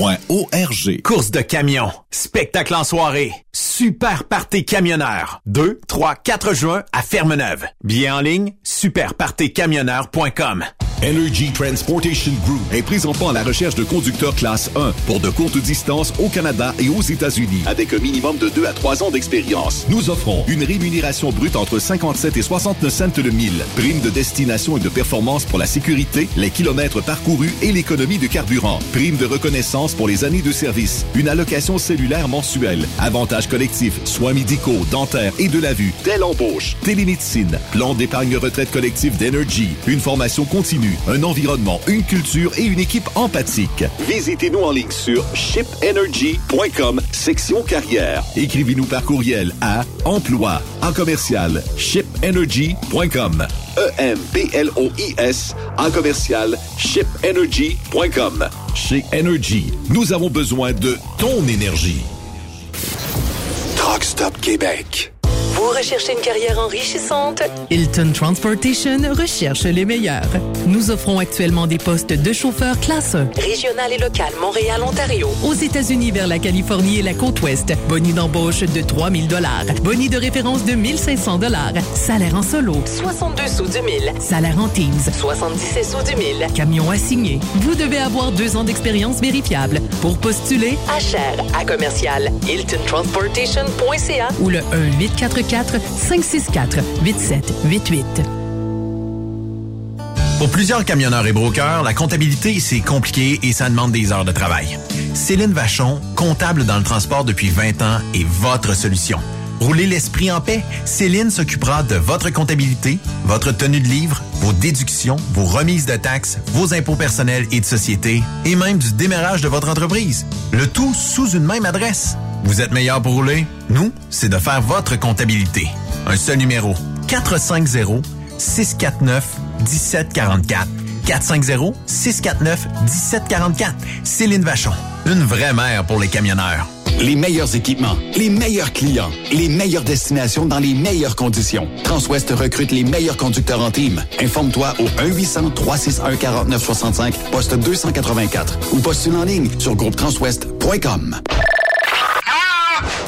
arpq.org. Course de camion, spectacle en soirée, super party camionneur. 2, 3, 4 juin à Fermeneuve. Bien en ligne, superpartycamionneur.com. Energy Transportation Group est présentement à la recherche de conducteurs classe 1 pour de courtes distances au Canada et aux États-Unis avec un minimum de 2 à 3 ans d'expérience. Nous offrons une rémunération brute entre 57 et 69 cents le mille, prime de destination et de performance pour la sécurité, les kilomètres parcourus et l'économie de carburant, prime de reconnaissance pour les années de service, une allocation cellulaire mensuelle, avantages collectifs, soins médicaux, dentaires et de la vue, dès l'embauche, télémédecine, plan d'épargne retraite collective d'Energy, une formation continue, un environnement, une culture et une équipe empathique. Visitez-nous en ligne sur shipenergy.com, section carrière. Écrivez-nous par courriel à emploi en commercial shipenergy.com. E-M-P-L-O-I-S en commercial shipenergy.com. Chez Energy, nous avons besoin de ton énergie. Truck Stop Québec. Vous recherchez une carrière enrichissante? Hilton Transportation recherche les meilleurs. Nous offrons actuellement des postes de chauffeur classe 1. Régional et local, Montréal, Ontario. Aux États-Unis vers la Californie et la côte ouest. Boni d'embauche de 3000 dollars. Boni de référence de 1500 dollars. Salaire en solo. 62 sous du mille. Salaire en Teams. 77 sous du mille. Camion assigné. Vous devez avoir deux ans d'expérience vérifiable. Pour postuler, HR à commercial hiltontransportation.ca ou le 1-844-564-8788. Pour plusieurs camionneurs et brokers, la comptabilité, c'est compliqué et ça demande des heures de travail. Céline Vachon, comptable dans le transport depuis 20 ans, est votre solution. Roulez l'esprit en paix. Céline s'occupera de votre comptabilité, votre tenue de livre, vos déductions, vos remises de taxes, vos impôts personnels et de société, et même du démarrage de votre entreprise. Le tout sous une même adresse. Vous êtes meilleur pour rouler? Nous, c'est de faire votre comptabilité. Un seul numéro. 450 649 1744. 450 649 1744. Céline Vachon. Une vraie mère pour les camionneurs. Les meilleurs équipements, les meilleurs clients, les meilleures destinations dans les meilleures conditions. Transwest recrute les meilleurs conducteurs en team. Informe-toi au 1-800-361-4965, poste 284 ou postule en ligne sur groupetranswest.com.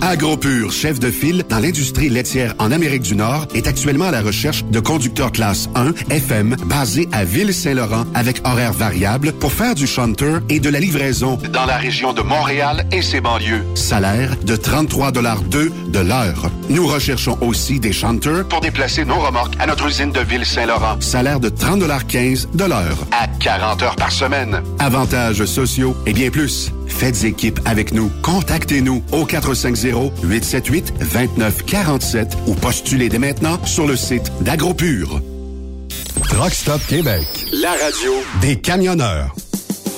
AgroPure, chef de file dans l'industrie laitière en Amérique du Nord, est actuellement à la recherche de conducteurs classe 1 FM basés à Ville-Saint-Laurent avec horaire variable pour faire du shunter et de la livraison dans la région de Montréal et ses banlieues. Salaire de 33,2 de l'heure. Nous recherchons aussi des shunters pour déplacer nos remorques à notre usine de Ville-Saint-Laurent. Salaire de 30,15 de l'heure à 40 heures par semaine. Avantages sociaux et bien plus. Faites équipe avec nous. Contactez-nous au 450-878-2947 ou postulez dès maintenant sur le site d'AgroPure. Truck Stop Québec, la radio des camionneurs.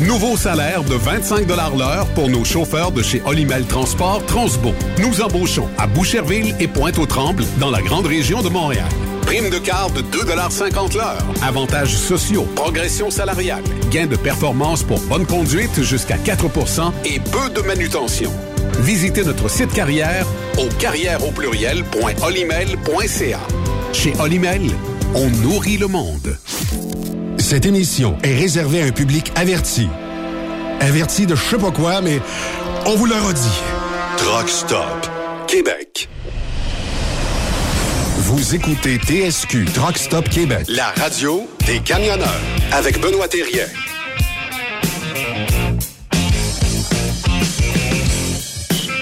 Nouveau salaire de 25 l'heure pour nos chauffeurs de chez Olimel Transport Transbo. Nous embauchons à Boucherville et Pointe-aux-Trembles dans la grande région de Montréal. Prime de quart de 2,50 l'heure. Avantages sociaux, progression salariale, gains de performance pour bonne conduite jusqu'à 4% et peu de manutention. Visitez notre site carrière au carrière au pluriel.olimel.ca. Chez Olimel, on nourrit le monde. Cette émission est réservée à un public averti. Averti de je sais pas quoi, mais on vous le redit. Truck Stop Québec. Vous écoutez TSQ Truck Stop Québec, la radio des camionneurs avec Benoît Thérien.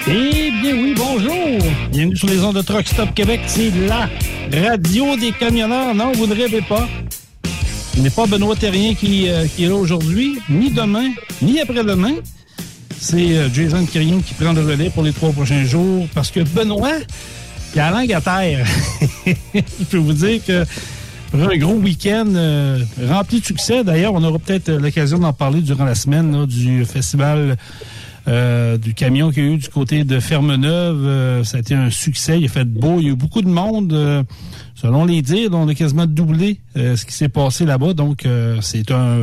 Eh bien oui, bonjour! Bienvenue sur les ondes de Truck Stop Québec. C'est la radio des camionneurs. Non, vous ne rêvez pas. Ce n'est pas Benoît Terrien qui, euh, qui est là aujourd'hui, ni demain, ni après-demain. C'est euh, Jason Quirion qui prend le relais pour les trois prochains jours parce que Benoît, il a la langue à terre. Je peux vous dire que un gros week-end euh, rempli de succès. D'ailleurs, on aura peut-être l'occasion d'en parler durant la semaine là, du festival euh, du camion qu'il y a eu du côté de Ferme-Neuve. Euh, ça a été un succès. Il a fait beau. Il y a eu beaucoup de monde. euh, selon les dires, on a quasiment doublé euh, ce qui s'est passé là-bas. Donc, euh, c'est un,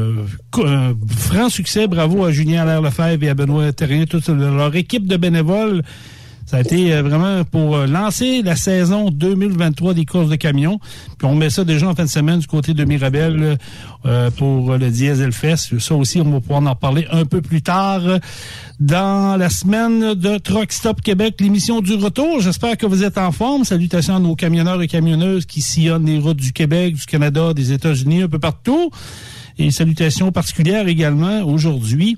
un franc succès. Bravo à Julien Allaire Lefebvre et à Benoît Terrien, toute leur équipe de bénévoles. Ça a été euh, vraiment pour euh, lancer la saison 2023 des courses de camions. Puis on met ça déjà en fin de semaine du côté de Mirabel euh, pour le Diesel Fest. Ça aussi, on va pouvoir en parler un peu plus tard dans la semaine de Truck Stop Québec, l'émission du retour. J'espère que vous êtes en forme. Salutations à nos camionneurs et camionneuses qui sillonnent les routes du Québec, du Canada, des États-Unis, un peu partout. Et salutations particulières également aujourd'hui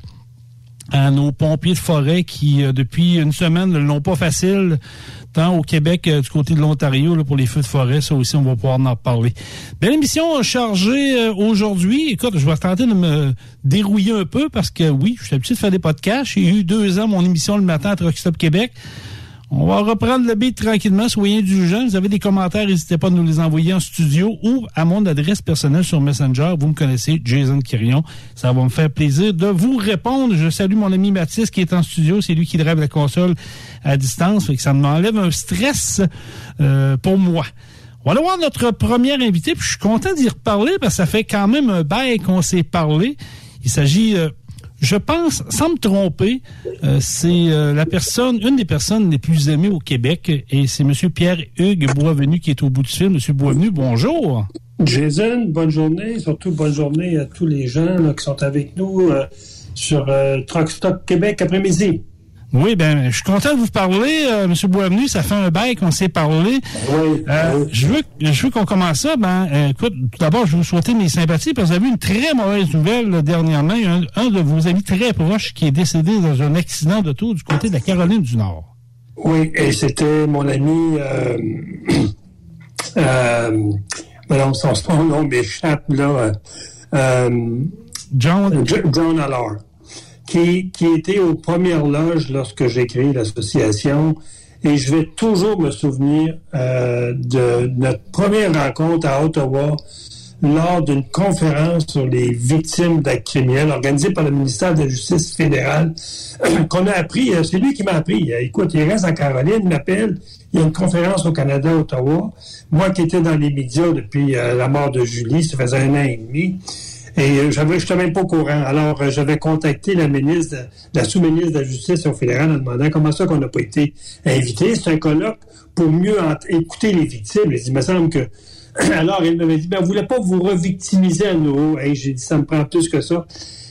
à nos pompiers de forêt qui, euh, depuis une semaine, ne l'ont pas facile, tant au Québec euh, du côté de l'Ontario pour les feux de forêt. Ça aussi, on va pouvoir en parler. Belle émission chargée euh, aujourd'hui. Écoute, je vais tenter de me dérouiller un peu parce que oui, je suis habitué de faire des podcasts. J'ai eu deux ans mon émission le matin à Truck Stop Québec. On va reprendre le beat tranquillement. Soyez indulgents. Vous avez des commentaires, n'hésitez pas à nous les envoyer en studio ou à mon adresse personnelle sur Messenger. Vous me connaissez, Jason Quirion. Ça va me faire plaisir de vous répondre. Je salue mon ami Mathis qui est en studio. C'est lui qui drive la console à distance. Fait que ça m'enlève un stress euh, pour moi. On va voir notre première invité. Puis je suis content d'y reparler parce que ça fait quand même un bail qu'on s'est parlé. Il s'agit... euh, je pense, sans me tromper, euh, c'est euh, la personne, une des personnes les plus aimées au Québec, et c'est M. Pierre-Hugues Boisvenu qui est au bout du fil. M. Boisvenu, bonjour. Jason, bonne journée. Surtout bonne journée à tous les gens qui sont avec nous euh, sur Truck Stop Québec après-midi. Oui, ben, je suis content de vous parler, euh, M. Boisvenu. Ça fait un bail qu'on s'est parlé. Oui, Euh, oui. Je veux, je veux qu'on commence ça. Ben, euh, écoute, tout d'abord, je veux vous souhaiter mes sympathies parce que vous avez eu une très mauvaise nouvelle là, dernièrement. Il y a un, un de vos amis très proches qui est décédé dans un accident d'auto du côté de la Caroline du Nord. Oui, et c'était mon ami. Euh, euh, non, son, nom m'échappe, là. euh, euh, John, Jo- John Allard, qui, qui était aux premières loges lorsque j'ai créé l'association. Et je vais toujours me souvenir euh, de notre première rencontre à Ottawa lors d'une conférence sur les victimes d'actes criminels organisée par le ministère de la Justice fédérale, qu'on a appris, euh, c'est lui qui m'a appris. Euh, Écoute, il reste en Caroline, il m'appelle, il y a une conférence au Canada, Ottawa. Moi qui étais dans les médias depuis euh, la mort de Julie, ça faisait un an et demi. Et je n'étais même pas au courant. Alors, euh, j'avais contacté la ministre, la sous-ministre de la Justice au fédéral en demandant comment ça qu'on n'a pas été invité. C'est un colloque pour mieux écouter les victimes. Il me semble que Alors, il m'avait dit, ben, vous voulez pas vous revictimiser à nouveau. Hey, j'ai dit, ça me prend plus que ça.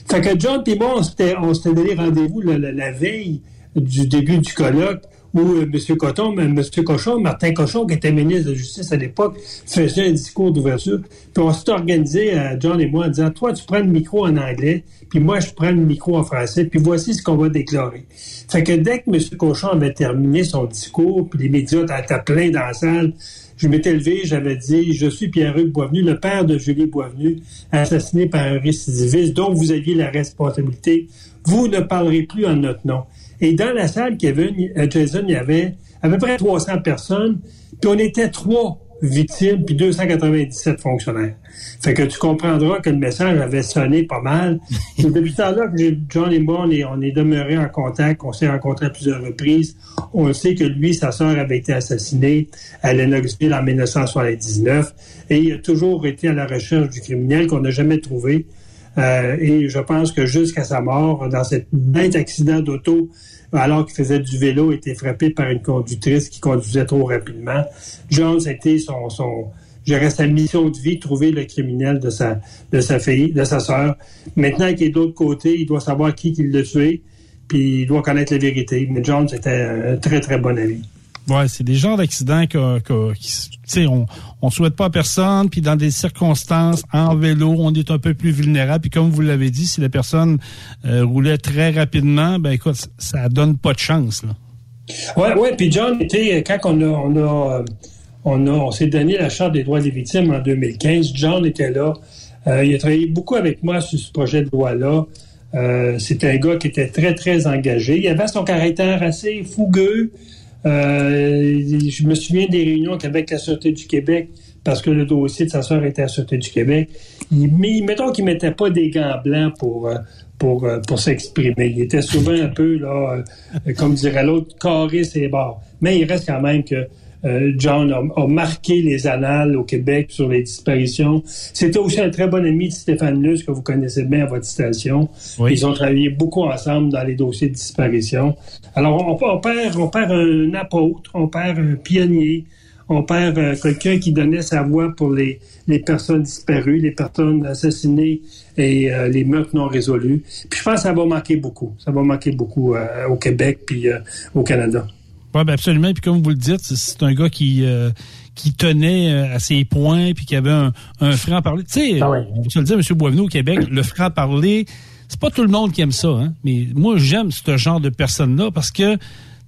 Fait que John et moi, on s'était donné rendez-vous la, veille du début du colloque où euh, M. Coton, M. Cochon, Martin Cochon, qui était ministre de la Justice à l'époque, faisait un discours d'ouverture. Puis on s'est organisé, euh, John et moi, en disant, toi, tu prends le micro en anglais, puis moi, je prends le micro en français, puis voici ce qu'on va déclarer. Fait que dès que M. Cochon avait terminé son discours, puis les médias étaient pleins dans la salle, je m'étais levé, j'avais dit, je suis Pierre-Hugues Boisvenu, le père de Julie Boisvenu, assassiné par un récidiviste dont vous aviez la responsabilité. Vous ne parlerez plus en notre nom. Et dans la salle, Kevin, euh, Jason, il y avait à peu près 300 personnes, puis on était trois victimes, puis 297 fonctionnaires. Fait que tu comprendras que le message avait sonné pas mal. depuis ce temps-là, John et moi, on est, on est demeurés en contact, on s'est rencontrés à plusieurs reprises. On sait que lui, sa sœur avait été assassinée à Lennoxville en 1979, et il a toujours été à la recherche du criminel qu'on n'a jamais trouvé. Euh, et je pense que jusqu'à sa mort, dans cet bête accident d'auto, alors qu'il faisait du vélo, était frappé par une conductrice qui conduisait trop rapidement. Jones a été son, son je sa mission de vie, trouver le criminel de sa, de sa fille, de sa sœur. Maintenant qu'il est d'autre côté, il doit savoir qui, qui l'a tué, puis il doit connaître la vérité. Mais Jones était un très, très bon ami. Ouais, c'est des genres d'accidents que, que on on souhaite pas à personne, puis dans des circonstances en vélo, on est un peu plus vulnérable. Puis comme vous l'avez dit, si la personne euh, roulait très rapidement, ben écoute, ça donne pas de chance. Là. Ouais, ouais. Puis John était quand on a on a on, a, on s'est donné la charte des droits des victimes en 2015. John était là. Euh, il a travaillé beaucoup avec moi sur ce projet de loi-là. Euh, C'était un gars qui était très, très engagé. Il avait son caractère assez fougueux. Euh, je me souviens des réunions avec la Sûreté du Québec parce que le dossier de sa soeur était à la Sûreté du Québec. Mais mettons qu'il mettait pas des gants blancs pour, euh, pour, euh, pour s'exprimer. Il était souvent un peu, là, comme dirait l'autre, carré ses bords. Mais il reste quand même que John a, marqué les annales au Québec sur les disparitions. C'était aussi un très bon ami de Stéphane Luce, que vous connaissez bien à votre station. Ils ont travaillé beaucoup ensemble dans les dossiers de disparition. Alors, on, perd, on perd un apôtre, on perd un pionnier, on perd euh, quelqu'un qui donnait sa voix pour les, les personnes disparues, les personnes assassinées et euh, les meurtres non résolus. Puis je pense que ça va manquer beaucoup. Ça va manquer beaucoup euh, au Québec puis au Canada. Oui, ben absolument. Puis comme vous le dites, c'est un gars qui qui tenait à ses points puis qui avait un, un franc parler. Tu sais, ah je le dire, M. Boisvenu au Québec, le franc parler c'est pas tout le monde qui aime ça, hein? mais moi, j'aime ce genre de personnes-là parce que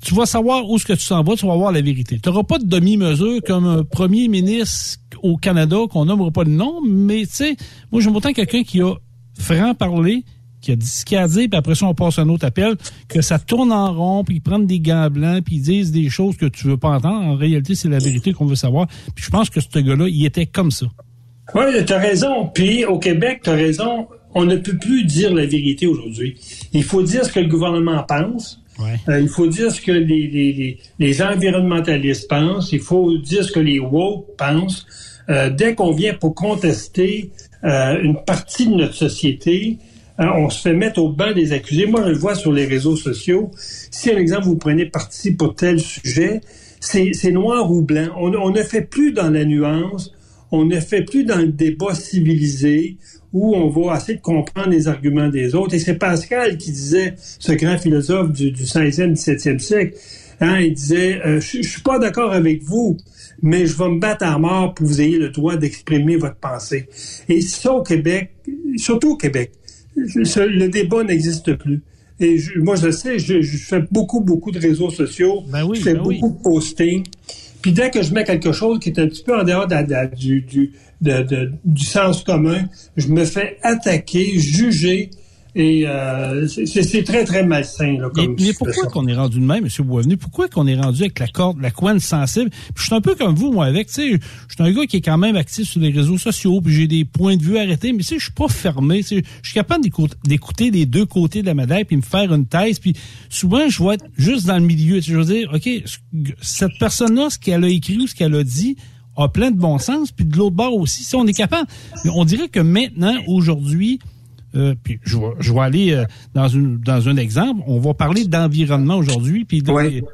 tu vas savoir où ce que tu s'en vas, tu vas voir la vérité. Tu n'auras pas de demi-mesure comme un premier ministre au Canada qu'on nommera pas de nom, mais tu sais, moi, j'aime autant quelqu'un qui a franc parlé, qui a dit ce qu'il a à dire, puis après ça, on passe un autre appel, que ça tourne en rond, puis ils prennent des gants blancs, puis ils disent des choses que tu veux pas entendre. En réalité, c'est la vérité qu'on veut savoir. Puis je pense que ce gars-là, il était comme ça. Oui, tu as raison. Puis au Québec, tu as raison on ne peut plus dire la vérité aujourd'hui. Il faut dire ce que le gouvernement pense. Euh, il faut dire ce que les, les, les, environnementalistes pensent. Il faut dire ce que les woke pensent. Euh, dès qu'on vient pour contester euh, une partie de notre société, on se fait mettre au banc des accusés. Moi, je le vois sur les réseaux sociaux. Si, par exemple, vous prenez parti pour tel sujet, c'est noir ou blanc. On, on ne fait plus dans la nuance. On ne fait plus dans le débat civilisé où on va essayer de comprendre les arguments des autres. Et c'est Pascal qui disait, ce grand philosophe du, du 16e, 17e siècle, hein, il disait, euh, je, suis pas d'accord avec vous, mais je vais me battre à mort pour que vous ayez le droit d'exprimer votre pensée. Et ça au Québec, surtout au Québec, le débat n'existe plus. Et moi, je sais, je, fais beaucoup, beaucoup de réseaux sociaux. Ben oui, je fais ben beaucoup de postings. Puis dès que je mets quelque chose qui est un petit peu en dehors du, du, du sens commun, je me fais attaquer, juger. Et euh, c'est très, très malsain. Là, comme mais, pourquoi qu'on est rendu de même, M. Boisvenu? Pourquoi qu'on est rendu avec la corde, la couenne sensible? Puis je suis un peu comme vous, moi, avec, tu sais, je suis un gars qui est quand même actif sur les réseaux sociaux, puis j'ai des points de vue arrêtés, mais tu sais, je suis pas fermé. Je suis capable d'écouter les deux côtés de la médaille, puis me faire une thèse. Puis souvent, je vais être juste dans le milieu. Je veux dire, OK, cette personne-là, ce qu'elle a écrit ou ce qu'elle a dit, a plein de bon sens, puis de l'autre bord aussi. Si on est capable, on dirait que maintenant, aujourd'hui, euh, puis je vais, je vais aller euh, dans, une, dans un exemple. On va parler d'environnement aujourd'hui, puis de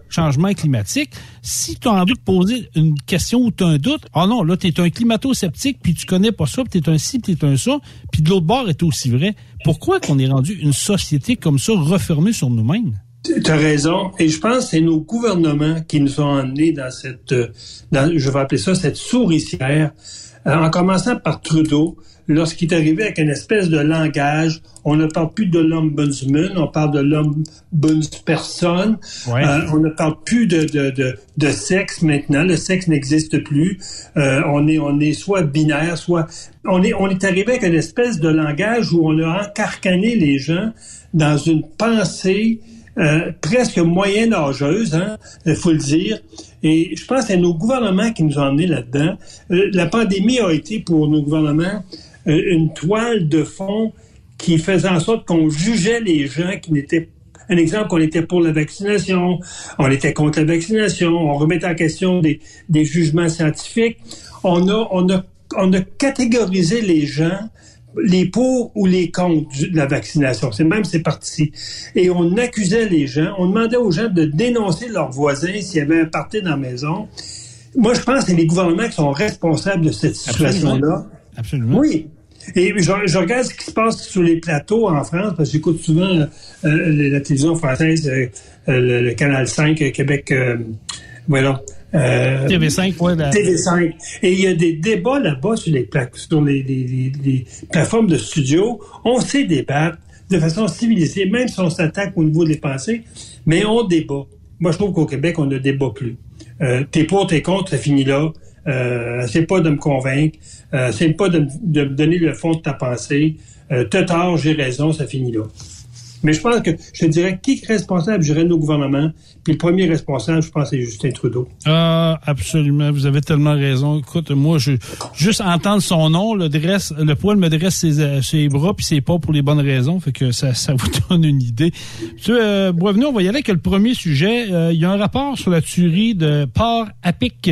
changement climatique. Si tu as envie de poser une question ou tu as un doute, ah non, là, tu es un climato-sceptique, puis tu connais pas ça, puis tu es un ci, puis tu es un ça, puis de l'autre bord est aussi vrai. Pourquoi qu'on est rendu une société comme ça, refermée sur nous-mêmes? Tu as raison. Et je pense que c'est nos gouvernements qui nous ont emmenés dans cette, euh, dans, je vais appeler ça cette souricière, en commençant par Trudeau, lorsqu'il est arrivé avec une espèce de langage, on ne parle plus de l'ombudsman, on parle de l'ombudsperson, euh, on ne parle plus de, de, de, de, sexe maintenant, le sexe n'existe plus, euh, on est on est soit binaire, soit on est on est arrivé avec une espèce de langage où on a encarcané les gens dans une pensée euh, presque moyen-âgeuse, hein, il faut le dire. Et je pense c'est nos gouvernements qui nous ont emmenés là-dedans. Euh, la pandémie a été pour nos gouvernements euh, une toile de fond qui faisait en sorte qu'on jugeait les gens qui n'étaient un exemple, on était pour la vaccination, on était contre la vaccination, on remettait en question des, des jugements scientifiques. On a, on a, on a catégorisé les gens les pour ou les contre de la vaccination. C'est même c'est parti. Et on accusait les gens, on demandait aux gens de dénoncer leurs voisins s'il y avait un parti dans la maison. Moi, je pense que c'est les gouvernements qui sont responsables de cette situation-là. Absolument. Oui. Et je, regarde ce qui se passe sur les plateaux en France, parce que j'écoute souvent euh, la télévision française, euh, le, Canal 5, Québec, euh, voilà. Euh, TV5, ouais. TV5. Et il y a des débats là-bas sur, les, sur les, les, les, plateformes de studio. On sait débattre de façon civilisée, même si on s'attaque au niveau des pensées, mais on débat. Moi, je trouve qu'au Québec, on ne débat plus. Euh, t'es pour, t'es contre, ça finit là. Euh, c'est pas de me convaincre. Euh, c'est pas de, de, me donner le fond de ta pensée. Euh, t'as tort, j'ai raison, ça finit là. Mais je pense que je dirais qui est responsable, je dirais nos gouvernements. Puis le premier responsable, je pense, c'est Justin Trudeau. Ah, absolument. Vous avez tellement raison. Écoute, moi, je juste entendre son nom, le dresse, le poil me dresse ses, euh, ses bras puis ses pas pour les bonnes raisons. Fait que ça, ça vous donne une idée. Monsieur euh, Boisvenu, on va y aller avec le premier sujet. Euh, il y a un rapport sur la tuerie de Port à Pic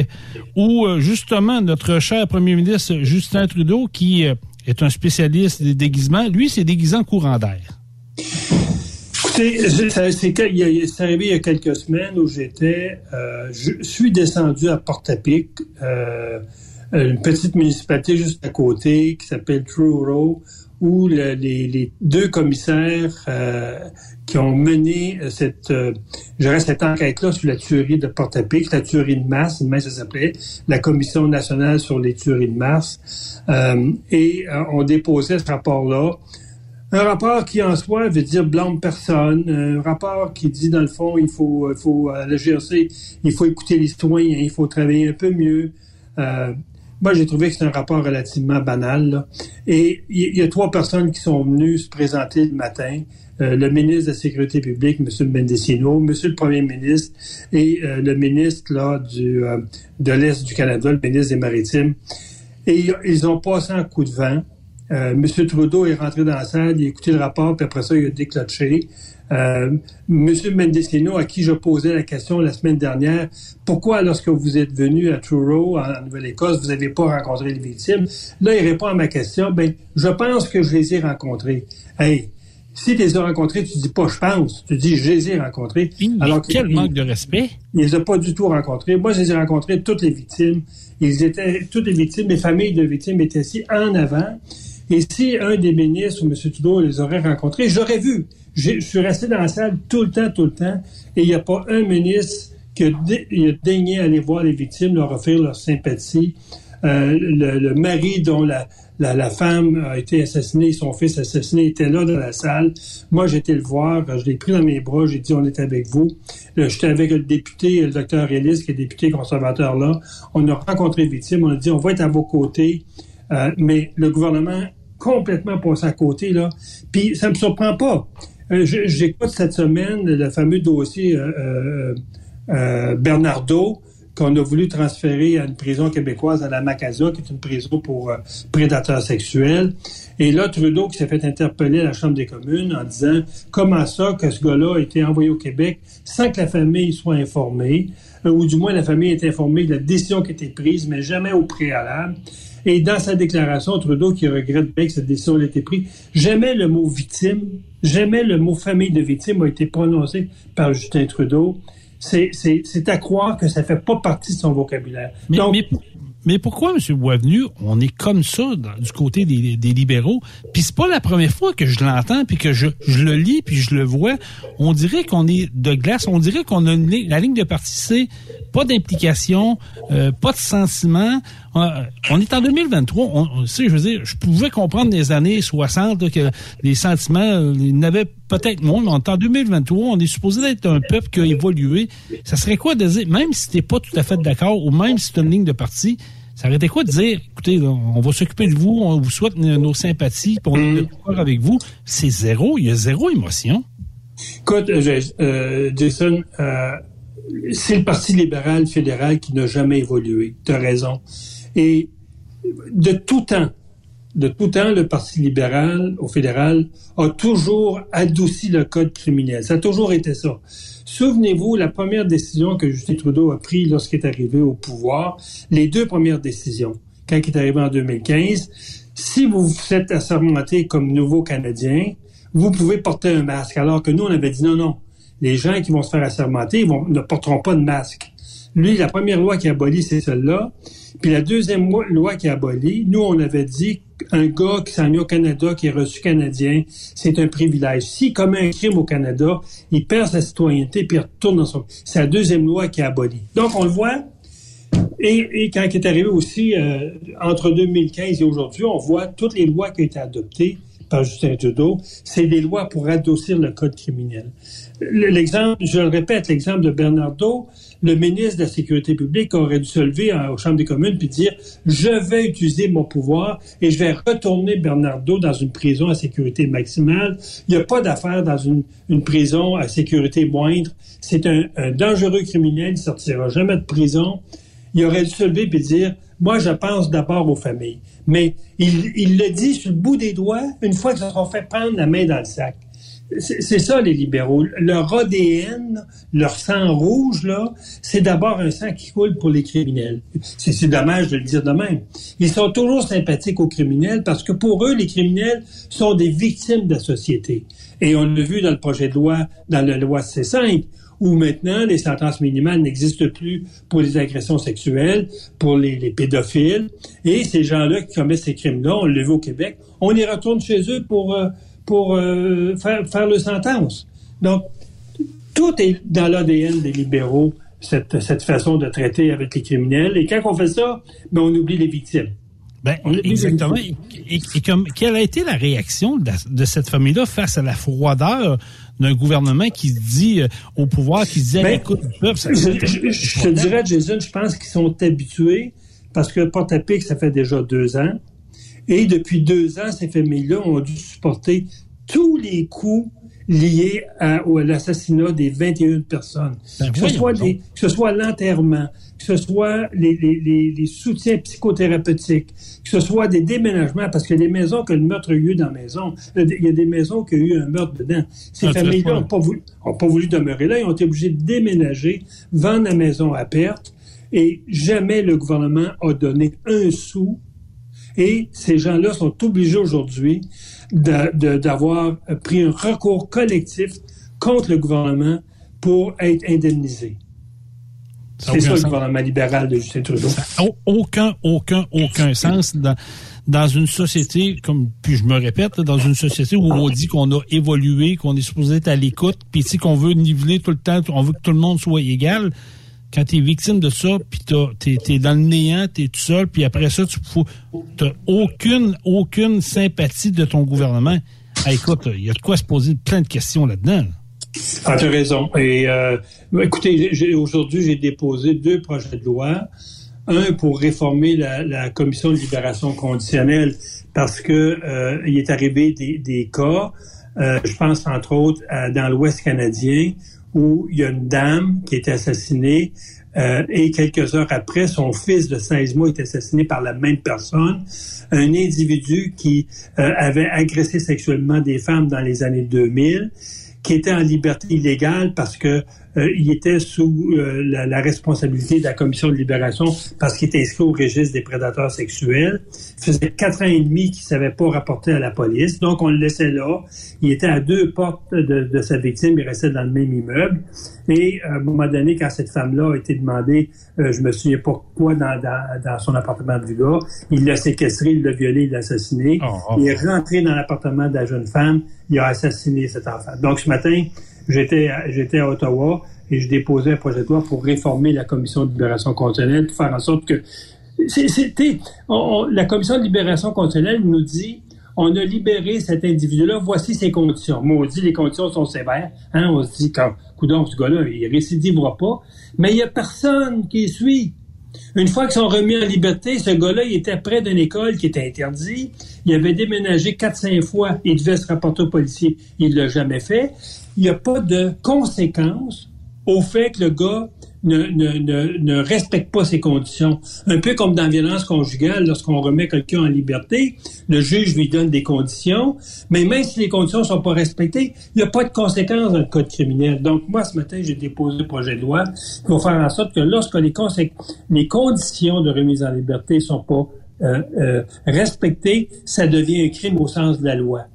où euh, justement notre cher premier ministre Justin Trudeau, qui est un spécialiste des déguisements, lui, c'est déguisant courant d'air. C'est arrivé il y a quelques semaines où j'étais, euh, je suis descendu à Portapic, euh, une petite municipalité juste à côté qui s'appelle Truro, où les, les, deux commissaires euh, qui ont mené cette, euh, cette enquête-là sur la tuerie de Portapic, la tuerie de mars, mais ça s'appelait la Commission nationale sur les tueries de mars, euh, et on déposait ce rapport-là un rapport qui en soi veut dire blâme personne. Un rapport qui dit dans le fond il faut, il faut à la GRC, il faut écouter les citoyens, il faut travailler un peu mieux. Euh, moi, j'ai trouvé que c'est un rapport relativement banal. Et il y, a trois personnes qui sont venues se présenter le matin. Euh, le ministre de la Sécurité publique, M. Mendicino, M. le Premier ministre et euh, le ministre là, du, euh, de l'Est du Canada, le ministre des Maritimes. Et ils ont passé un coup de vent. Euh, M. Trudeau est rentré dans la salle, il a écouté le rapport, puis après ça, il a déclenché. Euh, M. Mendicino, à qui je posais la question la semaine dernière, pourquoi lorsque vous êtes venu à Truro, en Nouvelle-Écosse, vous n'avez pas rencontré les victimes? Là, il répond à ma question, ben, je pense que je les ai rencontrés. Hey, si tu les as rencontrés, tu dis pas je pense, tu dis je les ai rencontrés. Alors quel manque de respect? Il les a pas du tout rencontrés. Moi, je les ai rencontrés, toutes les victimes. Ils étaient, toutes les victimes, les familles de victimes étaient assis en avant. Et si un des ministres ou M. Trudeau les aurait rencontrés, j'aurais vu. Je suis resté dans la salle tout le temps, tout le temps, et il n'y a pas un ministre qui a, daigné aller voir les victimes, leur offrir leur sympathie. Euh, le, mari dont la, la, femme a été assassinée, son fils assassiné, était là dans la salle. Moi, j'étais le voir, je l'ai pris dans mes bras, j'ai dit on est avec vous. J'étais avec le député, le docteur Ellis, qui est député conservateur là. On a rencontré les victimes, on a dit on va être à vos côtés. Euh, mais le gouvernement complètement passé à côté, là. Puis ça me surprend pas. Euh, j'écoute cette semaine le fameux dossier euh, Bernardo qu'on a voulu transférer à une prison québécoise à la Macasa, qui est une prison pour prédateurs sexuels. Et là, Trudeau qui s'est fait interpeller à la Chambre des communes en disant comment ça que ce gars-là a été envoyé au Québec sans que la famille soit informée, ou du moins la famille est informée de la décision qui a été prise, mais jamais au préalable. Et dans sa déclaration, Trudeau, qui regrette bien que cette décision ait été prise, jamais le mot victime, jamais le mot famille de victime a été prononcé par Justin Trudeau. C'est à croire que ça fait pas partie de son vocabulaire. Mais, mais, pourquoi, M. Boisvenu, on est comme ça du côté des, des libéraux? Puis c'est pas la première fois que je l'entends, puis que je, je, le lis, puis je le vois. On dirait qu'on est de glace. On dirait qu'on a une, la ligne de parti, c'est pas d'implication, euh, pas de sentiment. Euh, on est en 2023. On, je veux dire, je pouvais comprendre des années 60 que les sentiments, euh, n'avaient peut-être moins, mais en 2023, on est supposé d'être un peuple qui a évolué. Ça serait quoi de dire, même si t'es pas tout à fait d'accord, ou même si c'est une ligne de parti, ça aurait été quoi de dire, écoutez, on va s'occuper de vous, on vous souhaite nos sympathies, puis on est mm. d'accord avec vous. C'est zéro, il y a zéro émotion. Écoute, Jason, c'est le Parti libéral fédéral qui n'a jamais évolué. Tu as raison. Et de tout temps, de tout temps, le Parti libéral au fédéral a toujours adouci le code criminel. Ça a toujours été ça. Souvenez-vous, la première décision que Justin Trudeau a prise lorsqu'il est arrivé au pouvoir, les deux premières décisions, quand il est arrivé en 2015, si vous vous êtes assermenté comme nouveau Canadien, vous pouvez porter un masque. Alors que nous, on avait dit non, non, les gens qui vont se faire assermenter ne porteront pas de masque. Lui, la première loi qui a aboli, c'est celle-là. Puis la deuxième loi qui a aboli, nous, on avait dit qu'un gars qui s'en est au Canada, qui est reçu canadien, c'est un privilège. S'il commet un crime au Canada, il perd sa citoyenneté puis il retourne dans son... C'est la deuxième loi qui a aboli. Donc, on le voit. Et, quand il est arrivé aussi, euh, entre 2015 et aujourd'hui, on voit toutes les lois qui ont été adoptées Justin Trudeau, c'est des lois pour adoucir le code criminel. L'exemple, je le répète, l'exemple de Bernardo, le ministre de la Sécurité publique aurait dû se lever aux Chambres des communes puis dire je vais utiliser mon pouvoir et je vais retourner Bernardo dans une prison à sécurité maximale. Il n'y a pas d'affaire dans une, prison à sécurité moindre. C'est un, dangereux criminel, il sortira jamais de prison. Il aurait dû se lever et dire moi, je pense d'abord aux familles. Mais il, le dit sur le bout des doigts une fois qu'ils se sont fait prendre la main dans le sac c'est ça les libéraux. Leur ADN, leur sang rouge, là, c'est d'abord un sang qui coule pour les criminels. C'est dommage de le dire de même. Ils sont toujours sympathiques aux criminels parce que pour eux, les criminels sont des victimes de la société. Et on l'a vu dans le projet de loi, dans la loi C5, où maintenant les sentences minimales n'existent plus pour les agressions sexuelles, pour les, pédophiles. Et ces gens-là qui commettent ces crimes-là, on l'a vu au Québec, on les retourne chez eux pour... Euh, pour euh, faire, faire le sentence. Donc, tout est dans l'ADN des libéraux, cette, cette façon de traiter avec les criminels. Et quand on fait ça, ben, on oublie les victimes. Ben, exactement. Et, comme, quelle a été la réaction de, cette famille-là face à la froideur d'un gouvernement qui se dit euh, au pouvoir, qui se dit ben, écoute, ça, je, je, te dirais, Jason, je pense qu'ils sont habitués parce que Porte-à-Pic, ça fait déjà deux ans. Et depuis deux ans, ces familles-là ont dû supporter tous les coûts liés à, l'assassinat des 21 personnes. Ben que, ce soit que ce soit l'enterrement, que ce soit les, les, les, soutiens psychothérapeutiques, que ce soit des déménagements, parce que les maisons que le meurtre a eu dans la maison, il y a des maisons qui ont eu un meurtre dedans. Ces ah, familles-là n'ont pas, voulu, pas voulu demeurer là, ils ont été obligés de déménager, vendre la maison à perte, et jamais le gouvernement a donné un sou. Et ces gens-là sont obligés aujourd'hui d'avoir pris un recours collectif contre le gouvernement pour être indemnisés. C'est ça, le gouvernement libéral de Justin Trudeau. aucun, aucun, aucun sens dans, dans une société, comme puis je me répète, dans une société où on dit qu'on a évolué, qu'on est supposé être à l'écoute, puis qu'on veut niveler tout le temps, on veut que tout le monde soit égal quand tu es victime de ça, puis tu es, dans le néant, tu es tout seul, puis après ça, tu n'as aucune, aucune sympathie de ton gouvernement. écoute, il y a de quoi se poser plein de questions là-dedans. Ah, tu as raison. Et euh, écoutez, aujourd'hui, j'ai déposé deux projets de loi. Un pour réformer la, commission de libération conditionnelle parce que euh, il est arrivé des, cas, euh, je pense entre autres dans l'Ouest canadien, où il y a une dame qui été assassinée euh, et quelques heures après, son fils de 16 mois est assassiné par la même personne, un individu qui euh, avait agressé sexuellement des femmes dans les années 2000, qui était en liberté illégale parce que il était sous euh, la, responsabilité de la commission de libération parce qu'il était inscrit au registre des prédateurs sexuels. Il faisait quatre ans et demi qu'il savait pas rapporter à la police, donc on le laissait là. Il était à deux portes de, sa victime, il restait dans le même immeuble. Et à un moment donné, quand cette femme-là a été demandée, euh, je me souviens pas quoi dans, dans, son appartement du gars, il l'a séquestré, il l'a violé, il l'a assassiné. Oh, oh. Il est rentré dans l'appartement de la jeune femme, il a assassiné cet enfant. Donc ce matin, j'étais j'étais à Ottawa et je déposais un projet de loi pour réformer la commission de libération conditionnelle, pour faire en sorte que c'était la commission de libération conditionnelle nous dit on a libéré cet individu-là, voici ses conditions. Maudit, les conditions sont sévères. Hein, on se dit, quand, coudon, ce gars-là, il récidivera pas. Mais il y a personne qui suit. Une fois qu'ils sont remis en liberté, ce gars-là, il était près d'une école qui était interdite. Il avait déménagé 4-5 fois. Il devait se rapporter au policier. Il l'a jamais fait il n'y a pas de conséquences au fait que le gars ne, ne, ne, ne, respecte pas ses conditions. Un peu comme dans la violence conjugale, lorsqu'on remet quelqu'un en liberté, le juge lui donne des conditions, mais même si les conditions ne sont pas respectées, il n'y a pas de conséquences dans le code criminel. Donc, moi, ce matin, j'ai déposé le projet de loi pour faire en sorte que lorsque les, les conditions de remise en liberté sont pas euh, euh, respectées, ça devient un crime au sens de la loi.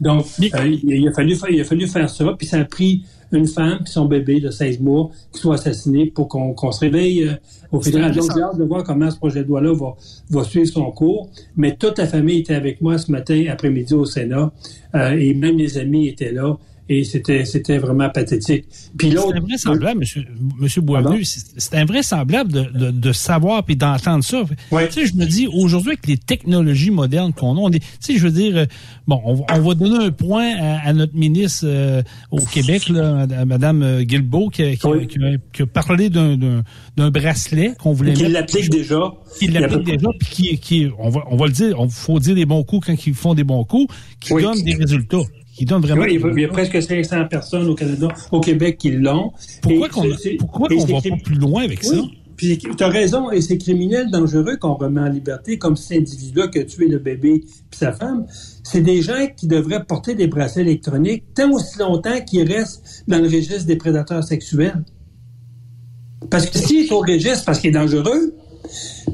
Donc, euh, il, a fallu, il a fallu faire ça, puis ça a pris une femme puis son bébé de 16 mois qui soit assassiné pour qu'on se réveille euh, au fédéral. Donc, j'ai hâte de voir comment ce projet de loi-là va, va suivre son cours. Mais toute la famille était avec moi ce matin, après-midi au Sénat, euh, et même les amis étaient là et c'était c'était vraiment pathétique. Puis l'autre, c'est invraisemblable, monsieur monsieur Boisvenu, c'est invraisemblable de, de, de savoir puis d'entendre ça. Tu sais, je me dis aujourd'hui avec les technologies modernes qu'on a, on est, tu sais, je veux dire, euh, bon, on, on va donner un point à, notre ministre euh, au Québec, là, à Madame euh, Guilbeault, qui, qui, a, parlé d'un d'un bracelet qu'on voulait qui l'applique déjà, qui l'applique déjà, puis qui, qui, on va on va le dire, on faut dire des bons coups quand ils font des bons coups, qui donnent des résultats vraiment. il, y a, presque 500 personnes au Canada, au Québec qui l'ont. Pourquoi qu'on ne va pas plus loin avec ça? Puis tu as raison, et c'est criminel dangereux qu'on remet en liberté, comme cet individu-là qui a tué le bébé puis sa femme. C'est des gens qui devraient porter des bracelets électroniques tant aussi longtemps qu'ils restent dans le registre des prédateurs sexuels. Parce que s'il est au registre parce qu'il est dangereux,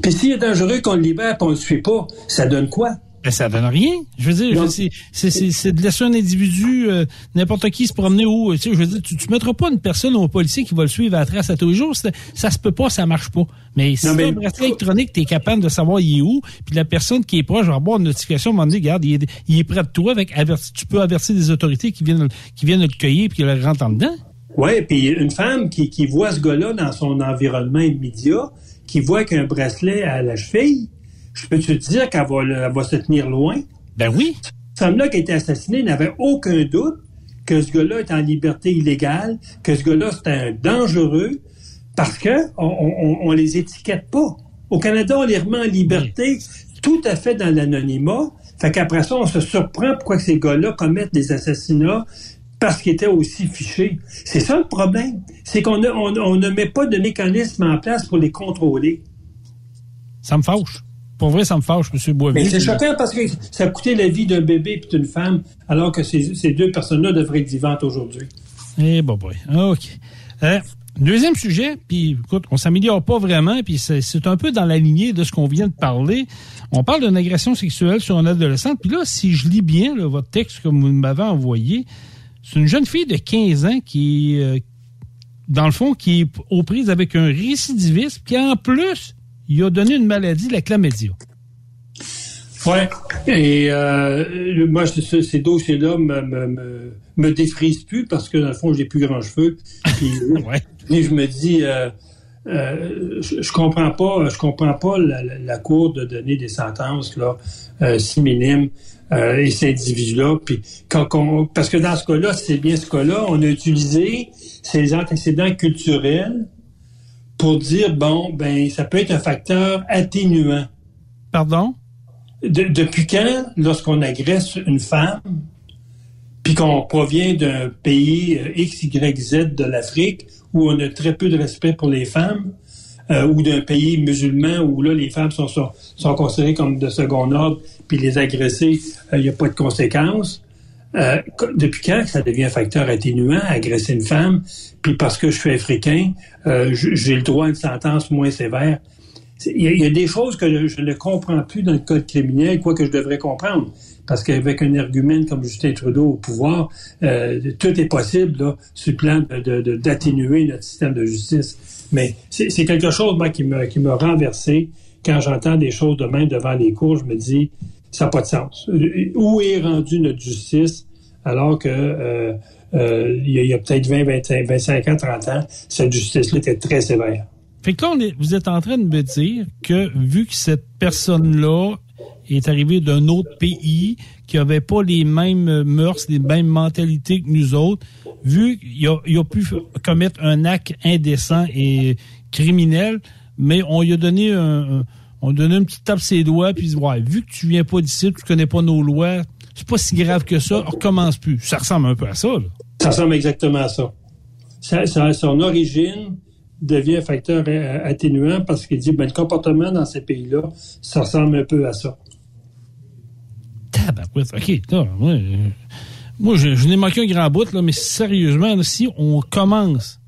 puis s'il est dangereux qu'on le libère et qu'on le suit pas, ça donne quoi? Mais ça donne rien. Je veux dire, c'est de laisser un individu, euh, n'importe qui se promener où. Tu sais, je veux dire, tu, ne mettras pas une personne ou un policier qui va le suivre à la trace à tous les jours. Ça se peut pas, ça marche pas. Mais si tu un bracelet électronique, tu es capable de savoir il est où, puis la personne qui est proche va avoir une notification, va me dire, regarde, il est, près de toi, avec tu peux avertir des autorités qui viennent, qui viennent le cueillir puis qui le rentrent en dedans. Oui, puis une femme qui, qui voit ce gars-là dans son environnement immédiat, qui voit qu'un bracelet à la cheville, je peux te dire qu'elle va, se tenir loin? Ben oui. Cette femme-là qui a été assassinée n'avait aucun doute que ce gars-là est en liberté illégale, que ce gars-là c'est un dangereux, parce que on, les étiquette pas. Au Canada, on les remet en liberté tout à fait dans l'anonymat. Fait qu'après ça, on se surprend pourquoi ces gars-là commettent des assassinats parce qu'ils étaient aussi fichés. C'est ça le problème. C'est qu'on ne met pas de mécanisme en place pour les contrôler. Ça me fâche. Pour vrai, ça me fâche, M. Boisvenu. Mais c'est choquant parce que ça a coûté la vie d'un bébé et d'une femme, alors que ces, deux personnes-là devraient être vivantes aujourd'hui. Eh, bon, boy. OK. Euh, deuxième sujet, puis écoute, on s'améliore pas vraiment, puis c'est un peu dans la lignée de ce qu'on vient de parler. On parle d'une agression sexuelle sur un adolescent, puis là, si je lis bien votre texte comme vous m'avez envoyé, c'est une jeune fille de 15 ans qui, euh, dans le fond, qui est aux prises avec un récidiviste, qui en plus il a donné une maladie, la chlamydia. Oui. Et euh, moi, ces dossiers-là me, me, me, défrisent plus parce que, dans le fond, j'ai plus grand cheveux. Puis, et je me dis, euh, euh, je, comprends pas, je comprends pas la, Cour de donner des sentences là si minimes et ces individus-là. Puis quand, parce que dans ce cas-là, c'est bien ce cas-là, on a utilisé ces antécédents culturels pour dire, bon, ben, ça peut être un facteur atténuant. Pardon? depuis quand, lorsqu'on agresse une femme, puis qu'on provient d'un pays euh, X, Y, Z de l'Afrique, où on a très peu de respect pour les femmes, euh, ou d'un pays musulman où là, les femmes sont, sont, considérées comme de second ordre, puis les agresser, il euh, n'y a pas de conséquences. Euh, depuis quand ça devient un facteur atténuant, agresser une femme, puis parce que je suis africain, euh, j'ai le droit à une sentence moins sévère? Il y, a, des choses que je, ne comprends plus dans le code criminel, quoi que je devrais comprendre. Parce qu'avec un argument comme Justin Trudeau au pouvoir, euh, tout est possible là, sur le plan d'atténuer notre système de justice. Mais c'est quelque chose moi, qui m'a renversé quand j'entends des choses de devant les cours. Je me dis, ça n'a pas de sens. Où est rendue notre justice alors que euh, euh, il y a, peut-être 20, 25, 25 ans, 30 ans, cette justice-là était très sévère? Fait que là, vous êtes en train de me dire que vu que cette personne-là est arrivée d'un autre pays, qui n'avait pas les mêmes mœurs, les mêmes mentalités que nous autres, vu qu'il a, a pu commettre un acte indécent et criminel, mais on lui a donné un, on donne une petite tape ses doigts, puis ouais, vu que tu viens pas d'ici, tu connais pas nos lois, c'est pas si grave que ça, on recommence plus. Ça ressemble un peu à ça, là. Ça ressemble exactement à ça. ça, son origine devient un facteur euh, atténuant parce qu'il dit ben, le comportement dans ces pays-là, ça ressemble un peu à ça. OK. moi, je, n'ai manqué un grand bout, là, mais sérieusement, si on commence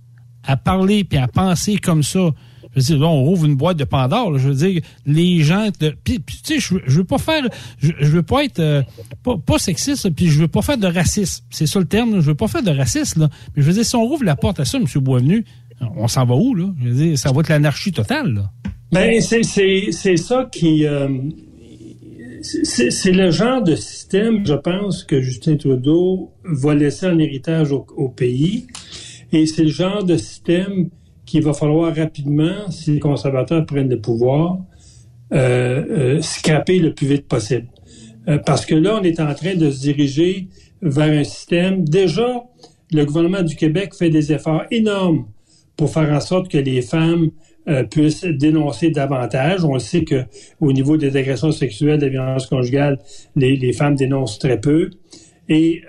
à parler puis à penser comme ça je veux dire, là, on ouvre une boîte de Pandore. je veux dire, les gens... Puis, tu sais, je, je veux pas faire... Je, veux pas être... Euh, pas, sexiste, puis je veux pas faire de racisme. C'est ça le terme. Je veux pas faire de racisme, là. Mais je veux dire, si on ouvre la porte à ça, M. Boisvenu, on s'en va où, là? Je veux dire, ça va être l'anarchie totale, là. Ben, c'est ça qui... Euh, c'est le genre de système, je pense, que Justin Trudeau va laisser en héritage au pays. Et c'est le genre de système qu'il va falloir rapidement, si les conservateurs prennent le pouvoir, euh, euh, scraper le plus vite possible. Euh, parce que là, on est en train de se diriger vers un système. Déjà, le gouvernement du Québec fait des efforts énormes pour faire en sorte que les femmes puissent dénoncer davantage. On sait que au niveau des agressions sexuelles, des violences conjugales, les, les femmes dénoncent très peu. Et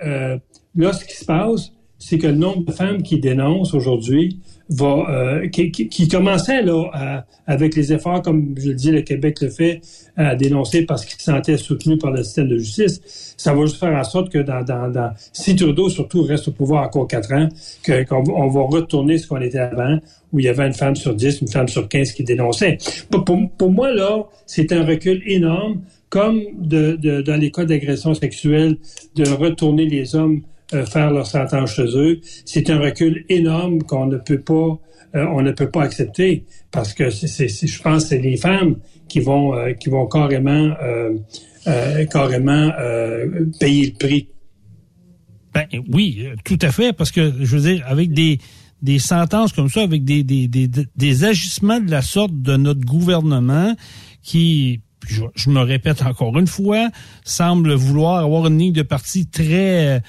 là, ce qui se passe, c'est que le nombre de femmes qui dénoncent aujourd'hui va euh, qui, qui, commençait là avec les efforts, comme je le dis, le Québec le fait, à dénoncer parce qu'il se sentait soutenu par le système de justice. Ça va juste faire en sorte que dans, dans, dans si Trudeau surtout reste au pouvoir encore quatre ans, qu'on on va retourner ce qu'on était avant, où il y avait une femme sur dix, une femme sur quinze qui dénonçait. Pour, pour, moi là, c'est un recul énorme, comme de, de dans les cas d'agression sexuelle, de retourner les hommes faire leur sentence chez eux. C'est un recul énorme qu'on ne peut pas euh, on ne peut pas accepter parce que c'est, je pense que c'est les femmes qui vont euh, qui vont carrément carrément payer le prix. Ben oui, tout à fait, parce que je veux dire, avec des des sentences comme ça, avec des, des, des, des agissements de la sorte de notre gouvernement qui je, me répète encore une fois, semble vouloir avoir une ligne de parti très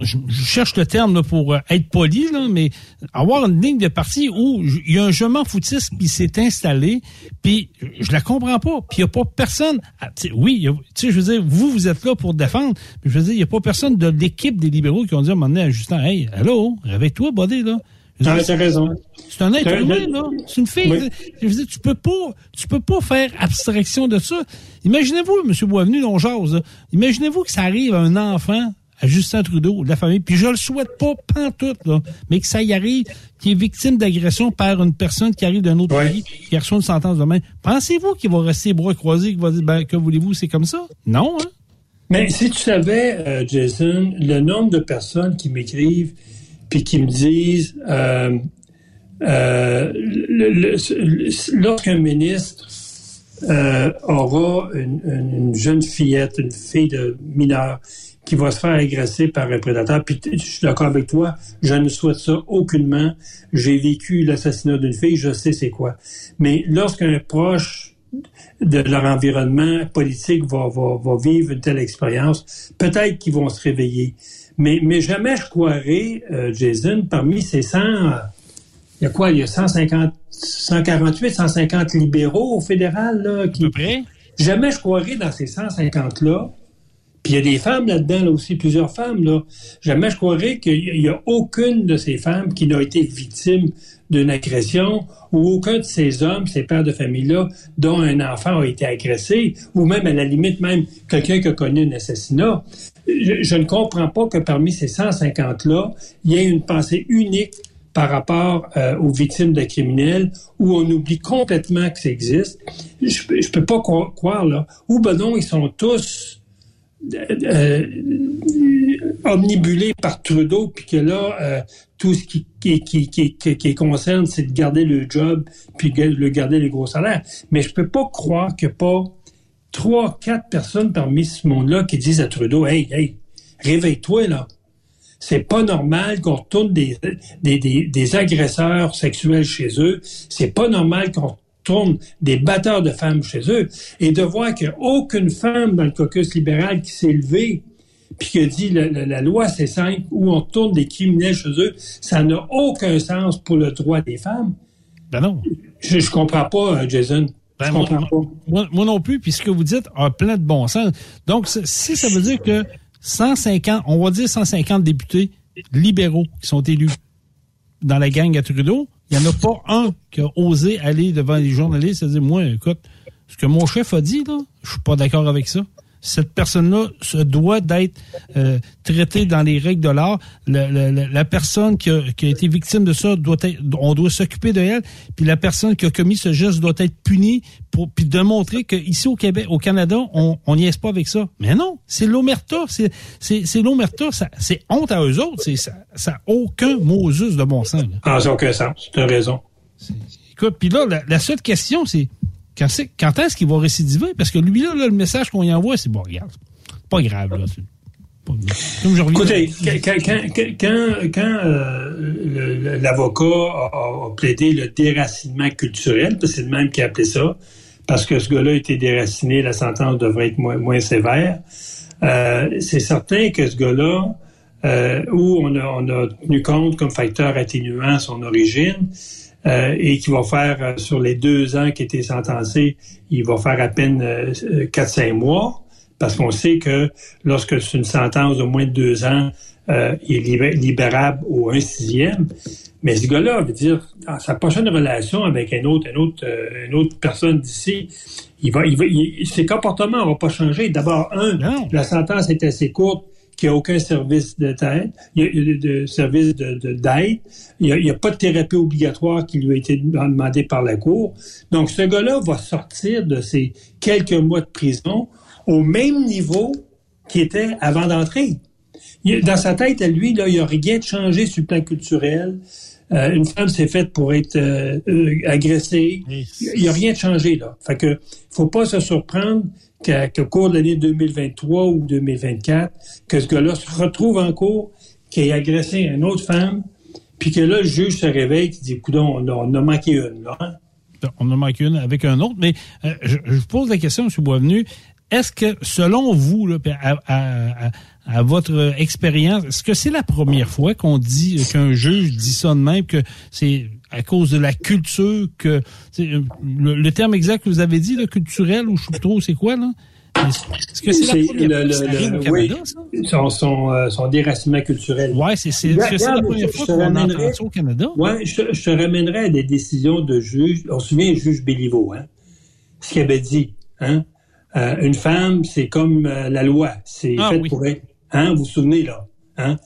je, cherche le terme pour euh, être poli, mais avoir une ligne de parti où il y a un je m'en foutiste qui s'est installé, puis je la comprends pas, puis il n'y a pas personne. Ah, oui, sais, je veux dire, vous, vous êtes là pour défendre, mais je veux dire, il n'y a pas personne de l'équipe des libéraux qui ont dit à un moment à Justin, hey, allô, réveille-toi, buddy, là. Ah, as raison. C'est un être humain, là. C'est une fille. Je veux dire, tu peux pas, tu peux pas faire abstraction de ça. Imaginez-vous, M. Boisvenu, on jase, Imaginez-vous que ça arrive à un enfant à Justin Trudeau, de la famille, puis je le souhaite pas pantoute, là, mais que ça y arrive, qui est victime d'agression par une personne qui arrive d'un autre pays, qui reçu une sentence de main. Pensez-vous qu'il va rester bras croisés, qu'il va dire, ben, que voulez-vous, c'est comme ça? Non, hein? Mais si tu savais, euh, Jason, le nombre de personnes qui m'écrivent puis qui me disent euh, euh, lorsqu'un ministre euh, aura une, une, jeune fillette, une fille de mineure qui va se faire agresser par un prédateur. Puis je suis d'accord avec toi, je ne souhaite ça aucunement. J'ai vécu l'assassinat d'une fille, je sais c'est quoi. Mais lorsqu'un proche de leur environnement politique va, va, va vivre une telle expérience, peut-être qu'ils vont se réveiller. Mais, mais jamais je croirais, euh, Jason, parmi ces 100, il y a quoi, il y a 150, 148, 150 libéraux au fédéral, là, qui... À peu près. Jamais je croirais dans ces 150-là Puis il y a des femmes là-dedans, là aussi, plusieurs femmes. Là. Jamais je croirais qu'il n'y a aucune de ces femmes qui n'a été victime d'une agression ou aucun de ces hommes, ces pères de famille-là, dont un enfant a été agressé, ou même à la limite même quelqu'un qui a connu un assassinat. Je, ne comprends pas que parmi ces 150-là, il y ait une pensée unique par rapport euh, aux victimes de criminels où on oublie complètement que ça existe. Je, je peux pas croire, là. Ou ben non, ils sont tous euh, omnibulés par Trudeau, puis que là, euh, tout ce qui, qui, qui, qui, qui concerne, c'est de garder le job, puis de garder les gros salaires. Mais je peux pas croire a pas trois, quatre personnes parmi ce monde-là qui disent à Trudeau, hey, hey, réveille-toi, là. C'est pas normal qu'on retourne des, des, des, des, agresseurs sexuels chez eux. C'est pas normal qu'on des batteurs de femmes chez eux. Et de voir qu'il n'y a aucune femme dans le caucus libéral qui s'est levée puis qui a dit la, la, la loi c'est simple où on tourne des criminels chez eux, ça n'a aucun sens pour le droit des femmes. Ben non. Je, je comprends pas, euh, Jason. Ben je moi, comprends pas. Moi, moi, non plus, puis ce que vous dites a plein de bon sens. Donc, si ça veut dire que 150, on va dire 150 députés libéraux qui sont élus dans la gang à Trudeau, il n'y en a pas un qui a osé aller devant les journalistes et dire, moi, écoute, ce que mon chef a dit, là, je suis pas d'accord avec ça cette personne-là se doit d'être euh, traitée dans les règles de l'art. La, personne qui a, qui a, été victime de ça doit être, on doit s'occuper de elle. Puis la personne qui a commis ce geste doit être punie pour puis démontrer qu'ici au Québec, au Canada, on n'y est pas avec ça. Mais non, c'est l'omerta, c'est l'omerta, c'est honte à eux autres. C'est ça, ça a aucun mot juste de bon sens. Là. Ah, ça aucun sens. Tu as raison. Écoute, puis là, la, la seule question, c'est quand, est, quand est-ce qu'il va récidiver? Parce que lui, là, là le message qu'on y envoie, c'est bon, regarde, pas grave, là. Écoutez, quand, quand, quand, quand euh, l'avocat a, a, plaidé le déracinement culturel, c'est le même qui a appelé ça, parce que ce gars-là a été déraciné, la sentence devrait être moins, moins sévère. Euh, c'est certain que ce gars-là, euh, où on a, on a tenu compte comme facteur atténuant son origine, et qui va faire, euh, sur les deux ans qui étaient sentencés, il va faire à peine euh, 4-5 mois, parce qu'on sait que lorsque c'est une sentence de moins de deux ans, euh, il est libérable au 1 sixième. Mais ce gars-là, veut dire, dans sa prochaine relation avec un autre, un autre, euh, une autre personne d'ici, il va, il va, il, ses comportements vont pas changer. D'abord, un, non. la sentence est assez courte qu'il n'y a aucun service de tête, de, service de, de, d'aide, il n'y a, a, pas de thérapie obligatoire qui lui a été demandée par la Cour. Donc, ce gars-là va sortir de ces quelques mois de prison au même niveau qu'il était avant d'entrer. Dans sa tête, à lui, là, il n'y a rien de changé sur le plan culturel. Euh, une femme s'est faite pour être euh, euh, agressée. Il n'y a rien de changé, là. Fait que, faut pas se surprendre qu'au cours de l'année 2023 ou 2024, que ce gars-là se retrouve en cours, qu'il ait agressé une autre femme, puis que là, le juge se réveille et dit, écoute, on, on, a manqué une, là. Hein? On a manqué une avec un autre, mais euh, je, je, vous pose la question, M. Boisvenu, est-ce que, selon vous, là, à, à, à, à, votre expérience, est-ce que c'est la première fois qu'on dit qu'un juge dit ça de même, que c'est à cause de la culture que le, le, terme exact que vous avez dit, le culturel ou je sais trop c'est quoi là Est-ce que c'est la le, au Canada, oui, ça? Son, son, euh, son déracinement culturel. Oui, c'est c'est -ce c'est la première fois qu'on entend ça au Canada. Oui, je, je, te ramènerais à des décisions de juges. On se souvient du juge Béliveau, hein? Ce qu'il avait dit, hein? Euh, une femme, c'est comme euh, la loi. C'est ah, fait oui. pour être. Hein? Vous vous souvenez, là? Hein?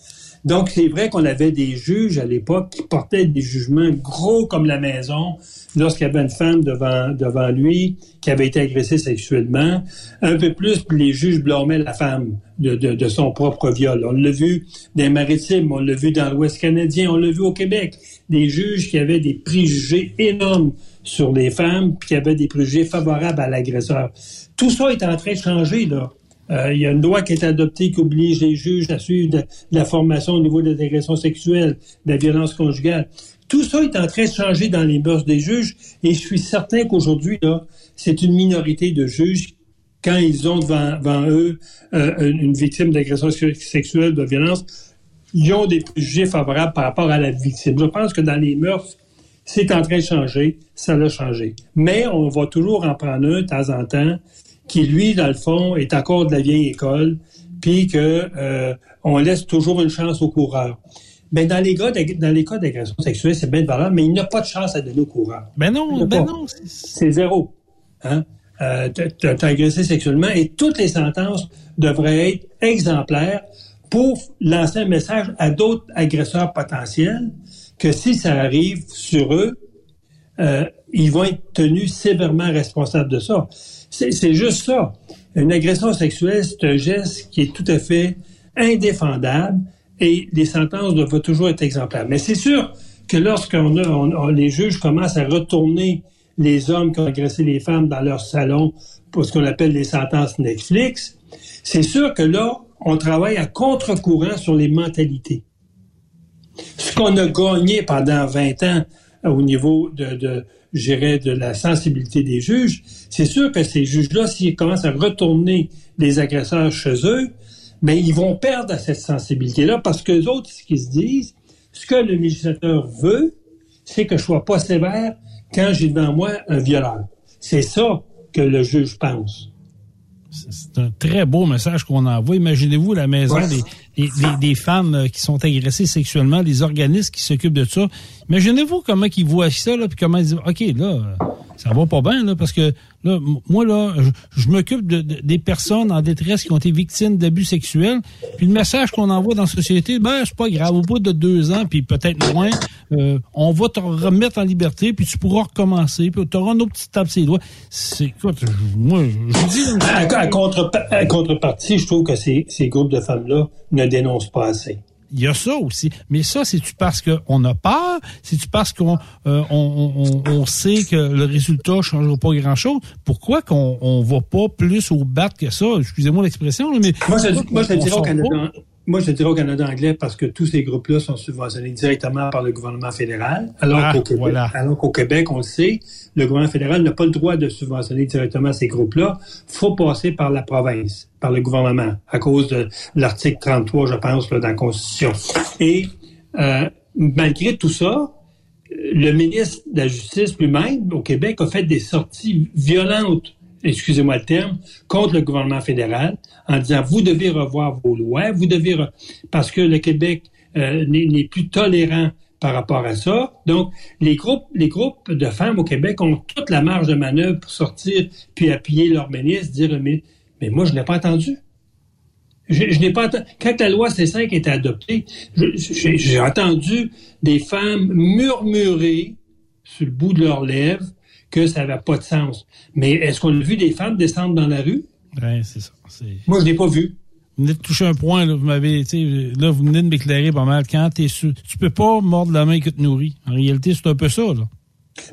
Donc, c'est vrai qu'on avait des juges à l'époque qui portaient des jugements gros comme la maison lorsqu'il y avait une femme devant, devant lui qui avait été agressée sexuellement. Un peu plus, les juges blâmaient la femme de, de, de son propre viol. On l'a vu les maritimes, on l'a vu dans l'Ouest canadien, on l'a vu au Québec. Des juges qui avaient des préjugés énormes sur les femmes, puis qui avaient des préjugés favorables à l'agresseur. Tout ça est en train de changer, là. Euh, il y a une loi qui est adoptée qui oblige les juges à suivre de, la formation au niveau de l'agression sexuelle, de la violence conjugale. Tout ça est en train de changer dans les mœurs des juges et je suis certain qu'aujourd'hui, c'est une minorité de juges quand ils ont devant, devant eux euh, une victime d'agression sexuelle, de violence, ils ont des préjugés favorables par rapport à la victime. Je pense que dans les mœurs, c'est en train de changer, ça l'a changé. Mais on va toujours en prendre un de temps en temps qui, lui, dans le fond, est encore de la vieille école, puis que euh, on laisse toujours une chance au coureur. Ben dans les cas dans les cas d'agression sexuelle, c'est bien de valeur, mais il n'a pas de chance à donner au coureur. Ben non, ben non. C'est zéro. Hein? Euh, t'as agressé sexuellement et toutes les sentences devraient être exemplaires pour lancer un message à d'autres agresseurs potentiels que si ça arrive sur eux, euh, ils vont être tenus sévèrement responsables de ça. C'est juste ça. Une agression sexuelle, c'est un geste qui est tout à fait indéfendable et les sentences doivent toujours être exemplaires. Mais c'est sûr que lorsqu'on a, les juges commencent à retourner les hommes qui ont agressé les femmes dans leur salon pour ce qu'on appelle les sentences Netflix, c'est sûr que là, on travaille à contre-courant sur les mentalités. Ce qu'on a gagné pendant 20 ans au niveau de, de de la sensibilité des juges, c'est sûr que ces juges-là, s'ils commencent à retourner les agresseurs chez eux, mais ils vont perdre cette sensibilité-là parce que les autres, ce qu'ils se disent, ce que le législateur veut, c'est que je sois pas sévère quand j'ai devant moi un violeur. C'est ça que le juge pense. C'est un très beau message qu'on envoie. Imaginez-vous la maison des, des, femmes euh, qui sont agressées sexuellement, les organismes qui s'occupent de ça. Imaginez-vous comment ils voient ça, là, puis comment ils disent, OK, là, ça va pas bien, là, parce que là, moi, là, je, m'occupe de, des personnes en détresse qui ont été victimes d'abus sexuels. Puis le message qu'on envoie dans la société, ben, c'est pas grave, au bout de deux ans, puis peut-être moins, euh, on va te remettre en liberté, puis tu pourras recommencer, puis tu auras nos petites tapes ses doigts. C'est, écoute, moi, je dis... À, contrepartie, je trouve que ces groupes de femmes-là ne dénoncent pas assez il y a ça aussi. Mais ça, c'est-tu parce qu'on a peur? C'est-tu parce qu'on euh, on, on, sait que le résultat ne changera pas grand-chose? Pourquoi qu'on on va pas plus au bat que ça? Excusez-moi l'expression, mais... Moi, je, moi, je dirais au Canada, moi, je dirais au Canada anglais parce que tous ces groupes-là sont subventionnés directement par le gouvernement fédéral, alors ah, qu'au Québec, alors qu'au Québec, on le sait, le gouvernement fédéral n'a pas le droit de subventionner directement ces groupes-là. faut passer par la province, par le gouvernement, à cause de l'article 33, je pense, là, dans la Constitution. Et euh, malgré tout ça, le ministre de la Justice lui-même, au Québec, a fait des sorties violentes excusez-moi le terme, contre le gouvernement fédéral en disant vous devez revoir vos lois, vous devez parce que le Québec euh, n'est plus tolérant par rapport à ça. Donc, les groupes, les groupes de femmes au Québec ont toute la marge de manœuvre pour sortir puis appuyer leur ministre, dire mais, mais moi je n'ai pas entendu. Je, n'ai pas quand la loi C5 été adoptée, j'ai entendu des femmes murmurer sur le bout de leurs lèvres que ça n'avait pas de sens. Mais est-ce qu'on a vu des femmes descendre dans la rue? Oui, c'est ça. Moi, je ne l'ai pas vu. Vous venez de toucher un point, là, vous m'avez, là, vous venez de m'éclairer pas mal. Quand t'es su... tu peux pas mordre la main que te nourris. En réalité, c'est un peu ça, là.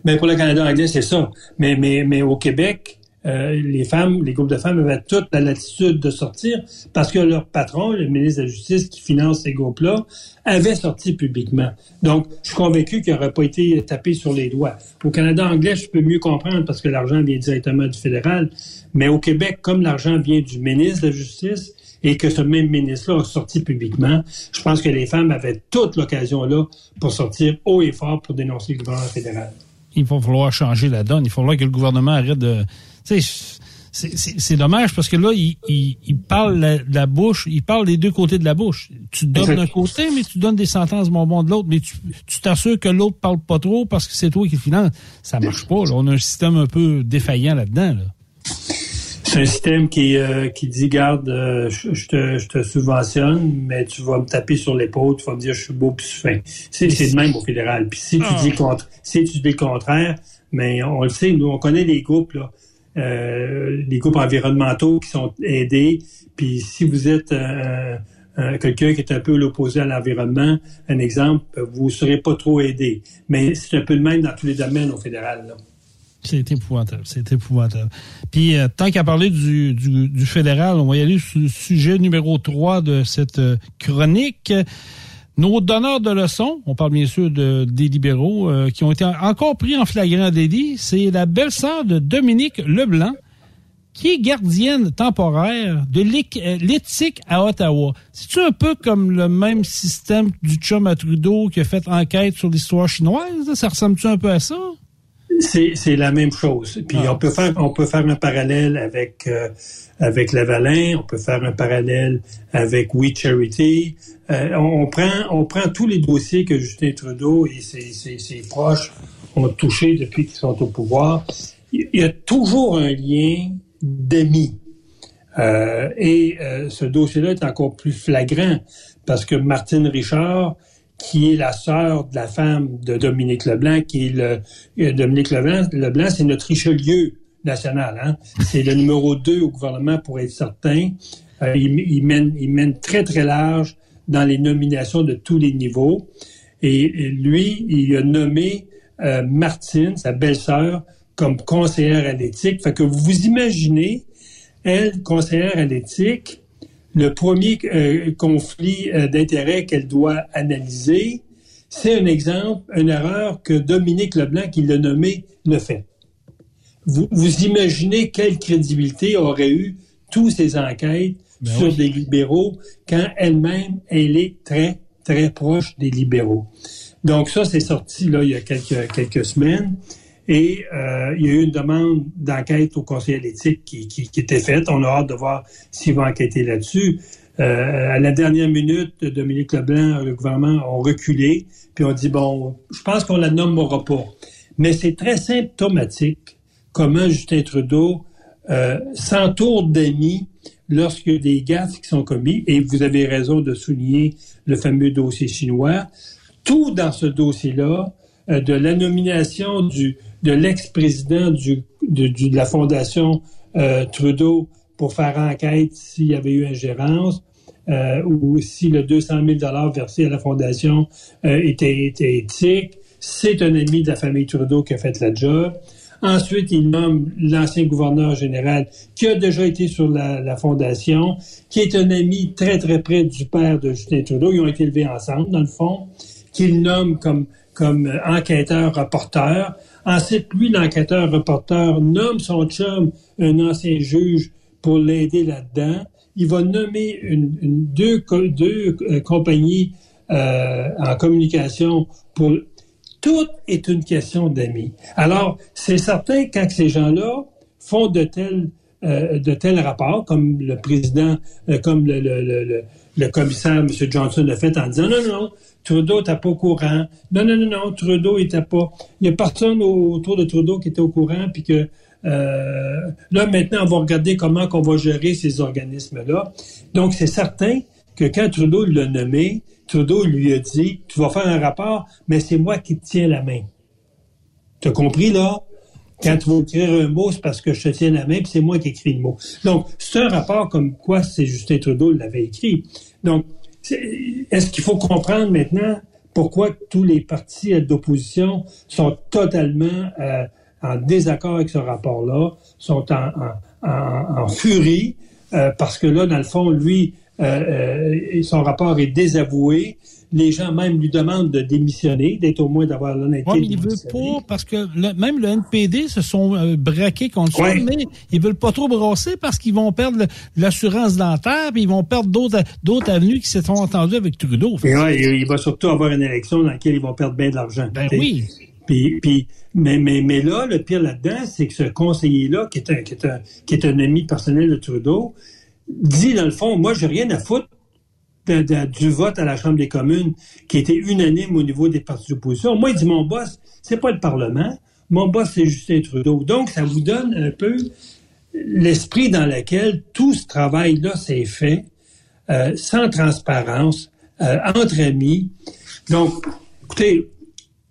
Mais pour le Canada anglais, c'est ça. Mais, mais, mais au Québec, euh, les femmes, les groupes de femmes avaient toute la latitude de sortir parce que leur patron, le ministre de la Justice qui finance ces groupes-là, avait sorti publiquement. Donc, je suis convaincu qu'il n'aurait pas été tapé sur les doigts. Au Canada anglais, je peux mieux comprendre parce que l'argent vient directement du fédéral, mais au Québec, comme l'argent vient du ministre de la Justice, et que ce même ministre-là a sorti publiquement, je pense que les femmes avaient toute l'occasion là pour sortir haut et fort pour dénoncer le gouvernement fédéral. Il va falloir changer la donne. Il va falloir que le gouvernement arrête de c'est dommage parce que là, il, il, parle de la, bouche, il parle des deux côtés de la bouche. Tu donnes d'un côté, mais tu donnes des sentences bonbons de l'autre, mais tu t'assures que l'autre parle pas trop parce que c'est toi qui finance. Ça marche pas. On a un système un peu défaillant là-dedans. C'est un système qui, euh, qui dit, garde, euh, je, te, je te subventionne, mais tu vas me taper sur l'épaule, tu vas me dire, je suis beau puis je suis fin. C'est le même au fédéral. Puis si tu ah. dis contre, si tu dis le contraire, mais on le sait, nous, on connaît les groupes, là. Euh, les groupes environnementaux qui sont aidés. Puis si vous êtes euh, euh, quelqu'un qui est un peu l'opposé à l'environnement, un exemple, vous ne serez pas trop aidé. Mais c'est un peu le même dans tous les domaines au fédéral. C'est épouvantable, c'est épouvantable. Puis, tant qu'à parler du, du, fédéral, on va y aller sur le sujet numéro 3 de cette chronique. Nos donneurs de leçons, on parle bien sûr de, des libéraux, euh, qui ont été encore pris en flagrant délit, c'est la belle-sœur de Dominique Leblanc, qui est gardienne temporaire de euh, l'éthique à Ottawa. C'est-tu un peu comme le même système du chum à Trudeau qui a fait enquête sur l'histoire chinoise? Ça ressemble-tu un peu à ça? C'est la même chose. Puis Ah. on peut faire on peut faire un parallèle avec euh, avec Lavalin, on peut faire un parallèle avec We Charity. Euh, on, on prend on prend tous les dossiers que Justin Trudeau et ses, ses, ses proches ont touchés depuis qu'ils sont au pouvoir. Il y a toujours un lien d'amis. Euh, et euh, ce dossier-là est encore plus flagrant parce que Martine Richard, qui est la sœur de la femme de Dominique Leblanc, qui est le euh, Dominique Leblanc, Leblanc c'est notre Richelieu national. Hein? C'est le numéro 2 au gouvernement pour être certain. Euh, il, mène, très, très large dans les nominations de tous les niveaux. Et, lui, il a nommé euh, Martine, sa belle-sœur, comme conseillère à l'éthique. Fait vous imaginez, elle, conseillère à l'éthique, le premier euh, conflit d'intérêts qu'elle doit analyser, c'est un exemple, une erreur que Dominique Leblanc, qui l'a nommé, le fait. Vous, vous imaginez quelle crédibilité auraient eu tous ces enquêtes Ben sur oui. des libéraux quand elle-même, elle est très, très proche des libéraux. Donc ça, c'est sorti là il y a quelques, quelques semaines. Et euh, il y a eu une demande d'enquête au Conseil d'éthique qui, qui, qui était faite. On a hâte de voir s'il va enquêter là-dessus. Euh, à la dernière minute, Dominique Leblanc, le gouvernement ont reculé, puis on dit bon, je pense qu'on la nommera pas. Mais c'est très symptomatique comment Justin Trudeau euh, s'entoure d'amis a des gaffes qui sont commis. Et vous avez raison de souligner le fameux dossier chinois. Tout dans ce dossier-là, euh, de la nomination du, de l'ex-président de, de la Fondation euh, Trudeau pour faire enquête s'il y avait eu ingérence, ou si le 200 000 versé à la Fondation était éthique. C'est un ami de la famille Trudeau qui a fait la job. Ensuite, il nomme l'ancien gouverneur général qui a déjà été sur la, la Fondation, qui est un ami très, très près du père de Justin Trudeau. Ils ont été élevés ensemble, dans le fond, qu'il nomme comme, comme euh, enquêteur-reporter. Ensuite, lui, l'enquêteur-reporter, nomme son chum, un ancien juge, pour l'aider là-dedans. Il va nommer une, une- deux, deux euh, compagnies euh, en communication pour... Tout est une question d'amis. Alors, c'est certain quand ces gens-là font de tels euh, de tels rapports, comme le président, euh, comme le, le, le, le- commissaire, M. Johnson, l'a fait en disant non, non, non, Trudeau n'était pas au courant. Non, non, non, non, Trudeau était pas. Il n'y a personne au- autour de Trudeau qui était au courant, puis que euh, là, maintenant, on va regarder comment qu'on va gérer ces organismes-là. Donc, c'est certain que quand Trudeau l'a nommé, Trudeau lui a dit Tu vas faire un rapport, mais c'est moi qui te tiens la main. Tu as compris, là? Quand tu vas écrire un mot, c'est parce que je te tiens la main, puis c'est moi qui écris le mot. Donc, un rapport comme quoi c'est Justin Trudeau l'avait écrit. Donc, est-ce qu'il faut comprendre maintenant pourquoi tous les partis d'opposition sont totalement euh, en désaccord avec ce rapport-là, sont en furie, euh, parce que là, dans le fond, lui, euh, euh, son rapport est désavoué. Les gens même lui demandent de démissionner, d'être au moins d'avoir l'honnêteté. Oui, mais il veut démissionner. pas, parce que le- même le NPD se sont euh, braqués contre ça, Ouais. mais ils veulent pas trop brasser parce qu'ils vont perdre l'assurance dentaire, puis ils vont perdre d'autres d'autres avenues qui se sont entendues avec Trudeau. Et ouais, il il va surtout avoir une élection dans laquelle ils vont perdre bien de l'argent. Ben T'sais. oui. Puis, puis, mais, mais, mais là, le pire là-dedans, c'est que ce conseiller-là, qui est, un, qui, est un, qui est un ami personnel de Trudeau, dit dans le fond, moi, j'ai rien à foutre du vote à la Chambre des communes qui était unanime au niveau des partis d'opposition. Moi, il dit, mon boss, c'est pas le Parlement. Mon boss, c'est Justin Trudeau. Donc, ça vous donne un peu l'esprit dans lequel tout ce travail-là s'est fait euh, sans transparence, euh, entre amis. Donc, écoutez,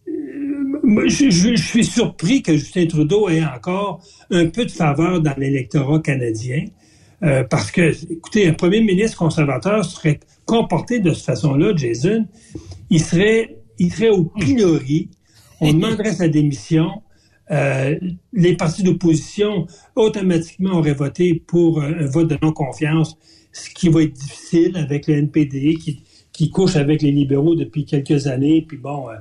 euh, je- je suis surpris que Justin Trudeau ait encore un peu de faveur dans l'électorat canadien. Euh, parce que, écoutez, un premier ministre conservateur serait comporté de cette façon-là, Jason. Il serait, il serait au pilori. On demanderait sa démission. Euh, les partis d'opposition automatiquement auraient voté pour un, vote de non-confiance, ce qui va être difficile avec le NPD qui, qui couche avec les libéraux depuis quelques années. Puis bon, euh,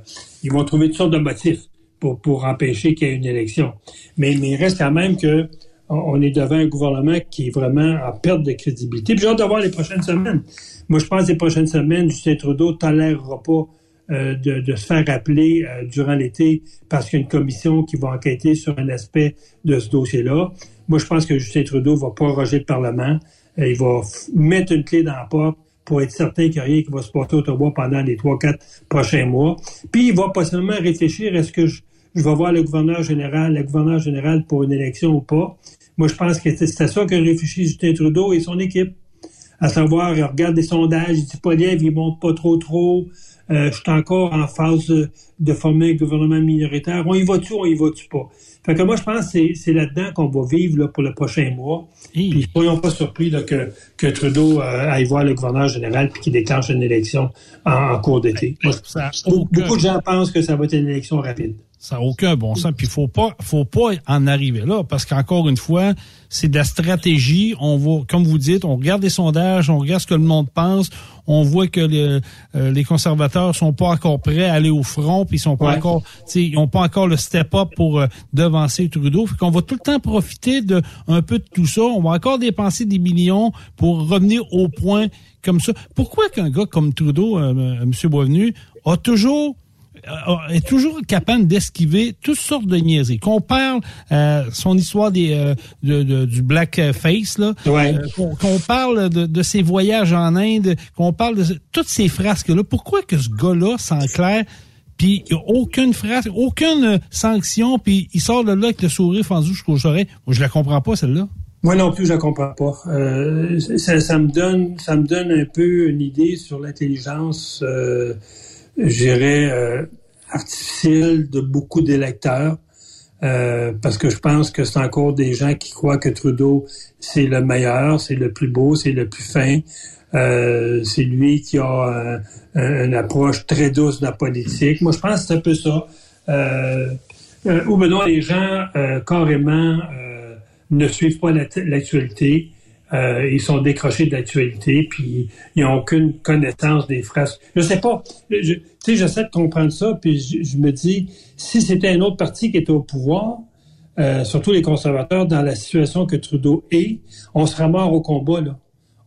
ils vont trouver toutes sortes de motifs pour, pour empêcher qu'il y ait une élection. Mais, mais il reste quand même que on est devant un gouvernement qui est vraiment en perte de crédibilité. Puis j'ai de voir les prochaines semaines. Moi, je pense que les prochaines semaines, Justin Trudeau tolérera pas euh, de, de, se faire rappeler euh, durant l'été parce qu'il y a une commission qui va enquêter sur un aspect de ce dossier-là. Moi, je pense que Justin Trudeau va proroger le Parlement. il va mettre une clé dans la porte pour être certain qu'il n'y a rien qui va se passer à Ottawa pendant les trois, quatre prochains mois. Puis, il va possiblement réfléchir, est-ce que je, je vais voir le gouverneur général, le gouverneur général pour une élection ou pas. Moi, je pense que c'est à ça que réfléchit Justin Trudeau et son équipe. À savoir, il regarde des sondages, il dit pas lièvre, il monte pas trop trop. Euh, je suis encore en phase de, former un gouvernement minoritaire. On y va-tu, on y va-tu pas? Fait que moi, je pense que c'est là-dedans qu'on va vivre là, pour le prochain mois. Puis Puis soyons pas surpris là, que, que Trudeau euh, aille voir le gouverneur général puis qu'il déclenche une élection en, cours d'été. Beaucoup de gens pensent que ça va être une élection rapide. Ça n'a aucun bon sens. Puis faut pas, faut pas en arriver là, parce qu'encore une fois, c'est de la stratégie. On va, comme vous dites, on regarde les sondages, on regarde ce que le monde pense. On voit que le, euh, les conservateurs sont pas encore prêts à aller au front, puis ils sont pas encore, ils n'ont pas encore le step-up pour euh, devancer Trudeau. Fait qu'on va tout le temps profiter de un peu de tout ça. On va encore dépenser des millions pour revenir au point comme ça. Pourquoi qu'un gars comme Trudeau, euh, M. Boisvenu, a toujours euh, est toujours capable d'esquiver toutes sortes de niaiseries. Qu'on parle euh, son histoire des euh, de, de, du blackface là, qu'on parle de, de, ses voyages en Inde, qu'on parle de toutes ces frasques là. Pourquoi que ce gars-là, sans clair, puis aucune phrase, aucune sanction, puis il sort de là avec le sourire fendu jusqu'au oreilles? Moi, je la comprends pas celle-là. Moi non plus, je la comprends pas. Euh, ça, ça, me donne, ça me donne un peu une idée sur l'intelligence. Euh, je dirais, euh, artificielle de beaucoup d'électeurs. Euh, parce que je pense que c'est encore des gens qui croient que Trudeau, c'est le meilleur, c'est le plus beau, c'est le plus fin. Euh, c'est lui qui a une approche très douce de la politique. Moi, je pense que c'est un peu ça. Euh, ou maintenant, les gens carrément ne suivent pas l'actualité. Euh, ils sont décrochés de l'actualité, puis ils n'ont aucune connaissance des phrases. Je sais pas. Tu sais, j'essaie de comprendre ça, puis je, me dis, si c'était un autre parti qui était au pouvoir, euh, surtout les conservateurs, dans la situation que Trudeau est, on serait mort au combat, là.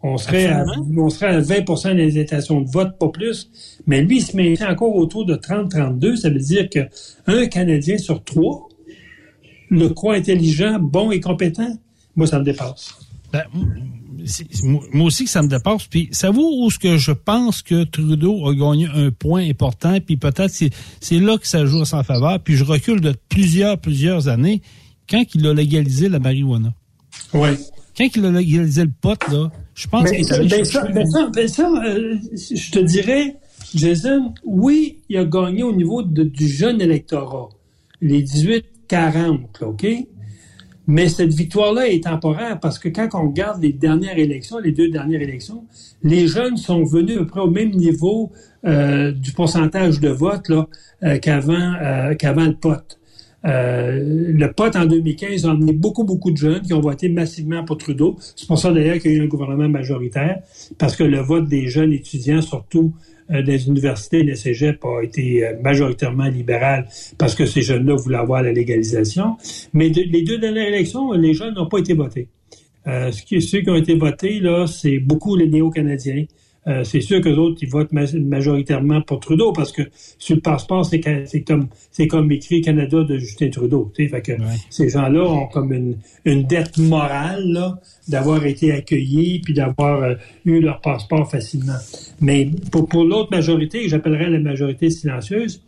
On serait, à, on serait à 20 des intentions de vote, pas plus. Mais lui, il se met encore autour de 30-32. Ça veut dire que un Canadien sur trois le croit intelligent, bon et compétent. Moi, ça me dépasse. Ben, moi aussi que ça me dépasse. Puis, ça vaut où ce que je pense que Trudeau a gagné un point important, puis peut-être c'est, là que ça joue à sa faveur. Puis je recule de plusieurs, plusieurs années, quand il a légalisé la marijuana? Oui. Quand il a légalisé le pot, là, je pense qu'il est allé ben ça, ben ça, ben ça euh, je te dirais, Jason, oui, il a gagné au niveau du jeune électorat, les 18-40, OK? Mais cette victoire-là est temporaire parce que quand on regarde les dernières élections, les deux dernières élections, les jeunes sont venus à peu près au même niveau euh, du pourcentage de vote là, euh, qu'avant, euh, qu'avant le pote. le pote en 2015 a emmené beaucoup, beaucoup de jeunes qui ont voté massivement pour Trudeau. C'est pour ça d'ailleurs qu'il y a eu un gouvernement majoritaire, parce que le vote des jeunes étudiants, surtout des universités, le cégep a été euh, majoritairement libéral parce que ces jeunes-là voulaient avoir la légalisation. Mais les deux dernières élections, les jeunes n'ont pas été votés. Euh, ceux qui ont été votés, là, c'est beaucoup les néo-canadiens. Euh, c'est sûr que les autres, ils votent majoritairement pour Trudeau parce que sur le passeport, c'est comme c'est comme écrit Canada de Justin Trudeau. Fait que ces gens-là ont comme une, une dette morale d'avoir été accueillis puis d'avoir euh, eu leur passeport facilement. Mais pour, pour l'autre majorité, j'appellerais la majorité silencieuse,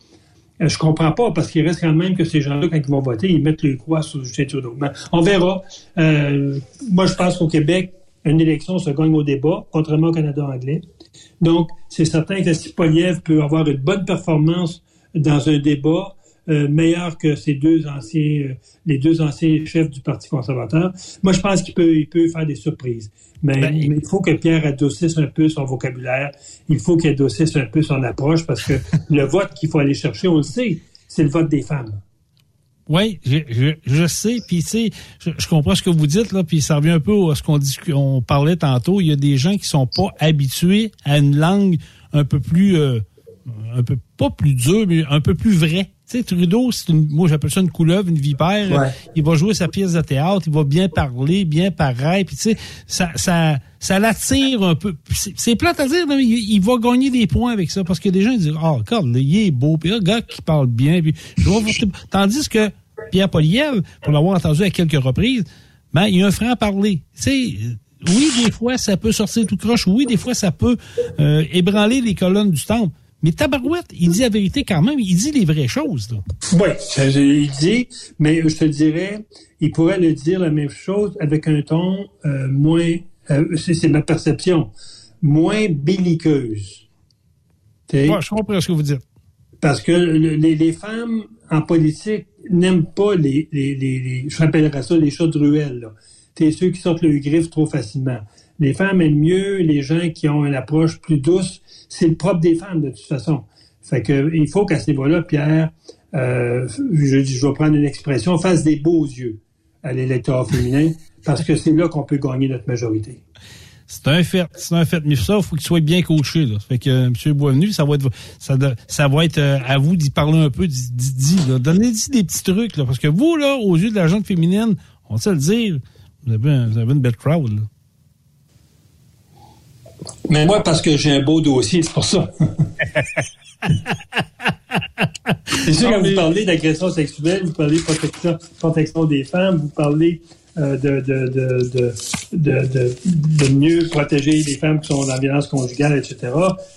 euh, je comprends pas parce qu'il reste quand même que ces gens-là, quand ils vont voter, ils mettent le croix sur Justin Trudeau. Mais on verra. moi, je pense qu'au Québec, une élection se gagne au débat, contrairement au Canada anglais. Donc, c'est certain que si Poliev peut avoir une bonne performance dans un débat, euh, meilleur que ces deux anciens, euh, les deux anciens chefs du Parti conservateur. Moi, je pense qu'il peut, il peut faire des surprises. Mais, ben, il faut que Pierre adoucisse un peu son vocabulaire. Il faut qu'il adoucisse un peu son approche parce que le vote qu'il faut aller chercher, on le sait, c'est le vote des femmes. Oui, je, je, sais, puis tu sais, je, comprends ce que vous dites là, puis ça revient un peu à ce qu'on on parlait tantôt. Il y a des gens qui sont pas habitués à une langue un peu plus euh, un peu, pas plus dur, mais un peu plus vrai. Tu sais, Trudeau, c'est une, moi j'appelle ça une couleuvre, une vipère. Ouais. Il va jouer sa pièce de théâtre, il va bien parler, bien paraître, puis tu sais, ça, ça, ça l'attire un peu. C'est plate à dire, mais il, va gagner des points avec ça, parce que des gens ils disent, oh, regarde, là, il est beau, puis un gars qui parle bien, puis je vais Tandis que Pierre Poliev, pour l'avoir entendu à quelques reprises, ben, il a un franc parler. Tu sais, oui, des fois, ça peut sortir tout croche. Oui, des fois, ça peut euh, ébranler les colonnes du temple. Mais Tabarouette, il dit la vérité quand même. Il dit les vraies choses. Là. Oui, il dit, mais je te dirais, il pourrait le dire la même chose avec un ton euh, moins, euh, c'est ma perception, moins belliqueuse. Ouais, je comprends ce que vous dites. Parce que le- les, les femmes en politique n'aiment pas les, les, les, je rappellerais ça les chats de ruelle. T'es ceux qui sortent le griffe trop facilement. Les femmes aiment mieux les gens qui ont une approche plus douce. C'est le propre des femmes de toute façon. Fait que il faut qu'à ce niveau-là, Pierre, euh, je, je vais prendre une expression, fasse des beaux yeux à l'électorat féminin, parce que c'est là qu'on peut gagner notre majorité. C'est un fait. C'est un fait. Mais ça, il faut qu'il soit bien coaché. Là. Fait que euh, M. Boisvenu, ça va être ça, va être euh, à vous d'y parler un peu, d'y. Donnez-y des petits trucs. Là, parce que vous, là, aux yeux de la gente féminine, on sait le dire, vous avez, un- vous avez une belle crowd. Là. Mais moi, parce que j'ai un beau dossier, c'est pour ça. c'est sûr, quand vous parlez d'agression sexuelle, vous parlez de protection, protection des femmes, vous parlez de, de, de, de, de, mieux protéger les femmes qui sont dans la violence conjugale, etc.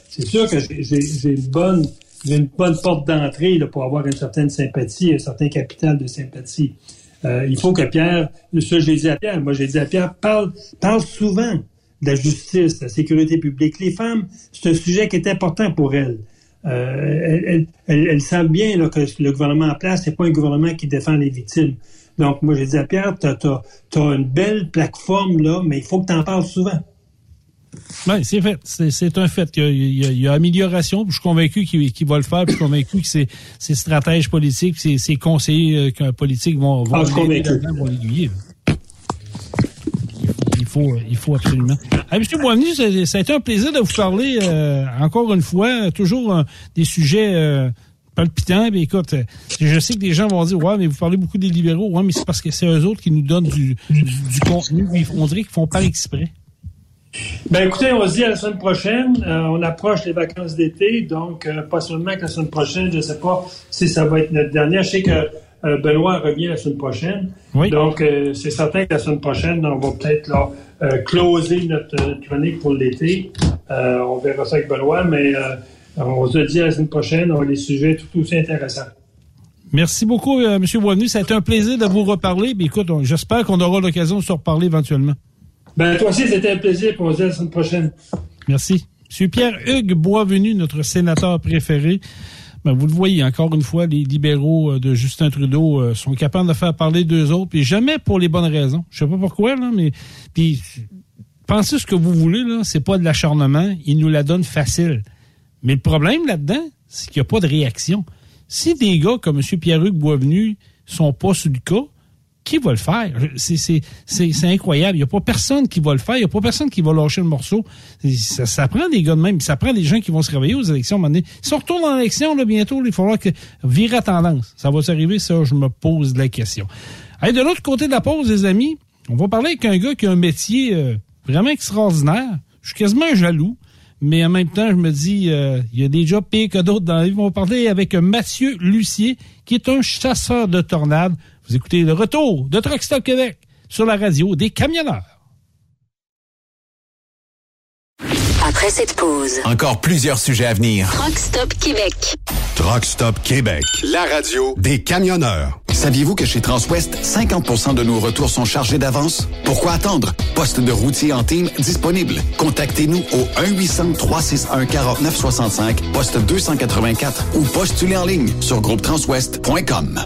C'est sûr que j'ai- j'ai j'ai une bonne j'ai une bonne porte d'entrée pour avoir une certaine sympathie, un certain capital de sympathie. Euh, il faut que Pierre, ça je l'ai dit à Pierre, moi j'ai dit à Pierre, parle, parle souvent de la justice, de la sécurité publique. Les femmes, c'est un sujet qui est important pour elles. Euh, elles, savent bien que le gouvernement en place, c'est pas un gouvernement qui défend les victimes. Donc, moi, j'ai dit à Pierre, tu as, une belle plateforme, là, mais il faut que tu en parles souvent. Oui, c'est fait. C'est un fait. Il y a, il y a- il y a amélioration. Je suis convaincu qu'il va le faire. puis Je suis convaincu que ses, ses stratèges politiques, ses, ses conseillers euh, politiques vont, vont Ah, l'aiguiller. Il faut, il faut absolument. Ah, Monsieur Boisvenu, ça, ça a été un plaisir de vous parler euh, encore une fois. Toujours euh, des sujets euh, palpitants. Mais écoute, euh, je sais que des gens vont dire Ouais, mais vous parlez beaucoup des libéraux. Ouais, mais c'est parce que c'est eux autres qui nous donnent du, du, du contenu. On dirait qu'ils font par exprès. Ben écoutez, on se dit à la semaine prochaine. Euh, on approche les vacances d'été, donc euh, pas seulement que la semaine prochaine, je ne sais pas si ça va être notre dernière. Je sais que euh, Benoît revient la semaine prochaine. Oui. Donc c'est certain que la semaine prochaine, on va peut-être là closer notre, chronique pour l'été. On verra ça avec Benoît, mais on se dit à la semaine prochaine, on a des sujets tout aussi intéressants. Merci beaucoup, euh, M. Boisvenu. Ça a été un plaisir de vous reparler. Puis écoute, on- j'espère qu'on aura l'occasion de se reparler éventuellement. Ben toi aussi, c'était un plaisir, puis on se dit à la semaine prochaine. Merci. M. Pierre-Hugues Boisvenu, notre sénateur préféré. Ben, vous le voyez, encore une fois, les libéraux euh, de Justin Trudeau euh, sont capables de faire parler d'eux autres, puis jamais pour les bonnes raisons. Je sais pas pourquoi, là, mais puis pensez ce que vous voulez, là, c'est pas de l'acharnement, ils nous la donnent facile. Mais le problème là-dedans, c'est qu'il n'y a pas de réaction. Si des gars comme M. Pierre-Hugues Boisvenu sont pas sur le cas, qui va le faire? C'est, incroyable. Il n'y a pas personne qui va le faire. Il n'y a pas personne qui va lâcher le morceau. Ça, prend des gars de même. Ça prend des gens qui vont se réveiller aux élections. donné. Si on retourne dans l'élection, bientôt, il faudra que virer à tendance. Ça va s'arriver, ça, je me pose la question. Allez, de l'autre côté de la pause, les amis, on va parler avec un gars qui a un métier euh, vraiment extraordinaire. Je suis quasiment jaloux. Mais en même temps, je me dis, euh, il y a des jobs pires que d'autres dans la vie. On va parler avec Mathieu Lucier, qui est un chasseur de tornades. Vous écoutez le retour de Truck Stop Québec sur la radio des camionneurs. Après cette pause, Encore plusieurs sujets à venir. Truck Stop Québec. Truck Stop Québec, la radio des camionneurs. Saviez-vous que chez Transwest, 50% de nos retours sont chargés d'avance? Pourquoi attendre? Poste de routier en team disponible. Contactez-nous au 1-800-361-4965, poste 284 ou postulez en ligne sur groupetranswest.com.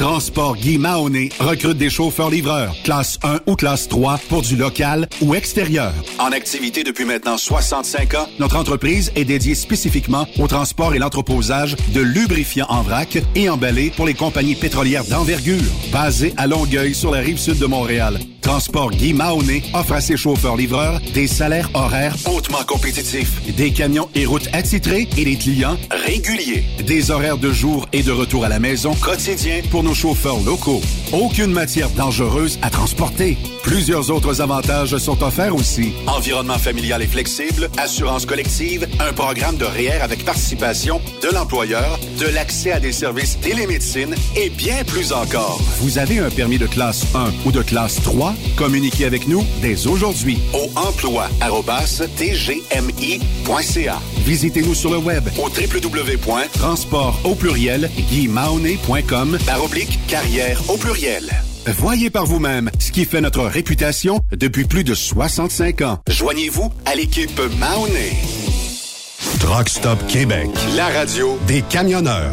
Transport Guy Mahoney recrute des chauffeurs-livreurs, classe 1 ou classe 3 pour du local ou extérieur. En activité depuis maintenant 65 ans, notre entreprise est dédiée spécifiquement au transport et l'entreposage de lubrifiants en vrac et emballés pour les compagnies pétrolières d'envergure. Basée à Longueuil sur la rive sud de Montréal, Transport Guy Mahoney offre à ses chauffeurs-livreurs des salaires horaires hautement compétitifs, des camions et routes attitrés et des clients réguliers. Des horaires de jour et de retour à la maison quotidiens pour nos chauffeurs locaux. Aucune matière dangereuse à transporter. Plusieurs autres avantages sont offerts aussi. Environnement familial et flexible, assurance collective, un programme de REER avec participation de l'employeur, de l'accès à des services télémédecine et bien plus encore. Vous avez un permis de classe 1 ou de classe 3? Communiquez avec nous dès aujourd'hui au emploi.tgmi.ca. Visitez-nous sur le web au www.transport au pluriel guimauné.com par oblique carrière au pluriel. Voyez par vous-même ce qui fait notre réputation depuis plus de 65 ans. Joignez-vous à l'équipe Mahoney. Truck Stop Québec, la radio des camionneurs.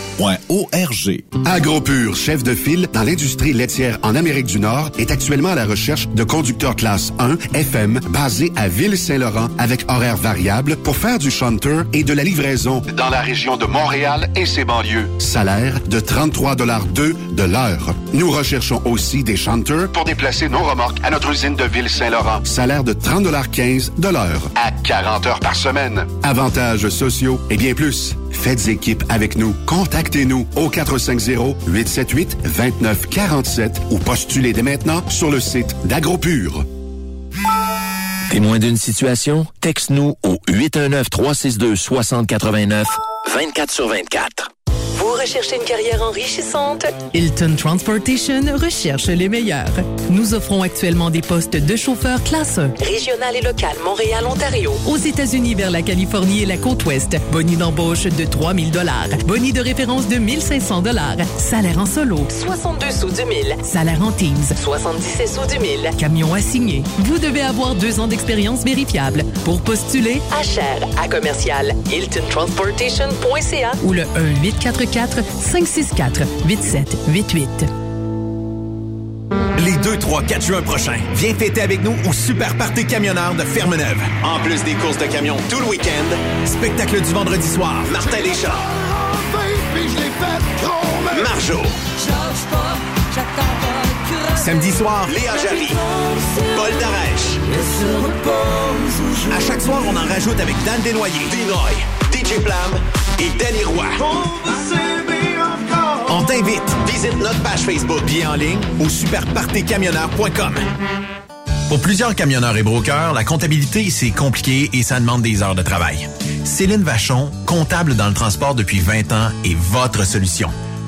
AgroPure, chef de file dans l'industrie laitière en Amérique du Nord, est actuellement à la recherche de conducteurs classe 1 FM basés à Ville-Saint-Laurent avec horaires variables pour faire du shunter et de la livraison dans la région de Montréal et ses banlieues. Salaire de 33,2 de l'heure. Nous recherchons aussi des shunters pour déplacer nos remorques à notre usine de Ville-Saint-Laurent. Salaire de 30,15 de l'heure à 40 heures par semaine. Avantages sociaux et bien plus. Faites équipe avec nous. Contactez-nous au 450-878-2947 ou postulez dès maintenant sur le site d'AgroPure. Témoin d'une situation? Texte-nous au 819-362-6089, 24 sur 24. Vous recherchez une carrière enrichissante? Hilton Transportation recherche les meilleurs. Nous offrons actuellement des postes de chauffeur classe 1. Régional et local, Montréal, Ontario. Aux États-Unis vers la Californie et la côte ouest, boni d'embauche de 3000 dollars, boni de référence de 1500 dollars, salaire en solo, 62 sous du mille. salaire en teams, 77 sous du mille. camion assigné. Vous devez avoir deux ans d'expérience vérifiable. Pour postuler, À cher, à commercial, hiltontransportation.ca ou le 1-844-564-8788. Les 2, 3, 4 juin prochains, viens fêter avec nous au Super Party Camionneur de Fermeneuve. En plus des courses de camions tout le week-end, spectacle du vendredi soir, Martin Deschamps, Marjo. Samedi soir, Léa Jarry, Paul Darèche. À chaque soir, on en rajoute avec Dan Desnoyers, Dinoy, DJ Plam et Danny Roy. On t'invite. Visite notre page Facebook, bien en ligne au superpartycamionneur.com. Pour plusieurs camionneurs et brokers, la comptabilité, c'est compliqué et ça demande des heures de travail. Céline Vachon, comptable dans le transport depuis 20 ans, est votre solution.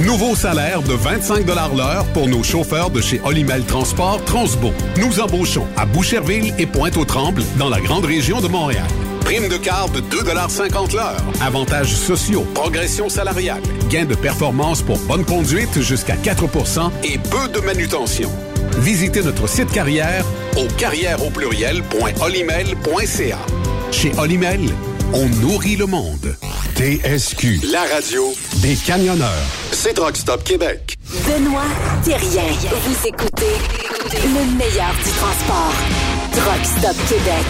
Nouveau salaire de 25 l'heure pour nos chauffeurs de chez Olimel Transport Transbo. Nous embauchons à Boucherville et Pointe-aux-Trembles dans la grande région de Montréal. Prime de quart de 2,50 l'heure. Avantages sociaux, progression salariale, gains de performance pour bonne conduite jusqu'à 4% et peu de manutention. Visitez notre site carrière au carrière au. Chez Olimel, on nourrit le monde. TSQ, la radio des camionneurs. C'est Rock Stop Québec. Benoît Thérien. Vous écoutez le meilleur du transport. Truck Stop Québec.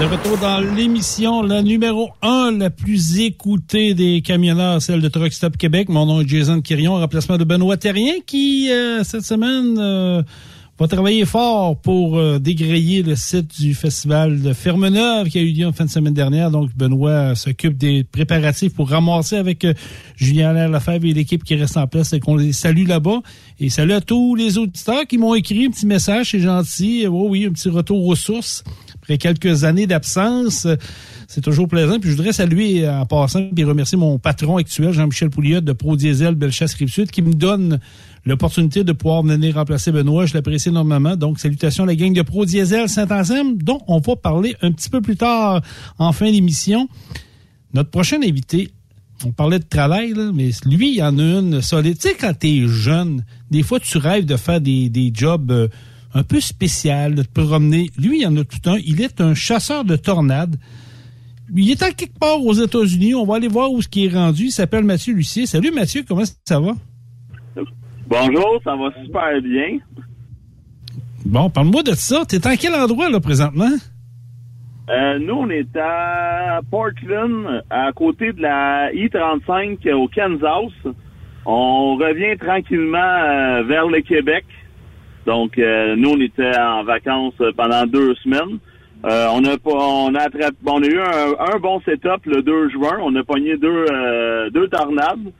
de retour dans l'émission, la numéro 1, la plus écoutée des camionneurs, celle de Truck Stop Québec. Mon nom est Jason Quirion, remplacement de Benoît Terrien, qui, euh, cette semaine, euh, va travailler fort pour euh, dégrayer le site du festival de Fermeneuve qui a eu lieu en fin de semaine dernière. Donc, Benoît s'occupe des préparatifs pour ramasser avec Julien Allaire Lefebvre et l'équipe qui reste en place et qu'on les salue là-bas. Et salut à tous les auditeurs qui m'ont écrit un petit message, c'est gentil. Oh oui, un petit retour aux sources après quelques années d'absence. C'est toujours plaisant. Puis je voudrais saluer en passant et remercier mon patron actuel, Jean-Michel Pouliot de Pro Diesel Bellechasse Rive-Sud, qui me donne l'opportunité de pouvoir venir remplacer Benoît. Je l'apprécie énormément. Donc, salutations à la gang de Pro Diesel Saint-Anselme, dont on va parler un petit peu plus tard en fin d'émission. Notre prochain invité, on parlait de travail, mais lui, il en a une solide. Tu sais, quand t'es jeune, des fois, tu rêves de faire des, des jobs... euh, un peu spécial de te promener. Lui, il y en a tout un. Il est un chasseur de tornades. Il est à quelque part aux États-Unis. On va aller voir où ce qui est rendu. Il s'appelle Mathieu Lucier. Salut Mathieu, comment ça va? Bonjour, ça va super bien. Bon, parle-moi de ça. T'es en quel endroit, là, présentement? Euh, nous, on est à Portland, à côté de la I-35 au Kansas. On revient tranquillement euh, vers le Québec. Donc, euh, nous, on était en vacances pendant deux semaines. Euh, on a pas, on a attrapé, on a eu un, un bon setup le 2 juin. On a pogné deux, euh, deux tornades.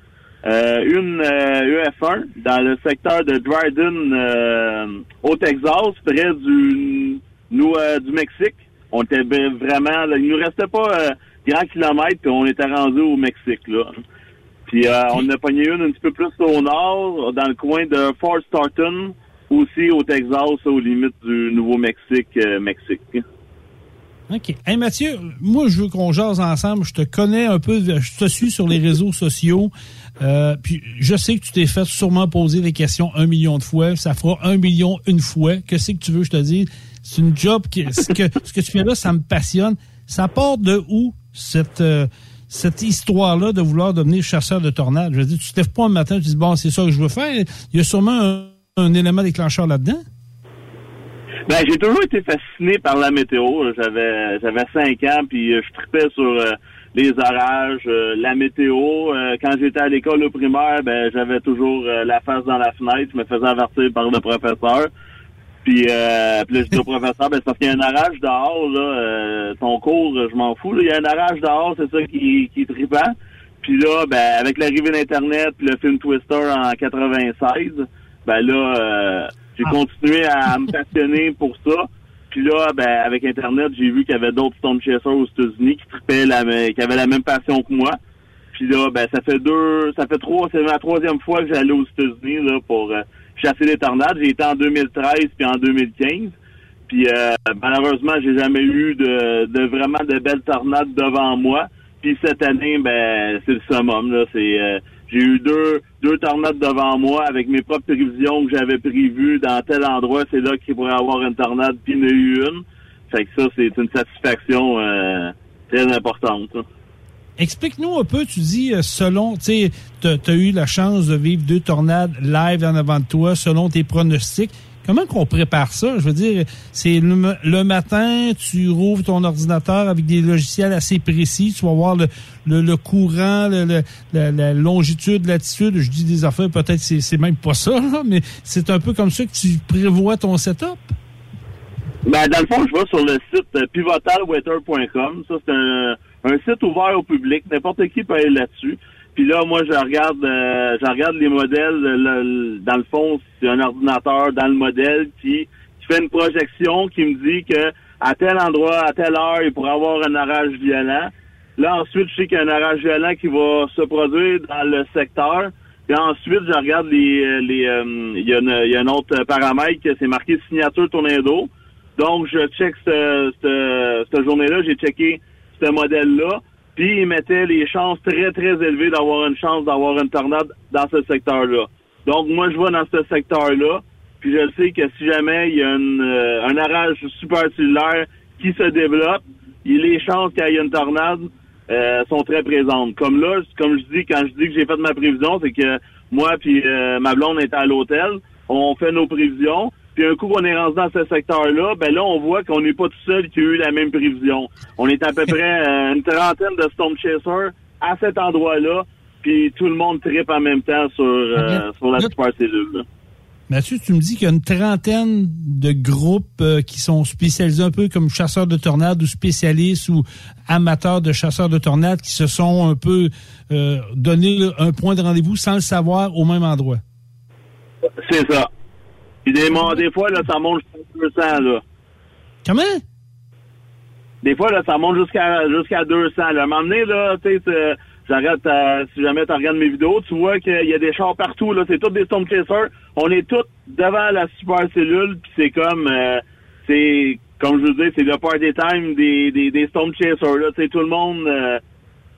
Euh, une EF1 dans le secteur de Dryden euh, au Texas, près du, nous, euh, du Mexique. On était vraiment, là, il nous restait pas euh, grand kilomètre, puis on était rendu au Mexique là. Puis euh, on a pogné une un petit peu plus au nord, dans le coin de Fort Starton, aussi au Texas, aux limites du Nouveau-Mexique, euh, Mexique. OK. Hey Mathieu, moi je veux qu'on jase ensemble. Je te connais un peu, je te suis sur les réseaux sociaux. Euh, puis je sais que tu t'es fait sûrement poser des questions un million de fois. Ça fera un million une fois. Que c'est que tu veux je te dise? C'est une job qui. Ce que, ce que tu fais là, ça me passionne. Ça part de où cette. euh, cette histoire-là de vouloir devenir chasseur de tornades? Je veux dire, tu te lèves pas un matin tu dis, bon, c'est ça que je veux faire. Il y a sûrement un, un élément déclencheur là-dedans? Ben, j'ai toujours été fasciné par la météo. J'avais j'avais cinq ans, puis euh, je tripais sur euh, les orages, euh, la météo. Quand j'étais à l'école au primaire, ben j'avais toujours la face dans la fenêtre. Je me faisais avertir par le professeur. Puis, euh, puis là, je dis au professeur, ben, c'est qu'il y a un orage dehors, là. ton cours, je m'en fous. là. Il y a un orage dehors, c'est ça qui, qui est trippant. Puis là, ben, avec l'arrivée d'Internet, puis le film Twister en 96, ben là, euh, j'ai continué à me passionner pour ça. Puis là, ben, avec Internet, j'ai vu qu'il y avait d'autres Storm Chasers aux États-Unis qui trippaient la, qui avaient la même passion que moi. Puis là, ben, ça fait deux, ça fait trois, c'est ma troisième fois que j'allais aux États-Unis, là, pour euh, chasser les tornades. J'ai été en 2013 puis en 2015. Puis euh, malheureusement, j'ai jamais eu de, de vraiment de belles tornades devant moi. Puis cette année, ben, c'est le summum, là. C'est, euh, j'ai eu deux, deux tornades devant moi avec mes propres prévisions que j'avais prévues dans tel endroit. C'est là qu'il pourrait y avoir une tornade, puis il y en a eu une. Fait que ça, c'est une satisfaction euh, très importante. Explique-nous un peu, tu dis, euh, selon, tu sais, tu as eu la chance de vivre deux tornades live en avant de toi, selon tes pronostics. Comment qu'on prépare ça? Je veux dire, c'est le, ma- le matin, tu rouvres ton ordinateur avec des logiciels assez précis, tu vas voir le, courant, la, la longitude, latitude. Je dis des affaires, peut-être c'est c'est même pas ça, mais c'est un peu comme ça que tu prévois ton setup? Ben, dans le fond, je vais sur le site pivotalweather.com. Ça, c'est un, un site ouvert au public. N'importe qui peut aller là-dessus. Puis là, moi, je regarde, euh, je regarde les modèles. le- le- dans le fond, c'est un ordinateur dans le modèle qui, qui fait une projection qui me dit que à tel endroit, à telle heure, il pourrait avoir un orage violent. Là, ensuite, je sais qu'il y a un orage violent qui va se produire dans le secteur. Puis ensuite, je regarde les, les euh, il y, a une- il y a un autre paramètre que c'est marqué signature tornado. Donc, je check ce- ce- cette journée-là, j'ai checké ce modèle-là, puis il mettait les chances très, très élevées d'avoir une chance d'avoir une tornade dans ce secteur-là. Donc, moi, je vais dans ce secteur-là, puis je sais que si jamais il y a une, euh, un orage supercellulaire qui se développe, les chances qu'il y ait une tornade euh, sont très présentes. Comme là, comme je dis, quand je dis que j'ai fait ma prévision, c'est que moi puis euh, ma blonde était à l'hôtel, on fait nos prévisions, Puis un coup qu'on est rendu dans ce secteur-là, ben là, on voit qu'on n'est pas tout seul qui a eu la même prévision. On est à peu près euh, une trentaine de Storm Chasers à cet endroit-là, puis tout le monde tripe en même temps sur, euh, sur la super cellule. Mathieu, tu me dis qu'il y a une trentaine de groupes euh, qui sont spécialisés un peu comme chasseurs de tornades ou spécialistes ou amateurs de chasseurs de tornades qui se sont un peu euh, donné un point de rendez-vous sans le savoir au même endroit. C'est ça. Puis des, des fois, là, ça monte jusqu'à 200, là. Comment? Des fois, là, ça monte jusqu'à jusqu'à 200. Là. À un moment donné, là, tu sais, j'arrête, euh, si jamais tu regardes mes vidéos, tu vois qu'il y a des chars partout, là. C'est tous des Storm Chasers. On est tous devant la super cellule, puis c'est comme, euh, c'est, comme je vous dis, c'est le party time des, des, des Storm Chasers, là. Tu sais, tout le monde, euh,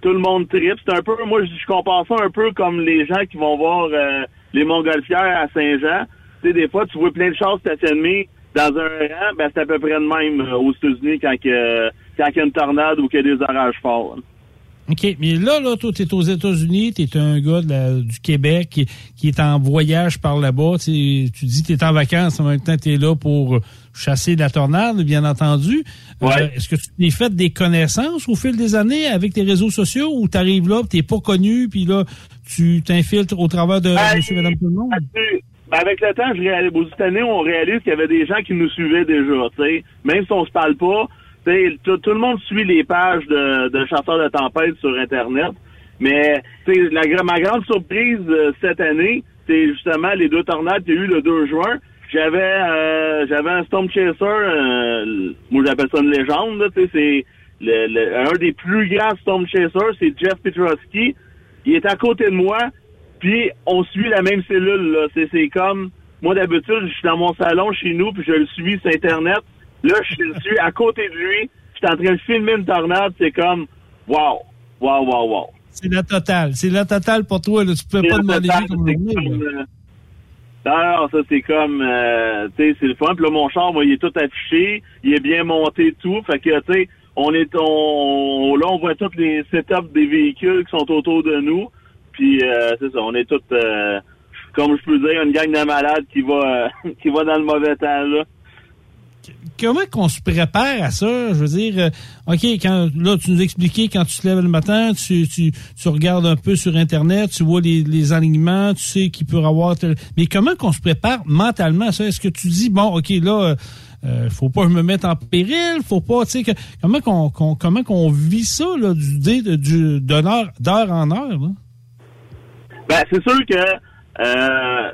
tout le monde tripe. C'est un peu, moi, je je compare ça un peu comme les gens qui vont voir euh, les Montgolfières à Saint-Jean. Tu sais, des fois, tu vois plein de chars stationnés dans un rang, ben, c'est à peu près de même euh, aux États-Unis quand, que, quand il y a une tornade ou qu'il y a des orages forts. OK, mais là, là, toi, t'es aux États-Unis, t'es un gars de la- du Québec qui, qui est en voyage par là-bas. Tu dis que t'es en vacances, en même temps, t'es là pour chasser la tornade, bien entendu. Euh, Est-ce que tu t'es fait des connaissances au fil des années avec tes réseaux sociaux ou t'arrives là, t'es pas connu, puis là, tu t'infiltres au travers de monsieur, madame, tout le monde? Ben, avec le temps, je réalise, cette année, on réalise qu'il y avait des gens qui nous suivaient déjà, tu sais. Même si on se parle pas, tout, tout le monde suit les pages de, de chasseurs de tempête sur Internet. Mais, la, ma grande surprise euh, cette année, c'est justement les deux tornades qu'il y a eu le 2 juin. J'avais euh, j'avais un Storm Chaser, euh, moi j'appelle ça une légende, là, c'est le, le- un des plus grands Storm Chasers, c'est Jeff Petrosky. Il est à côté de moi, puis on suit la même cellule. là. C'est, c'est comme, moi d'habitude, je suis dans mon salon chez nous, puis je le suis sur Internet. Là, je le suis à côté de lui, je suis en train de filmer une tornade, c'est comme, wow, wow, wow, wow. C'est la totale. C'est la totale pour toi. Là. Tu peux C'est pas demander comme comme, là. euh, ça c'est comme, euh, tu sais, c'est le fun. Puis là, mon char, moi, il est tout affiché, il est bien monté, tout. Fait que, tu sais, on est, on, là, on voit tous les setups des véhicules qui sont autour de nous. Puis, euh, c'est ça, on est tous, euh, comme je peux dire, une gang de malades qui va, euh, qui va dans le mauvais temps, là. comment qu'on se prépare à ça? Je veux dire, OK, quand là, tu nous expliquais quand tu te lèves le matin, tu, tu, tu regardes un peu sur Internet, tu vois les, les alignements, tu sais qu'il peut avoir... tel- Mais comment qu'on se prépare mentalement à ça? Est-ce que tu dis, bon, OK, là... euh, faut pas me mette en péril, faut pas, tu sais, que- comment qu'on qu'on- comment qu'on vit ça, là, du, du, d'une heure, d'heure en heure, là? Ben, c'est sûr que euh,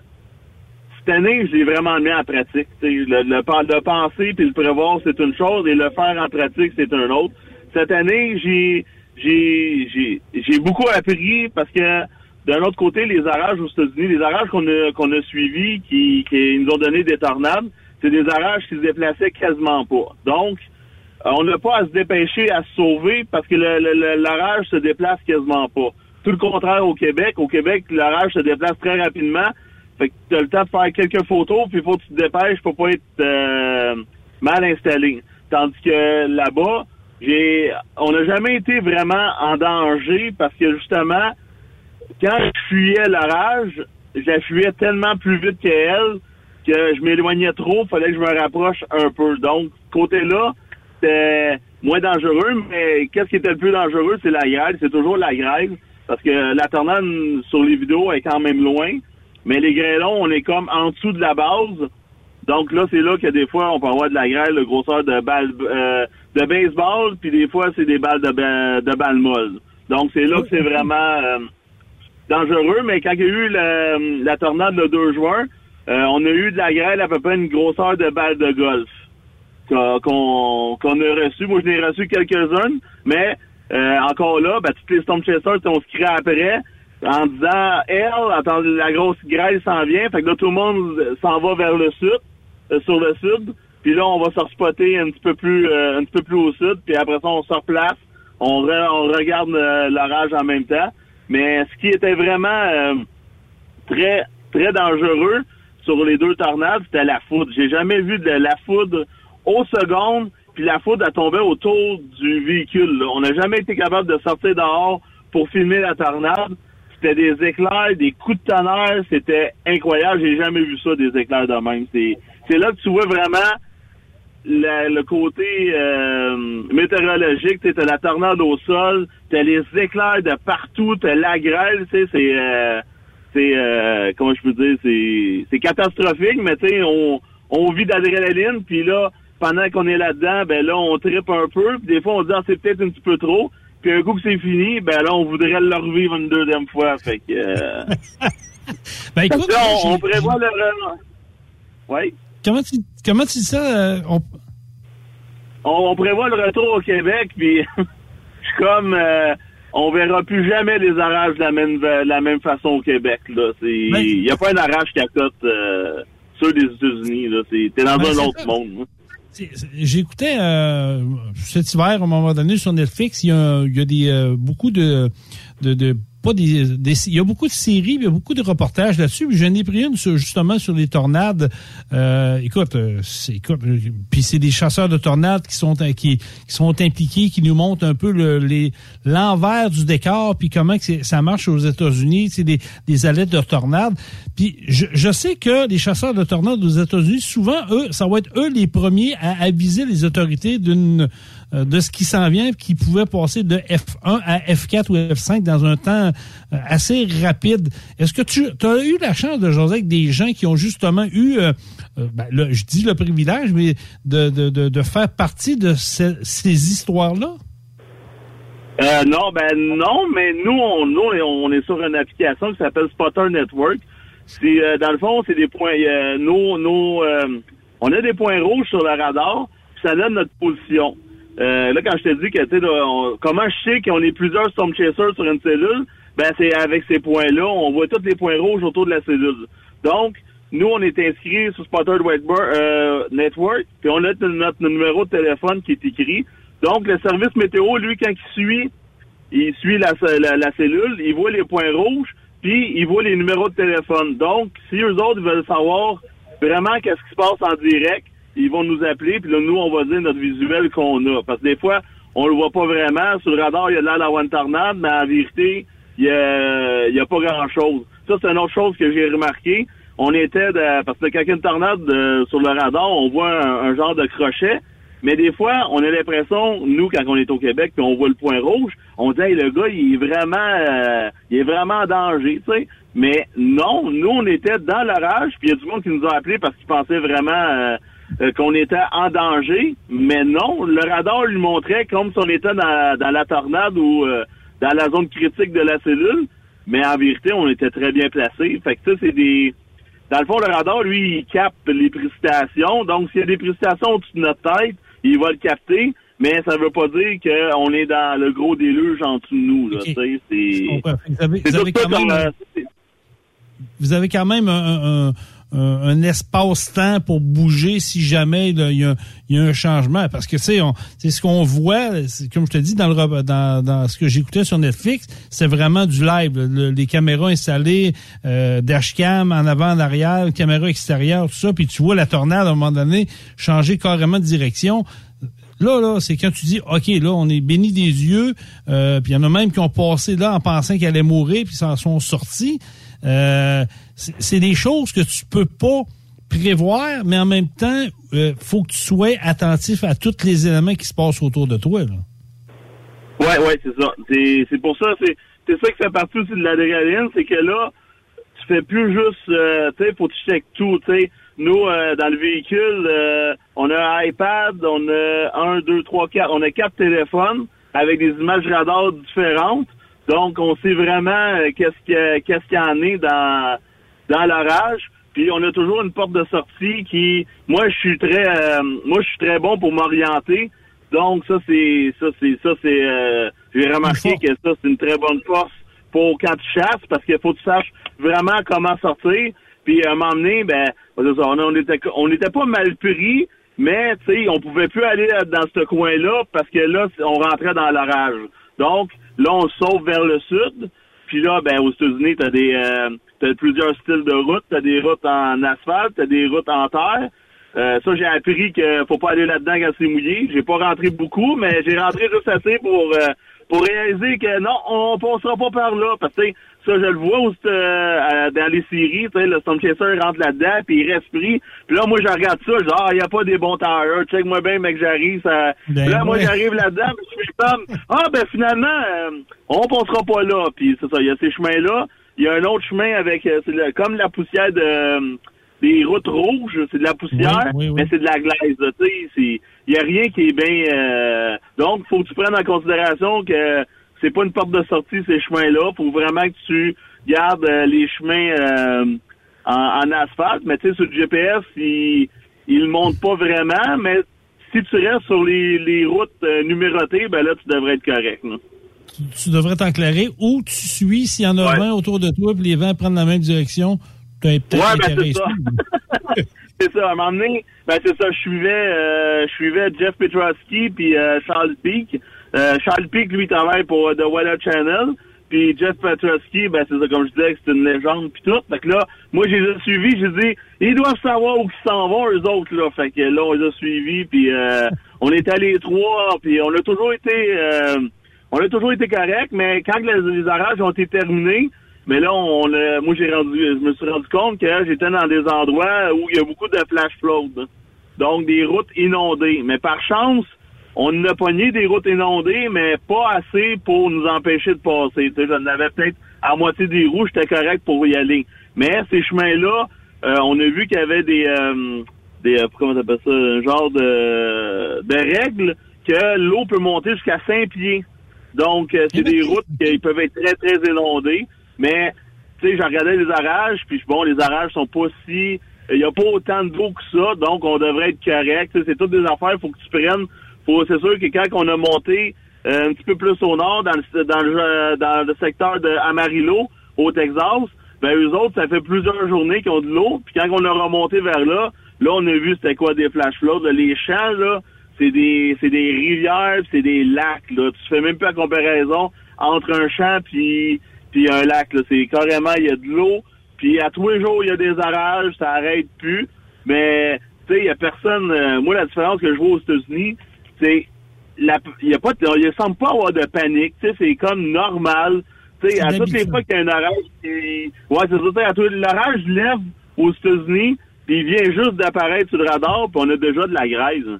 cette année, je l'ai vraiment mis en pratique. Le, le, le penser puis le prévoir, c'est une chose, et le faire en pratique, c'est une autre. Cette année, j'ai j'ai j'ai j'ai beaucoup appris parce que d'un autre côté, les orages aux États-Unis, les orages qu'on a qu'on a suivis, qui, qui nous ont donné des tornades, c'est des orages qui se déplaçaient quasiment pas. Donc, on n'a pas à se dépêcher à se sauver parce que le- le- le- l'orage se déplace quasiment pas. Tout le contraire au Québec. Au Québec, l'orage se déplace très rapidement. Fait que tu as le temps de faire quelques photos, puis faut que tu te dépêches pour pas être euh, mal installé. Tandis que là-bas, j'ai on n'a jamais été vraiment en danger parce que justement, quand je fuyais l'orage, je la fuyais tellement plus vite qu'elle que je m'éloignais trop, fallait que je me rapproche un peu. Donc, côté-là, c'était moins dangereux, mais qu'est-ce qui était le plus dangereux, c'est la grêle. C'est toujours la grêle, parce que la tornade sur les vidéos est quand même loin, mais les grêlons, on est comme en dessous de la base. Donc là, c'est là que des fois, on peut avoir de la grêle, de grosseur de balle euh, de baseball, puis des fois, c'est des balles de, de balles molles. Donc, c'est là que c'est vraiment euh, dangereux, mais quand il y a eu la, tornade le 2 juin, euh, on a eu de la grêle à peu près une grosseur de balle de golf qu'on a reçu. Moi, je n'ai reçu quelques-unes, mais euh, encore là, ben, toutes les Storm Chasers, on se crée après en disant « Elle, attends, la grosse grêle s'en vient. » Fait que là, tout le monde s'en va vers le sud, euh, sur le sud. Puis là, on va se respotter un petit peu plus euh, un petit peu plus au sud. Puis après ça, on se replace. On, re- on regarde euh, l'orage en même temps. Mais ce qui était vraiment euh, très, très dangereux sur les deux tornades, c'était la foudre. J'ai jamais vu de la foudre aux secondes, puis la foudre, elle tombait autour du véhicule. là. On n'a jamais été capable de sortir dehors pour filmer la tornade. C'était des éclairs, des coups de tonnerre, c'était incroyable. J'ai jamais vu ça, des éclairs de même. C'est, là que tu vois vraiment le côté euh, météorologique. Tu as la tornade au sol, tu as les éclairs de partout, tu as la grêle, c'est... euh, c'est euh, comment je peux dire c'est c'est catastrophique mais tu sais on on vit d'adrénaline puis là pendant qu'on est là-dedans ben là on tripe un peu puis des fois on se dit ah, c'est peut-être un petit peu trop puis un coup que c'est fini ben là on voudrait le revivre une deuxième fois fait que euh, Ben écoute, là, on, prévoit le oui comment tu, comment tu dis ça? euh, on- on, on prévoit le retour au Québec, puis je suis comme euh, on verra plus jamais les orages de la même de la même façon au Québec. C'est il y a pas un orage qui accote ceux des États-Unis. T'es dans Ben, un autre ça. monde. là. J'écoutais euh, cet hiver, à un moment donné, sur Netflix, il y a, il y a des euh, beaucoup de, de, de- pas des, il y a beaucoup de séries, il y a beaucoup de reportages là-dessus. J'en ai pris une sur- justement sur les tornades. Euh, écoute, euh, c'est écoute, euh, puis c'est des chasseurs de tornades qui sont qui, sont impliqués, qui nous montrent un peu le, les l'envers du décor, puis comment que ça marche aux États-Unis, c'est des, des alertes de tornades. Puis je, je sais que les chasseurs de tornades aux États-Unis, souvent eux, ça va être eux les premiers à aviser les autorités d'une de ce qui s'en vient, qui pouvait passer de F1 à F4 ou F5 dans un temps euh, assez rapide. Est-ce que tu as eu la chance de jaser avec des gens qui ont justement eu, euh, euh, ben, je dis le privilège, mais de, de, de, faire partie de ce- ces histoires-là? Euh, non, ben non, mais nous, on, nous, on est sur une application qui s'appelle Spotter Network. C'est euh, dans le fond, c'est des points. euh, nos, nos, euh, on a des points rouges sur le radar, puis ça donne notre position. Euh, là, quand je te dis que tu sais, comment je sais qu'on est plusieurs storm chasers sur une cellule, ben c'est avec ces points-là, on voit tous les points rouges autour de la cellule. Donc, nous, on est inscrits sur Spotter euh, Network, puis on a notre numéro de téléphone qui est écrit. Donc, le service météo, lui, quand il suit, il suit la, la, la cellule, il voit les points rouges, puis il voit les numéros de téléphone. Donc, si eux autres veulent savoir vraiment qu'est-ce qui se passe en direct, ils vont nous appeler, puis là, nous, on va dire notre visuel qu'on a. Parce que des fois, on le voit pas vraiment. Sur le radar, il y a de l'air d'avoir tornade, mais en vérité, il y a, il y a pas grand-chose. Ça, c'est une autre chose que j'ai remarqué. On était, de, parce que quand il y a une tornade euh, sur le radar, on voit un, un genre de crochet. Mais des fois, on a l'impression, nous, quand on est au Québec, puis on voit le point rouge, on dit, hey, le gars, il est vraiment, euh, il est vraiment en danger, tu sais. Mais non, nous, on était dans l'orage, puis il y a du monde qui nous a appelés parce qu'ils pensaient vraiment euh, euh, qu'on était en danger. Mais non, le radar lui montrait comme si on était dans, dans la tornade ou euh, dans la zone critique de la cellule. Mais en vérité, on était très bien placés. Fait que ça, c'est des... Dans le fond, le radar, lui, il capte les précipitations. Donc, s'il y a des précipitations au-dessus de notre tête, il va le capter, mais ça veut pas dire qu'on est dans le gros déluge en dessous de nous. Là, sais, c'est. Vous avez- euh, vous avez quand même un, un- un- espace-temps pour bouger si jamais il y, a, un changement. Parce que, tu c'est ce qu'on voit, comme je te dis, dans, le, dans, dans ce que j'écoutais sur Netflix, c'est vraiment du live. Le- les caméras installées, euh, dashcam en avant, en arrière, caméra extérieure, tout ça, puis tu vois la tornade à un moment donné changer carrément de direction. Là, là, c'est quand tu dis, OK, là, on est béni des yeux, euh, puis il y en a même qui ont passé là en pensant qu'elle allait mourir, puis s'en sont sortis. Euh, c'est des choses que tu peux pas prévoir, mais en même temps, euh, faut que tu sois attentif à tous les éléments qui se passent autour de toi. Là. Ouais, ouais, c'est ça. C'est, pour ça, c'est, ça qui fait partie aussi de l'adrénaline, c'est que là, tu fais plus juste, euh, tu sais, faut que tu checkes tout, tu sais. Nous, euh, dans le véhicule, on a un iPad, on a un, deux, trois, quatre, on a quatre téléphones avec des images radar différentes. Donc, on sait vraiment qu'est-ce que, qu'est-ce qu'il y en est dans, dans l'orage. Puis on a toujours une porte de sortie qui, moi, je suis très, euh, moi, je suis très bon pour m'orienter. Donc ça c'est ça c'est ça c'est euh, j'ai remarqué que ça c'est une très bonne force pour quand tu chasses parce qu'il faut que tu saches vraiment comment sortir. Puis à un moment donné, ben on, on était on n'était pas mal pris, mais tu sais on pouvait plus aller dans ce coin-là parce que là on rentrait dans l'orage. Donc là on sauve vers le sud. Puis là ben aux États-Unis t'as des euh, t'as plusieurs styles de routes, t'as des routes en asphalte, t'as des routes en terre. Euh, ça, j'ai appris qu'il faut pas aller là-dedans quand c'est mouillé. J'ai pas rentré beaucoup, mais j'ai rentré juste assez pour euh, pour réaliser que non, on passera pas par là. Parce que ça, je le vois aussi, euh, dans les séries, le Storm Chaser rentre là-dedans, puis il reste pris. Puis là, moi, je regarde ça, je dis, ah, il n'y a pas des bons tires. Check-moi bien, mec, j'arrive. Ça... Ben là, moi, j'arrive là-dedans, puis je fais comme, ah, ben finalement, euh, on passera pas là. Puis c'est ça, il y a ces chemins-là. Il y a un autre chemin avec, euh, c'est le- comme la poussière de euh, des routes rouges, c'est de la poussière, Oui, oui, oui. mais c'est de la glaise. il y a rien qui est bien. euh, donc, faut que tu prennes en considération que c'est pas une porte de sortie ces chemins-là. Faut vraiment que tu gardes euh, les chemins euh, en, en asphalte. Mais tu sais, sur le GPS, il il le montre pas vraiment. Mais si tu restes sur les, les routes numérotées, ben là, tu devrais être correct. là. Tu devrais t'enclairer ou tu suis s'il y en a 20 autour de toi puis les vents prennent la même direction. Tu peut-être Ouais, ben c'est ça. c'est ça. À un moment donné, ben c'est ça. Je suivais, euh, je suivais Jeff Petrosky puis euh, Charles Peak. Euh, Charles Peak, lui, travaille pour euh, The Weather Channel. Puis Jeff Petrosky, ben c'est ça, comme je disais, c'est une légende puis tout. Fait que là, moi, je les ai suivis. J'ai dit, ils doivent savoir où ils s'en vont, eux autres, là. Fait que là, on les a suivis. Puis euh, on est allés trois. Puis on a toujours été... euh, on a toujours été correct, mais quand les, les orages ont été terminés, mais là, on a- moi, j'ai rendu, je me suis rendu compte que j'étais dans des endroits où il y a beaucoup de flash flood. là. Donc, des routes inondées. Mais par chance, on a pogné des routes inondées, mais pas assez pour nous empêcher de passer. Tu sais, j'en avais peut-être à moitié des roues, j'étais correct pour y aller. Mais ces chemins-là, euh, on a vu qu'il y avait des, euh, des euh, comment ça, un genre de, de règles que l'eau peut monter jusqu'à 5 pieds. Donc, euh, c'est des routes qui peuvent être très, très inondées. Mais, tu sais, j'ai regardé les orages, puis bon, les orages sont pas si... Il n'y a pas autant d'eau que ça, donc on devrait être correct. C'est toutes des affaires, faut que tu prennes... Faut, c'est sûr que quand on a monté euh, un petit peu plus au nord, dans le, dans le, euh, dans le secteur de Amarillo, au Texas, ben eux autres, ça fait plusieurs journées qu'ils ont de l'eau. Puis quand on a remonté vers là, là, on a vu c'était quoi des flash floods. Les champs, là, c'est des c'est des rivières, c'est des lacs. Là. Tu fais même pas la comparaison entre un champ puis puis un lac. Là. C'est carrément il y a de l'eau. Puis à tous les jours, il y a des orages, ça arrête plus. Mais tu sais, il y a personne. euh, moi, la différence que je vois aux États-Unis, c'est la il y a pas de- il semble pas avoir de panique. Tu sais, c'est comme normal. Tu sais, à toutes les fois qu'il y a un orage, ouais, c'est ça. tu sais, à tous- L'orage lève aux États-Unis, puis il vient juste d'apparaître sur le radar, puis on a déjà de la graise.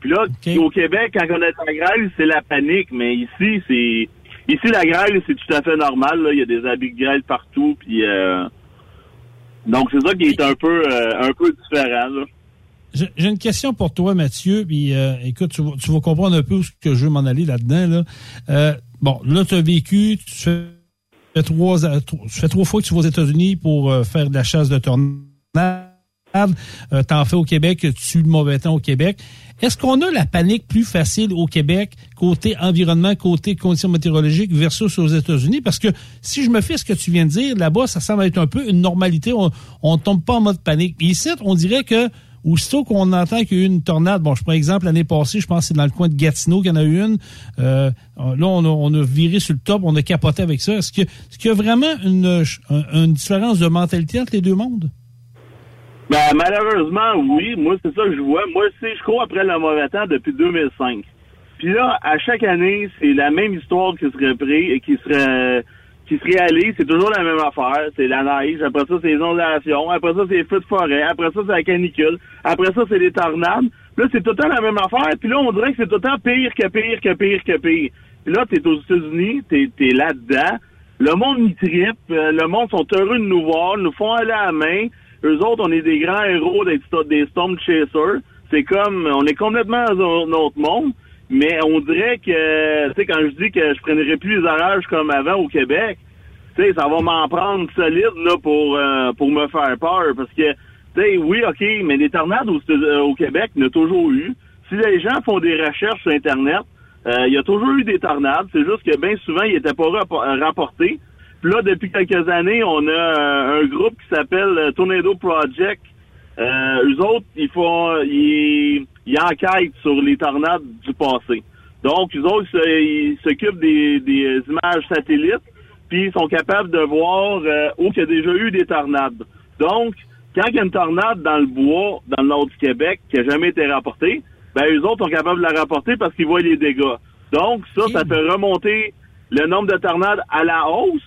Puis là, au Québec, quand on a de la grêle, c'est la panique. Mais ici, c'est ici la grêle, c'est tout à fait normal. Là. Il y a des habits de grêle partout. Puis euh, donc c'est ça qui est un peu euh, un peu différent. Là. J'ai une question pour toi, Mathieu. Puis, euh, écoute, tu vas, tu vas comprendre un peu où que je veux m'en aller là-dedans. Là. Euh, bon, là, tu as vécu, tu fais, trois, tro- tu fais trois fois que tu vas aux États-Unis pour euh, faire de la chasse de tornades. Euh, T'en fais au Québec, tu suis le mauvais temps au Québec. Est-ce qu'on a la panique plus facile au Québec, côté environnement, côté conditions météorologiques, versus aux États-Unis? Parce que si je me fais ce que tu viens de dire, là-bas, ça semble être un peu une normalité. On ne tombe pas en mode panique. Ici, on dirait que aussitôt qu'on entend qu'il y a eu une tornade, bon, je prends exemple, l'année passée, je pense que c'est dans le coin de Gatineau qu'il y en a eu une. Euh, là, on a, on viré sur le top, on a capoté avec ça. Est-ce qu'il y a vraiment une, un- une différence de mentalité entre les deux mondes? Ben malheureusement, oui. Moi, c'est ça que je vois. Moi, c'est je cours après le mauvais temps depuis 2005. Puis là, à chaque année, c'est la même histoire qui serait pris, qui serait qui se réalise. C'est toujours la même affaire. C'est la neige. Après ça, c'est les inondations. Après ça, c'est les feux de forêt. Après ça, c'est la canicule. Après ça, c'est les tornades. Là, c'est tout le temps la même affaire. Puis là, on dirait que c'est tout le temps pire que pire que pire que pire. Puis là, t'es aux États-Unis, t'es es, là-dedans. Le monde y trippe. Euh, Le monde sont heureux de nous voir, nous font aller à la main. Eux autres, on est des grands héros des, des Storm Chasers. C'est comme, on est complètement dans un autre monde. Mais on dirait que, tu sais, quand je dis que je prendrais plus les orages comme avant au Québec, tu sais, ça va m'en prendre solide, là, pour, euh, pour me faire peur. Parce que, tu sais, oui, OK, mais les tornades au, euh, au Québec, il y en a toujours eu. Si les gens font des recherches sur Internet, euh, il y a toujours eu des tornades. C'est juste que bien souvent, ils n'étaient pas rappor- rapportés. Puis là, depuis quelques années, on a euh, un groupe qui s'appelle euh, Tornado Project. Euh, eux autres, ils font, ils, ils enquêtent sur les tornades du passé. Donc, eux autres, ils s'occupent des, des images satellites, puis ils sont capables de voir euh, où il y a déjà eu des tornades. Donc, quand il y a une tornade dans le bois, dans le nord du Québec, qui a jamais été rapportée, ben eux autres sont capables de la rapporter parce qu'ils voient les dégâts. Donc, ça, ça fait remonter le nombre de tornades à la hausse.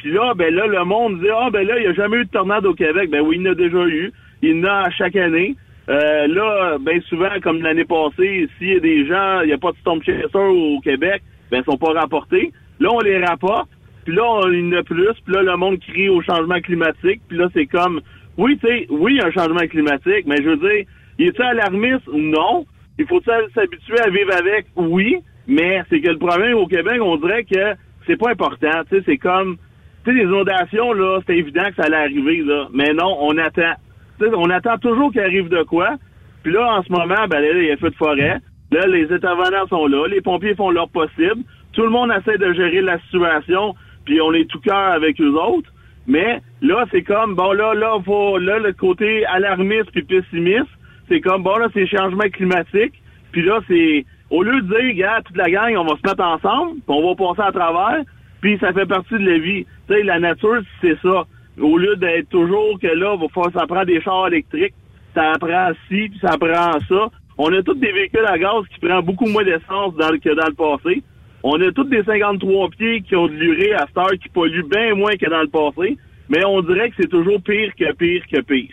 Puis là, ben là, le monde dit Ah ben là, il n'y a jamais eu de tornade au Québec. Ben oui, il y en a déjà eu. Il y en a à chaque année. Euh, là, ben souvent, comme l'année passée, s'il y a des gens, il n'y a pas de storm chaser au Québec, ben ils sont pas rapportés. Là, on les rapporte. Puis là, on, il y en a plus. Puis là, le monde crie au changement climatique. Puis là, c'est comme, oui, tu sais, oui, un changement climatique, mais je veux dire, il est-tu alarmiste? Non? Il faut s'habituer à vivre avec? Oui. Mais c'est que le problème au Québec, on dirait que c'est pas important. Tu sais, c'est comme, tu sais, les inondations, là, c'est évident que ça allait arriver, là. Mais non, on attend. On attend toujours qu'il arrive de quoi. Puis là, en ce moment, ben là, il y a feu de forêt. Là, les intervenants sont là. Les pompiers font leur possible. Tout le monde essaie de gérer la situation. Puis on est tout cœur avec eux autres. Mais là, c'est comme, bon, là, là, faut, là, le côté alarmiste puis pessimiste, c'est comme, bon, là, c'est changement climatique. Puis là, c'est, au lieu de dire, gars, toute la gang, on va se mettre ensemble, puis on va passer à travers, puis ça fait partie de la vie. Tu sais, la nature, c'est ça. Au lieu d'être toujours que là, va faire, ça prend des chars électriques, ça prend ci, puis ça prend ça. On a tous des véhicules à gaz qui prennent beaucoup moins d'essence dans, que dans le passé. On a tous des 53 pieds qui ont de l'urée à cette heure qui polluent bien moins que dans le passé. Mais on dirait que c'est toujours pire que pire que pire.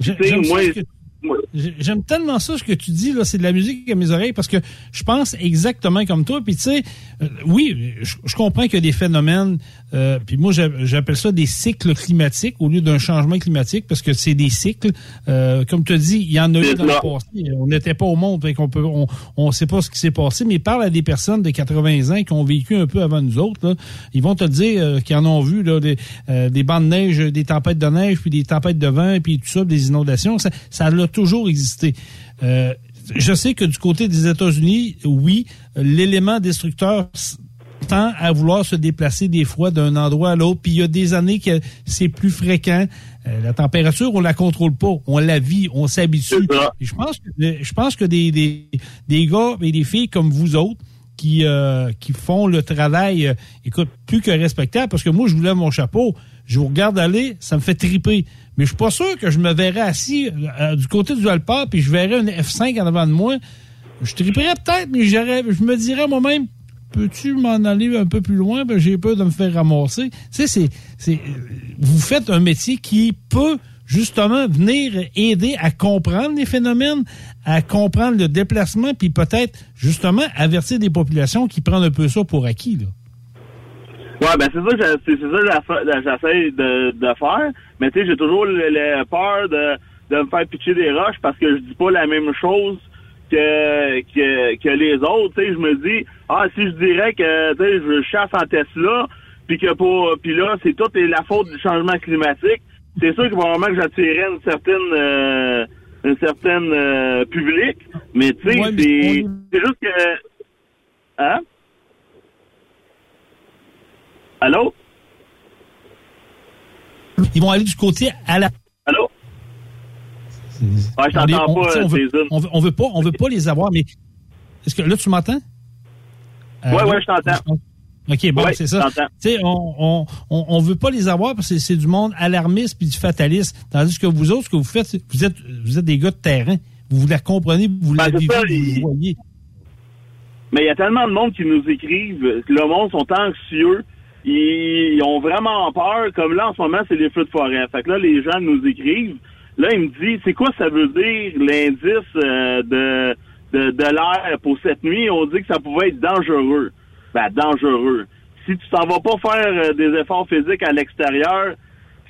Je- moi, ce que- J'ai- J'aime tellement ça ce que tu dis là, c'est de la musique à mes oreilles parce que je pense exactement comme toi. Puis tu sais, euh, oui, je, je comprends qu'il y a des phénomènes. euh, puis moi, j'a- j'appelle ça des cycles climatiques au lieu d'un changement climatique parce que c'est des cycles. Euh, comme tu as dit, il y en a eu dans le passé. On n'était pas au monde, fait qu'on peut, on, on sait pas ce qui s'est passé. Mais parle à des personnes de 80 ans qui ont vécu un peu avant nous autres. Là, ils vont te dire euh, qu'ils en ont vu là, des, euh, des bancs de neige, des tempêtes de neige, puis des tempêtes de vent, puis tout ça, des inondations. Ça, ça a toujours existé. Euh, je sais que du côté des États-Unis, oui, l'élément destructeur tend à vouloir se déplacer des fois d'un endroit à l'autre. Puis il y a des années que c'est plus fréquent. Euh, la température, on la contrôle pas, on la vit, on s'habitue. Je pense que je pense que des, des, des gars et des filles comme vous autres qui euh, qui font le travail, euh, écoute, plus que respectable, parce que moi, je vous lève mon chapeau, je vous regarde aller, ça me fait triper. Mais je suis pas sûr que je me verrais assis euh, du côté du Alpart, puis je verrais une F5 en avant de moi. Je triperais peut-être, mais je me dirais moi-même, peux-tu m'en aller un peu plus loin? Ben, j'ai peur de me faire ramasser. Tu sais, c'est, vous faites un métier qui peut justement venir aider à comprendre les phénomènes, à comprendre le déplacement, puis peut-être justement avertir des populations qui prennent un peu ça pour acquis. Ouais, ben c'est ça que c'est ça j'essaie de, de faire. Mais tu sais, j'ai toujours le, le peur de, de me faire pitcher des roches parce que je dis pas la même chose que, que, que les autres. Tu sais, je me dis, ah, si je dirais que tu sais, je chasse en Tesla, puis que pour puis là, c'est tout la faute du changement climatique, c'est sûr que probablement que j'attirerais une certaine euh, une certaine euh, public. Mais tu sais, Ouais, mais c'est on- c'est juste que Hein? Allô? Ils vont aller du côté à la. Allô? Ouais, je t'entends pas, sais, on veut, on veut- on veut pas, on veut pas les avoir, mais est-ce que là tu m'entends? Ouais, ouais, je t'entends. OK, bon, Ouais, c'est ça. Tu sais, on, on, on, on veut pas les avoir parce que c'est du monde alarmiste puis du fataliste. Tandis que vous autres, ce que vous faites, vous êtes, vous êtes des gars de terrain. Vous, vous la comprenez, vous la Ben, c'est vivez, vous voyez. Mais il y a tellement de monde qui nous écrivent. Le monde sont anxieux. Ils, ont vraiment peur. Comme là, en ce moment, c'est les feux de forêt. Fait que là, les gens nous écrivent. Là, ils me disent, c'est quoi ça veut dire l'indice euh, de, de, de l'air pour cette nuit? On dit que ça pouvait être dangereux. Ben, dangereux. Si tu t'en vas pas faire euh, des efforts physiques à l'extérieur,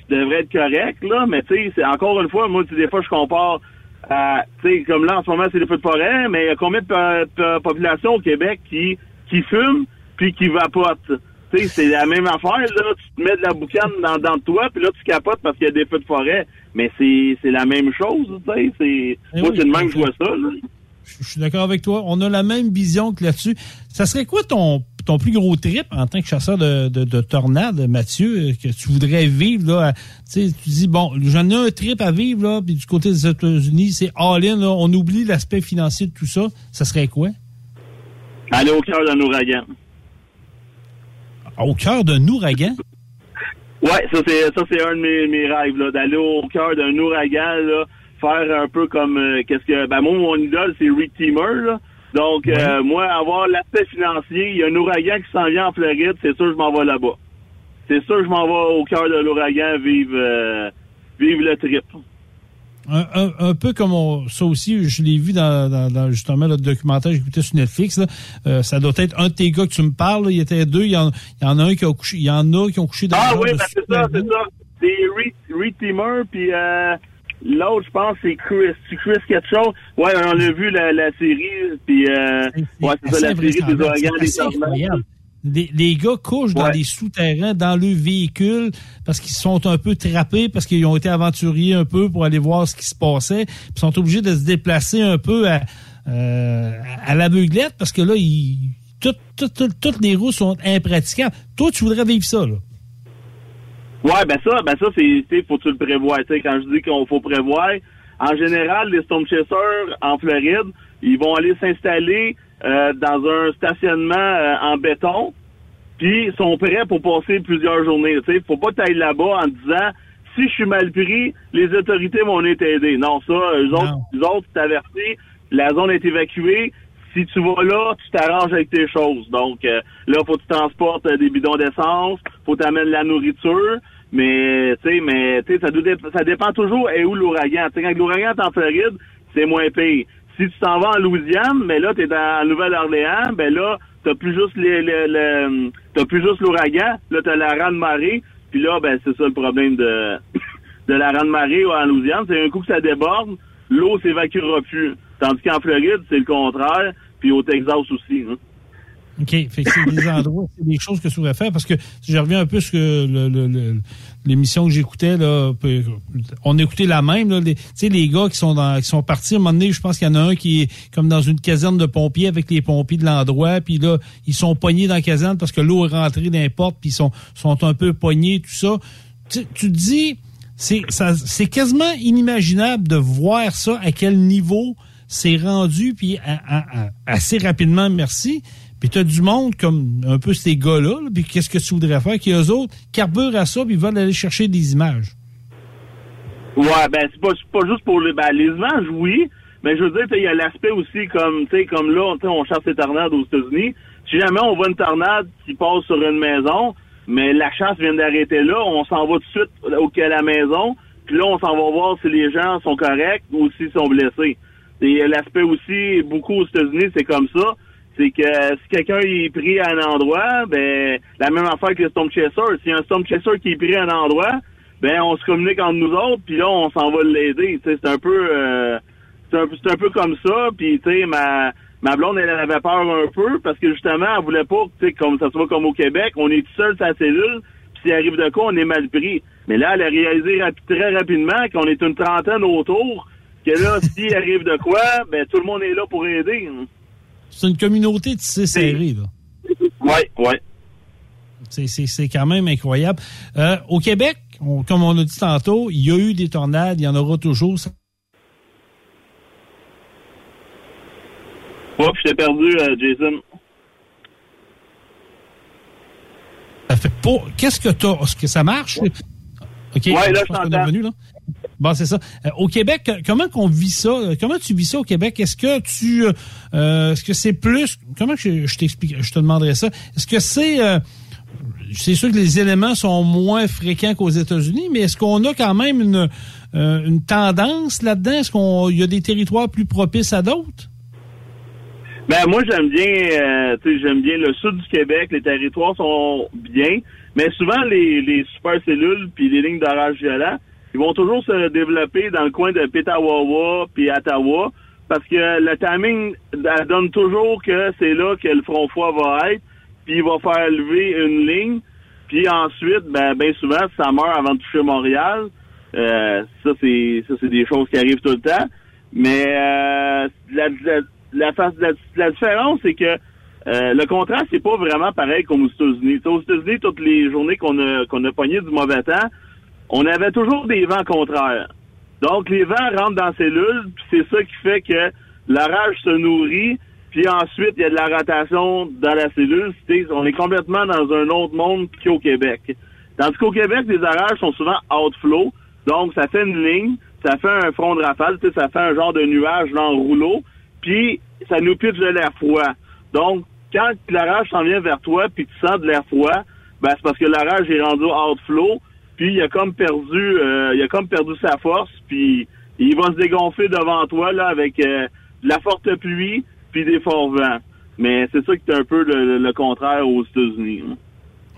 tu devrais être correct, là. Mais tu sais, c'est encore une fois, moi, des fois, je compare à, tu sais, comme là, en ce moment, c'est les feux de forêt, mais il y a combien de po- po- populations au Québec qui, qui fument puis qui vapotent? Tu sais, c'est la même affaire, là. Tu te mets de la boucane dans, dans toi, puis là, tu capotes parce qu'il y a des feux de forêt. Mais c'est, la même chose, tu sais. Eh moi, oui, c'est le même que je vois ça, là. Je suis d'accord avec toi. On a la même vision que là-dessus. Ça serait quoi ton, ton plus gros trip en tant que chasseur de, de, de tornades, Mathieu, euh, que tu voudrais vivre? Là, à- tu dis, bon, j'en ai un trip à vivre, là, puis du côté des États-Unis, c'est all-in, là, on oublie l'aspect financier de tout ça. Ça serait quoi? Aller au cœur d'un ouragan. Au cœur d'un ouragan? Ouais, ça c'est ça c'est un de mes, mes rêves là, d'aller au cœur d'un ouragan là, faire un peu comme euh, qu'est-ce que ben moi mon idole c'est Rick Teamer là. Donc euh, moi avoir l'aspect financier, il y a un ouragan qui s'en vient en Floride, c'est sûr je m'en vais là-bas. C'est sûr je m'en vais au cœur de l'ouragan vivre euh, vivre le trip. Un, un- un peu comme on- ça aussi, je l'ai vu dans, dans- dans, justement le documentaire que j'écoutais sur Netflix. là. Euh, ça doit être un de tes gars que tu me parles. là. Il y était deux. Il y en, il y en a un qui a couché. Il y en a qui ont couché dans Ah oui, ben c'est ça, c'est ça. C'est Reed, Reed Timmer, puis euh, l'autre, je pense, c'est Chris. C'est Chris quelque chose. Ouais, on a vu la, la série, puis euh, ouais, c'est ça, la série des C'est des. Les, les gars couchent dans des souterrains, dans le véhicule, parce qu'ils sont un peu trappés, parce qu'ils ont été aventuriers un peu pour aller voir ce qui se passait, puis sont obligés de se déplacer un peu à, euh, à l'aveuglette, parce que là, ils, tout- tout- tout- toutes les roues sont impraticables. Toi, tu voudrais vivre ça, là. Ouais, ben ça, ben ça, c'est, faut que tu le prévois. Quand je dis qu'on faut prévoir, en général, les Storm Chasers en Floride, ils vont aller s'installer euh, dans un stationnement euh, en béton, puis sont prêts pour passer plusieurs journées. Tu sais, faut pas que tu ailles là-bas en disant si je suis mal pris, les autorités vont venir t'aider. Non, ça, eux autres, eux autres, t'avertis, la zone est évacuée. Si tu vas là, tu t'arranges avec tes choses. Donc euh, là, faut que tu transportes euh, des bidons d'essence, faut que t'amènes la nourriture. Mais tu sais, mais tu sais, ça, ça dépend toujours et où l'ouragan. Tu quand l'ouragan est en Floride, c'est moins pire. Si tu t'en vas en Louisiane, mais là, tu es dans Nouvelle-Orléans, ben là, t'as plus juste les, les- le- t'as plus juste l'ouragan, là, t'as la rande marée, puis là, ben c'est ça le problème de, de la rande marée en Louisiane, c'est un coup que ça déborde, l'eau s'évacuera plus. Tandis qu'en Floride, c'est le contraire, puis au Texas aussi. hein. OK. Fait que c'est des endroits, c'est des choses que tu pourrais faire parce que si je reviens un peu sur le- le- le- l'émission que j'écoutais, là, on écoutait la même, là, les, tu les gars qui sont dans, qui sont partis, à un moment donné, je pense qu'il y en a un qui est comme dans une caserne de pompiers avec les pompiers de l'endroit, puis là, ils sont pognés dans la caserne parce que l'eau est rentrée portes, puis ils sont, sont un peu pognés, tout ça. Tu, te dis, c'est, quasiment inimaginable de voir ça, à quel niveau c'est rendu, puis assez rapidement, merci. Puis tu as du monde comme un peu ces gars-là, là, puis qu'est-ce que tu voudrais faire, qui eux autres carburent à ça, puis ils veulent aller chercher des images. Ouais, ben c'est pas, juste pour les, ben, les images, oui, mais je veux dire, il y a l'aspect aussi comme, tu sais, comme là, on chasse les tornades aux États-Unis. Si jamais on voit une tornade qui passe sur une maison, mais la chasse vient d'arrêter là, on s'en va tout de suite au, à la maison, puis là, on s'en va voir si les gens sont corrects ou s'ils sont blessés. Et l'aspect aussi, beaucoup aux États-Unis, c'est comme ça. C'est que si quelqu'un est pris à un endroit, ben la même affaire que le Storm Chaser. A un Storm Chaser qui est pris à un endroit, ben on se communique entre nous autres, puis là on s'en va l'aider. C'est un peu euh, c'est un, peu comme ça. Puis tu sais, ma ma blonde elle avait peur un peu parce que justement elle voulait pas tu sais comme ça soit comme au Québec, on est tout seul sa cellule, puis s'il arrive de quoi on est mal pris. Mais là elle a réalisé très rapidement qu'on est une trentaine autour, que là s'il arrive de quoi, ben tout le monde est là pour aider. C'est une communauté tissée serrée, là. Ouais, ouais. C'est, quand même incroyable. Euh, au Québec, on- comme on a dit tantôt, il y a eu des tornades, il y en aura toujours. Oups, je t'ai perdu, euh, Jason. Ça fait pas. Qu'est-ce que t'as? Est-ce que ça marche? OK. Ouais, là, je t'entends. Bon, c'est ça. Euh, au Québec, comment qu'on vit ça? Euh, Comment tu vis ça au Québec? Est-ce que tu, euh, est-ce que c'est plus, comment je, je t'explique, je te demanderais ça? Est-ce que c'est, euh, c'est sûr que les éléments sont moins fréquents qu'aux États-Unis, mais est-ce qu'on a quand même une, euh, une tendance là-dedans? Est-ce qu'on, il y a des territoires plus propices à d'autres? Ben moi j'aime bien euh, j'aime bien le sud du Québec, les territoires sont bien, mais souvent les, les super cellules puis les lignes d'orage violent, ils vont toujours se développer dans le coin de Petawawa puis Ottawa parce que le timing donne toujours que c'est là que le front froid va être, puis il va faire lever une ligne, puis ensuite ben ben souvent ça meurt avant de toucher Montréal. Euh, ça c'est ça c'est des choses qui arrivent tout le temps. Mais euh, la, la, la, la, différence, c'est que euh, le contraste, c'est pas vraiment pareil comme aux États-Unis. Aux États-Unis, toutes les journées qu'on a qu'on a pogné du mauvais temps, on avait toujours des vents contraires. Donc les vents rentrent dans la cellule, puis c'est ça qui fait que l'orage se nourrit, puis ensuite il y a de la rotation dans la cellule. On est complètement dans un autre monde qu'au Québec. Tandis qu'au Québec, les orages sont souvent outflow. Donc, ça fait une ligne, ça fait un front de rafale, ça fait un genre de nuage dans le rouleau, puis ça nous pitche de l'air froid. Donc, quand l'orage s'en vient vers toi, puis tu sens de l'air froid, ben c'est parce que l'orage est rendu outflow, puis il a comme perdu, euh, il a comme perdu sa force, puis il va se dégonfler devant toi là avec euh, de la forte pluie puis des forts vents. Mais c'est ça qui est un peu le, le contraire aux États-Unis.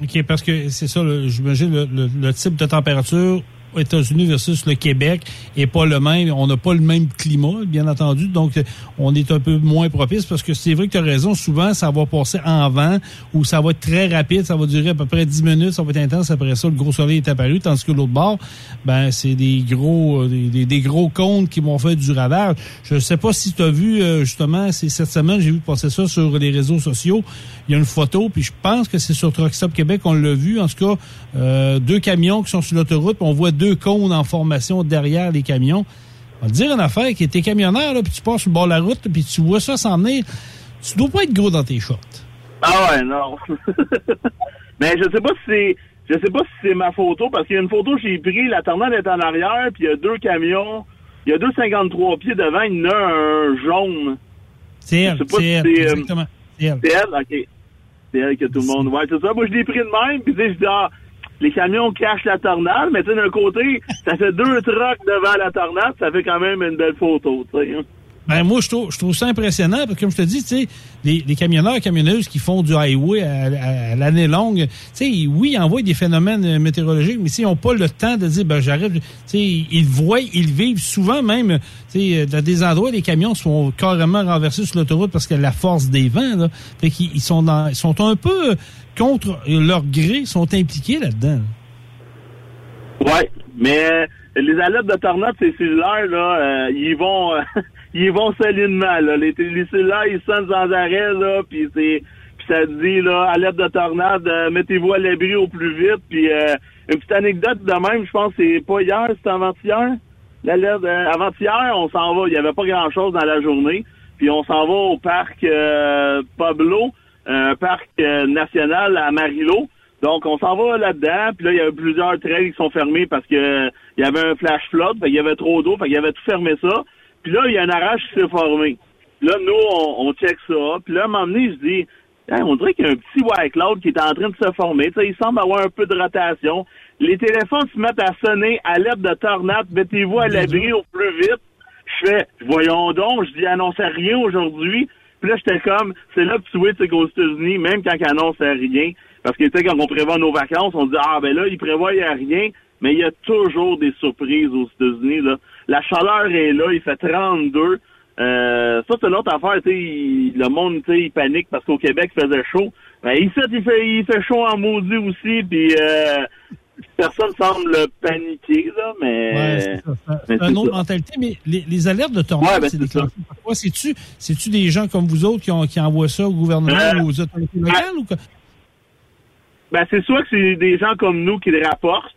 OK, parce que c'est ça, j'imagine, le, le- type de température États-Unis versus le Québec est pas le même. On n'a pas le même climat, bien entendu. Donc, on est un peu moins propice parce que c'est vrai que tu as raison. Souvent, ça va passer en vent ou ça va être très rapide. Ça va durer à peu près 10 minutes. Ça va être intense. Après ça, le gros soleil est apparu. Tandis que l'autre bord, ben, c'est des gros, euh, des, des- gros cônes qui vont faire du ravage. Je sais pas si tu as vu, euh, justement, c'est cette semaine, j'ai vu passer ça sur les réseaux sociaux. Il y a une photo, puis je pense que c'est sur Truck Stop Québec qu'on l'a vu. En tout cas, euh, deux camions qui sont sur l'autoroute, on voit deux cônes en formation derrière les camions. On va te dire une affaire, qui était camionneur, là, puis tu passes sur le bord de la route, puis tu vois ça s'en venir. Tu dois pas être gros dans tes shorts. Ah ouais, non. Mais je sais pas si c'est je sais pas si c'est ma photo, parce qu'il y a une photo que j'ai pris, la tornade est en arrière, puis il y a deux camions, il y a deux 53 pieds devant, il y en a un jaune. C'est elle, c'est si elle, c'est, euh, exactement. C'est elle. C'est elle, ok. C'est elle que tout le monde. Ouais, c'est ça. Moi, je l'ai pris de même, puis je dis, ah, les camions cachent la tornade, mais tu sais, d'un côté, ça fait deux trucks devant la tornade, ça fait quand même une belle photo, tu sais. Ben, moi, je trouve, je trouve ça impressionnant, parce que comme je te dis, tu sais, les, les camionneurs et camionneuses qui font du highway à, à- à l'année longue, tu sais, oui, ils envoient des phénomènes euh, météorologiques, mais s'ils n'ont pas le temps de dire, ben, j'arrête, tu sais, ils voient, ils vivent souvent même, tu sais, dans des endroits, les camions sont carrément renversés sur l'autoroute parce que la force des vents, là, fait qu'ils ils sont dans, ils sont un peu contre leur gré, sont impliqués là-dedans. Ouais, mais euh, les alertes de tornade, ces cellulaires, là, euh, ils vont euh, ils vont solinement, là. Les, les cellulaires, ils sonnent sans arrêt, là, puis c'est puis ça dit, là, alerte de tornade, euh, mettez-vous à l'abri au plus vite, puis euh, une petite anecdote de même, je pense c'est pas hier, c'est avant-hier. Euh, avant-hier, on s'en va, il y avait pas grand-chose dans la journée, puis on s'en va au parc euh, Pablo, un parc euh, national à Marilo. Donc, on s'en va là-dedans, puis là, il y avait plusieurs trails qui sont fermés parce que euh, il y avait un flash flood, fait qu'il y avait trop d'eau, fait qu'il y avait tout fermé ça. Puis là, il y a un orage qui s'est formé. Là, nous, on, on check ça, puis là, à un moment donné, je dis, Hein, on dirait qu'il y a un petit white cloud qui est en train de se former. Tu sais, il semble avoir un peu de rotation. Les téléphones se mettent à sonner à l'aide de tornade. Mettez-vous à l'abri au plus vite. Je fais, voyons donc, je dis, annonçait rien aujourd'hui. Puis là, j'étais comme, c'est là que tu vois, sais, qu'aux États-Unis, même quand ils annoncent rien, parce que, tu sais, quand on prévoit nos vacances, on dit, ah, ben là, ils prévoient rien, mais il y a toujours des surprises aux États-Unis, là. La chaleur est là, il fait 32. Euh, ça, c'est l'autre affaire, tu sais, il- le monde, tu sais, il panique parce qu'au Québec, il faisait chaud. Ben, ici, il fait, il fait chaud en maudit aussi, puis euh, personne semble paniquer, là, mais... Ouais, c'est une autre ça. mentalité, mais les, les alertes de tornade, Ouais, ben, c'est c'est déclenché par quoi? C'est-tu, c'est-tu des gens comme vous autres qui, ont, qui envoient ça au gouvernement Euh, ou aux autorités locales? Ou quoi? Ben, c'est soit que c'est des gens comme nous qui le rapportent,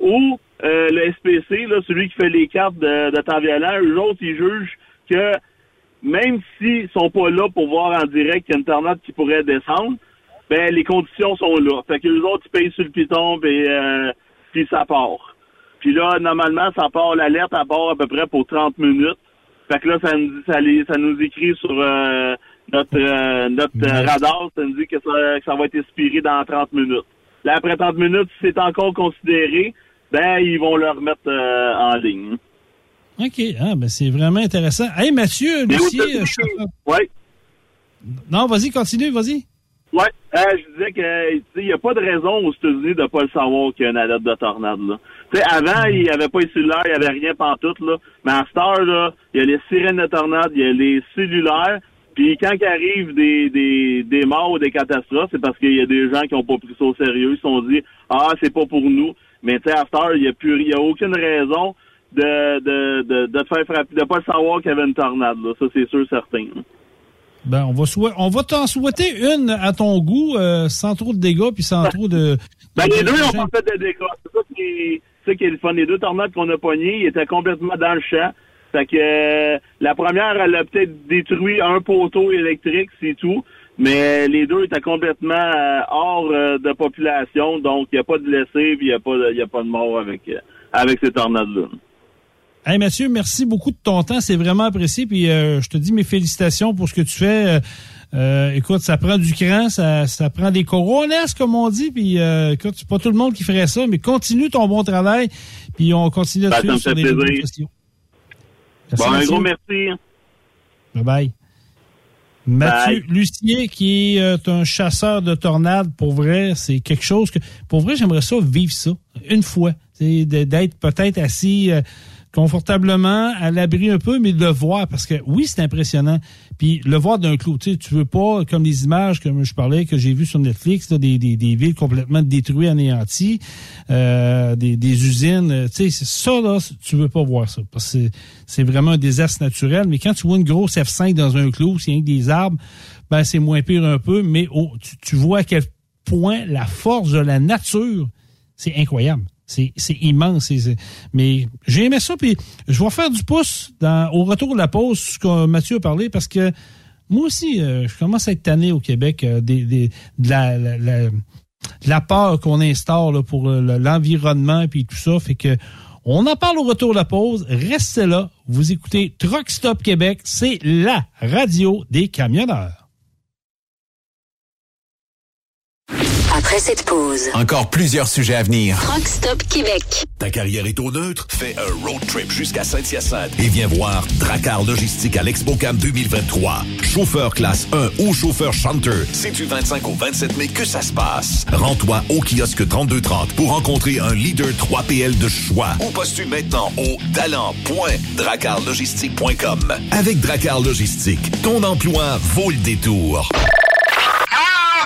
ou euh, le SPC, là, celui qui fait les cartes de, de temps violent, eux autres, ils jugent que même s'ils sont pas là pour voir en direct qu'il y a une tornade qui pourrait descendre, ben les conditions sont là. Fait que les autres, ils payent sur le piton, puis, euh, puis ça part. Puis là, normalement, ça part, l'alerte, elle part à peu près pour 30 minutes. Fait que là, ça nous, ça, les- ça nous écrit sur euh, notre, euh, notre euh, radar, ça nous dit que ça, que ça va être expiré dans 30 minutes. Là, après 30 minutes, si c'est encore considéré, ben, ils vont le remettre euh, en ligne. OK. Ah, ben c'est vraiment intéressant. Hey, Mathieu, Lucie, chauffeur- Ouais. Non, vas-y, continue, vas-y. Ouais, euh, je disais que il n'y a pas de raison aux États-Unis de pas le savoir qu'il y a une alerte de tornade. Là. Tu sais, avant, il n'y avait pas les cellulaires, il n'y avait rien pantoute, là. Mais à cette heure, là, il y a les sirènes de tornade, il y a les cellulaires. Puis quand il arrive des, des, des morts ou des catastrophes, c'est parce qu'il y a des gens qui n'ont pas pris ça au sérieux. Ils se sont dit Ah, c'est pas pour nous. Mais tu sais, à cette heure, il n'y a plus il y a aucune raison de, de, de, de te faire frapper, de pas le savoir qu'il y avait une tornade. Là. Ça, c'est sûr certain. Ben, on va, souhait- on va t'en souhaiter une à ton goût, euh, sans trop de dégâts puis sans trop de. Ben, les deux de- ont pas fait de dégâts. C'est ça qui est, c'est ça qui est le fun. Les deux tornades qu'on a pognées, ils étaient complètement dans le champ. Fait que euh, la première, elle a peut-être détruit un poteau électrique, c'est tout. Mais les deux étaient complètement euh, hors euh, de population, donc il n'y a pas de blessés, puis il n'y a pas de, y a pas de mort avec euh, avec ces tornades-là. Hey Mathieu, merci beaucoup de ton temps, c'est vraiment apprécié. Puis euh, je te dis mes félicitations pour ce que tu fais. Euh, écoute, ça prend du cran, ça, ça prend des couronnes, comme on dit. Puis euh, écoute, c'est pas tout le monde qui ferait ça, mais continue ton bon travail. Puis on continue Ben, là-dessus ça me sur plaisir. questions. Bon, un gros merci. Bye bye. Mathieu Bye. Lucier, qui est euh, un chasseur de tornades, pour vrai, c'est quelque chose que. Pour vrai, j'aimerais ça vivre ça une fois. D'être peut-être assis euh, confortablement, à l'abri un peu, mais de le voir, parce que oui, c'est impressionnant. Puis le voir d'un clou, tu sais, tu veux pas, comme les images que je parlais, que j'ai vues sur Netflix, là, des, des, des villes complètement détruites, anéanties, euh, des, des usines, euh, tu sais, ça, là, tu veux pas voir ça, parce que c'est- vraiment un désastre naturel. Mais quand tu vois une grosse F5 dans un clou, c'est rien que des arbres, ben c'est moins pire un peu, mais tu, tu vois à quel point la force de la nature, c'est incroyable. C'est immense. Mais j'ai aimé ça. Puis je vais faire du pouce dans, au retour de la pause, ce que Mathieu a parlé, parce que moi aussi, euh, je commence à être tanné au Québec euh, des, des- de la, la, la- la peur qu'on instaure là, pour le- l'environnement puis tout ça. Fait que on en parle au retour de la pause. Restez là. Vous écoutez Truck Stop Québec. C'est la radio des camionneurs. Après cette pause, Encore plusieurs sujets à venir. Truck Stop Québec. Ta carrière est au neutre? Fais un road trip jusqu'à Saint-Hyacinthe et viens voir Dracar Logistique à l'ExpoCam 2023. Chauffeur classe 1 ou chauffeur chanteur, c'est du 25 au 27 mai que ça se passe. Rends-toi au kiosque 3230 pour rencontrer un leader 3PL de choix ou postule maintenant au talent.dracarlogistique.com. Avec Dracar Logistique, ton emploi vaut le détour.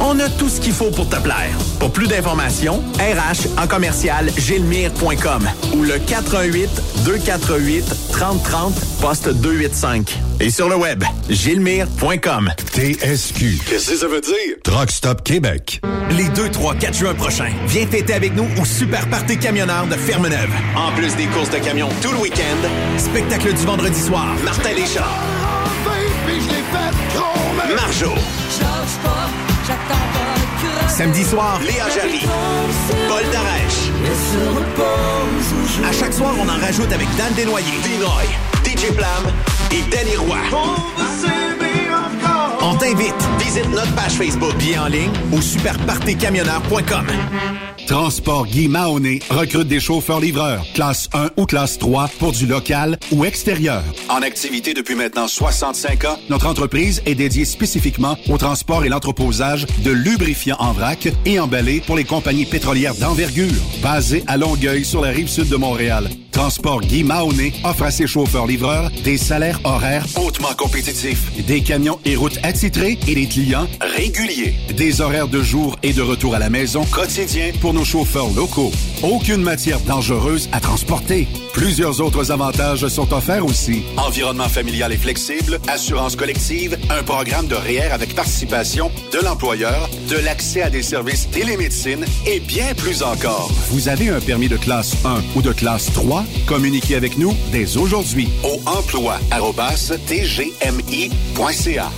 On a tout ce qu'il faut pour te plaire. Pour plus d'informations, RH en commercial gilmire.com ou le 418 248 3030 poste 285. Et sur le web, gilmire.com. TSQ. Qu'est-ce que ça veut dire? Truck Stop Québec. Les 2, 3, 4 juin prochains, viens fêter avec nous au Super Party Camionneur de Fermeneuve. En plus des courses de camions tout le week-end, spectacle du vendredi soir, Martin Deschamps. Marjo. Samedi soir, Léa Jarry. Paul Darèche. À chaque soir, on en rajoute avec Dan Desnoyers, Dinoy, DJ Plam et Danny Roy. On t'invite. Visite notre page Facebook, bien en ligne ou superpartycamionneur.com. Transport Guy Mahoney recrute des chauffeurs-livreurs, classe 1 ou classe 3 pour du local ou extérieur. En activité depuis maintenant 65 ans, notre entreprise est dédiée spécifiquement au transport et l'entreposage de lubrifiants en vrac et emballés pour les compagnies pétrolières d'envergure. Basé à Longueuil sur la rive sud de Montréal, Transport Guy Mahoney offre à ses chauffeurs-livreurs des salaires horaires hautement compétitifs, des camions et routes et des clients réguliers, des horaires de jour et de retour à la maison quotidiens pour nos chauffeurs locaux. aucune matière dangereuse à transporter. Plusieurs autres avantages sont offerts aussi. Environnement familial et flexible, assurance collective, un programme de REER avec participation de l'employeur, de l'accès à des services télémédecine et bien plus encore. Vous avez un permis de classe 1 ou de classe 3? Communiquez avec nous dès aujourd'hui au emploi.tgmi.ca.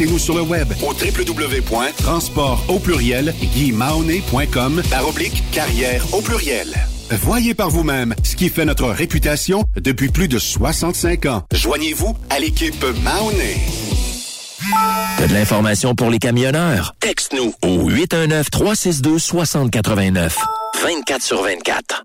Visitez-nous sur le web au www.transport au pluriel guimaoné.com par oblique carrière au pluriel. Voyez par vous-même ce qui fait notre réputation depuis plus de 65 ans. Joignez-vous à l'équipe Mahoney. T'as de l'information pour les camionneurs? Texte-nous au 819-362-6089. 24 sur 24.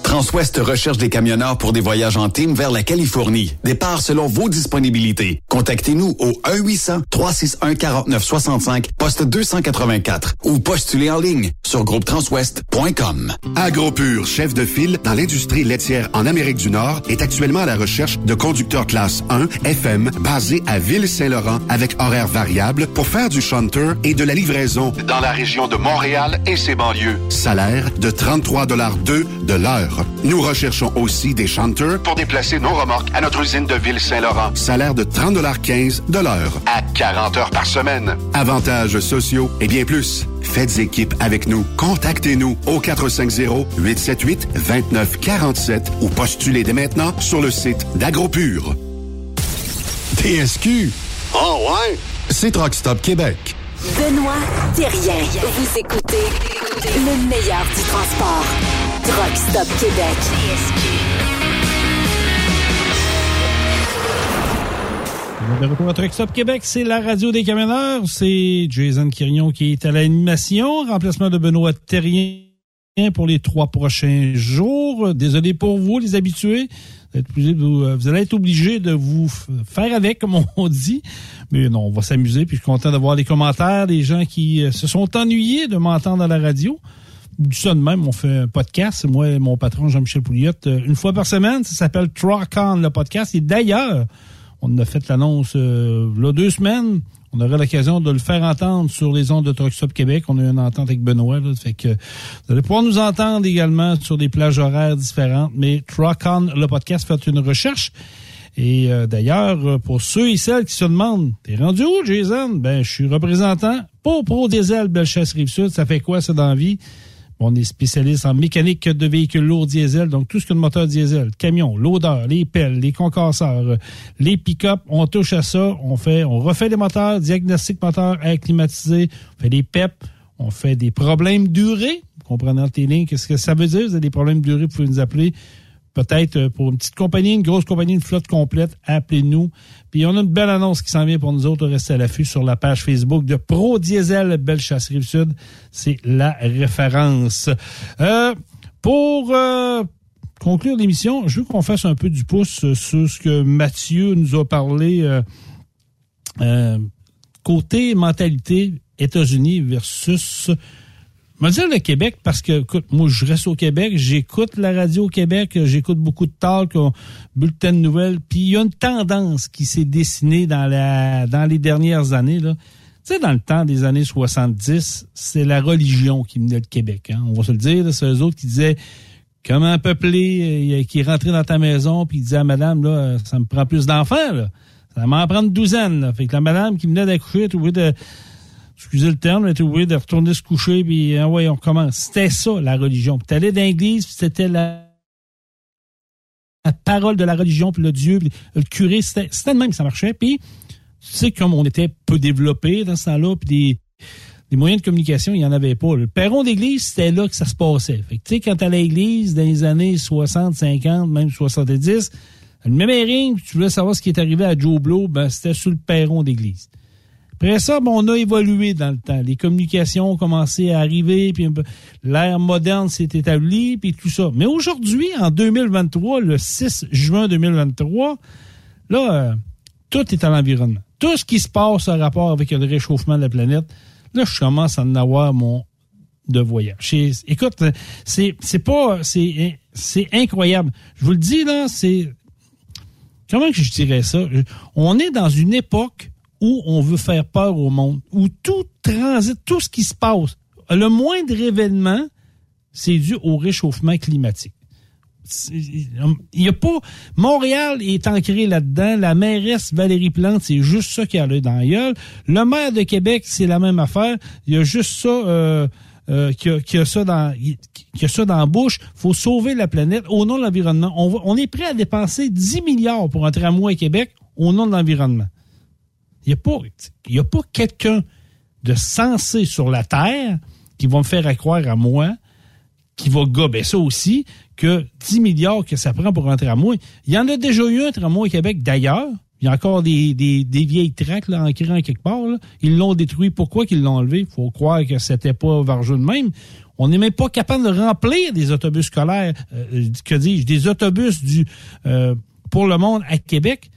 Transwest recherche des camionneurs pour des voyages en team vers la Californie. Départ selon vos disponibilités. Contactez-nous au 1-800-361-4965, poste 284 ou postulez en ligne sur groupetranswest.com. AgroPure, chef de file dans l'industrie laitière en Amérique du Nord, est actuellement à la recherche de conducteurs classe 1 FM basés à Ville-Saint-Laurent avec horaires variables pour faire du shunter et de la livraison dans la région de Montréal et ses banlieues. Salaire de 33,2 de l'heure. Nous recherchons aussi des chanteurs pour déplacer nos remorques à notre usine de Ville-Saint-Laurent. Salaire de 30,15 de l'heure à 40 heures par semaine. Avantages sociaux et bien plus. Faites équipe avec nous. Contactez-nous au 450-878-2947 ou postulez dès maintenant sur le site d'AgroPure. TSQ. Oh ouais? C'est Truck Stop Québec. Benoît Thérien. Vous écoutez le meilleur du transport. Truck Stop Québec. Truck Stop Québec, c'est la radio des camionneurs. C'est Jason Quirion qui est à l'animation. Remplacement de Benoît Terrien pour les trois prochains jours. Désolé pour vous, les habitués. Vous, vous allez être obligés de vous faire avec, comme on dit. Mais non, on va s'amuser. Puis je suis content de voir les commentaires des gens qui euh, se sont ennuyés de m'entendre à la radio. Du ça de même, on fait un podcast. Moi et mon patron Jean-Michel Pouliot, euh, une fois par semaine. Ça s'appelle Truck On, le podcast. Et d'ailleurs, on a fait l'annonce euh, là deux semaines. On aura l'occasion de le faire entendre sur les ondes de Truck Stop Québec. On a eu une entente avec Benoît. Là, fait que vous allez pouvoir nous entendre également sur des plages horaires différentes. Mais Truck On, le podcast, fait une recherche. Et euh, d'ailleurs, pour ceux et celles qui se demandent, t'es rendu où, Jason? Ben, je suis représentant pour Pro Diesel Bellechasse Rive-Sud. Ça fait quoi, ça, dans la? On est spécialiste en mécanique de véhicules lourds diesel, donc tout ce que moteur diesel, camion, loader, les pelles, les concasseurs, les pick-up, on touche à ça, on fait, on refait les moteurs, diagnostic moteur air on fait des PEP, on fait des problèmes durés. Comprenez tes lignes, qu'est-ce que ça veut dire? Vous avez des problèmes durés, vous pouvez nous appeler. Peut-être pour une petite compagnie, une grosse compagnie, une flotte complète, appelez-nous. Puis on a une belle annonce qui s'en vient pour nous autres. Restez à l'affût sur la page Facebook de Pro Diesel Bellechasse Rive-Sud. C'est la référence. Euh, pour euh, conclure l'émission, je veux qu'on fasse un peu du pouce sur ce que Mathieu nous a parlé euh, euh côté mentalité États-Unis versus je vais dire le Québec parce que, écoute, moi, je reste au Québec, j'écoute la radio au Québec, j'écoute beaucoup de talk, bulletins de nouvelles, puis il y a une tendance qui s'est dessinée dans la dans les dernières années, là. Tu sais, dans le temps des années 70, c'est la religion qui menait le Québec, hein. On va se le dire, c'est eux autres qui disaient comment peupler, qui rentrait dans ta maison, puis il disait à madame, là, ça me prend plus d'enfants, là. Ça m'en prend une douzaine, là. Fait que la madame qui venait d'accoucher, tu de excusez le terme, elle était obligée de retourner se coucher, puis ah ouais, on recommence. C'était ça, la religion. Puis t'allais dans l'église, c'était la, parole de la religion, puis le Dieu, puis le curé, c'était le même que ça marchait. Puis, tu sais, comme on était peu développé dans ce temps-là, puis des, moyens de communication, il n'y en avait pas. Le perron d'église, c'était là que ça se passait. Tu sais, quand t'allais à l'église, dans les années 60, 50, même 70, le même ring, tu voulais savoir ce qui est arrivé à Joe Blow, ben, c'était sur le perron d'église. Après ça, bon, on a évolué dans le temps. Les communications ont commencé à arriver, puis l'ère moderne s'est établie, puis tout ça. Mais aujourd'hui, en 2023, le 6 juin 2023, là, euh, tout est à l'environnement. Tout ce qui se passe en rapport avec le réchauffement de la planète, là, je commence à en avoir mon de voyage. Écoute, c'est c'est pas c'est c'est incroyable. Je vous le dis là, c'est comment que je dirais ça? On est dans une époque où on veut faire peur au monde, où tout transite, tout ce qui se passe, le moindre événement, c'est dû au réchauffement climatique. Il y a pas. Montréal est ancré là-dedans. La mairesse Valérie Plante, c'est juste ça qui a le dans la gueule. Le maire de Québec, c'est la même affaire. Il y a juste ça. Euh, euh, qui, a, ça dans qui a ça dans la bouche. faut sauver la planète au nom de l'environnement. On, est prêt à dépenser 10 milliards pour un tramway à Québec au nom de l'environnement. Il n'y a pas, pas quelqu'un de sensé sur la Terre qui va me faire croire à moi, qui va gober ça aussi, que 10 milliards que ça prend pour un tramway. Il y en a déjà eu un tramway au Québec d'ailleurs. Il y a encore des, des, vieilles tracks là, ancrées en quelque part. Ils l'ont détruit. Pourquoi qu'ils l'ont enlevé? Il faut croire que c'était pas vargeux de même. On n'est même pas capable de remplir des autobus scolaires, euh, que dis-je, des autobus du euh, pour le monde à Québec,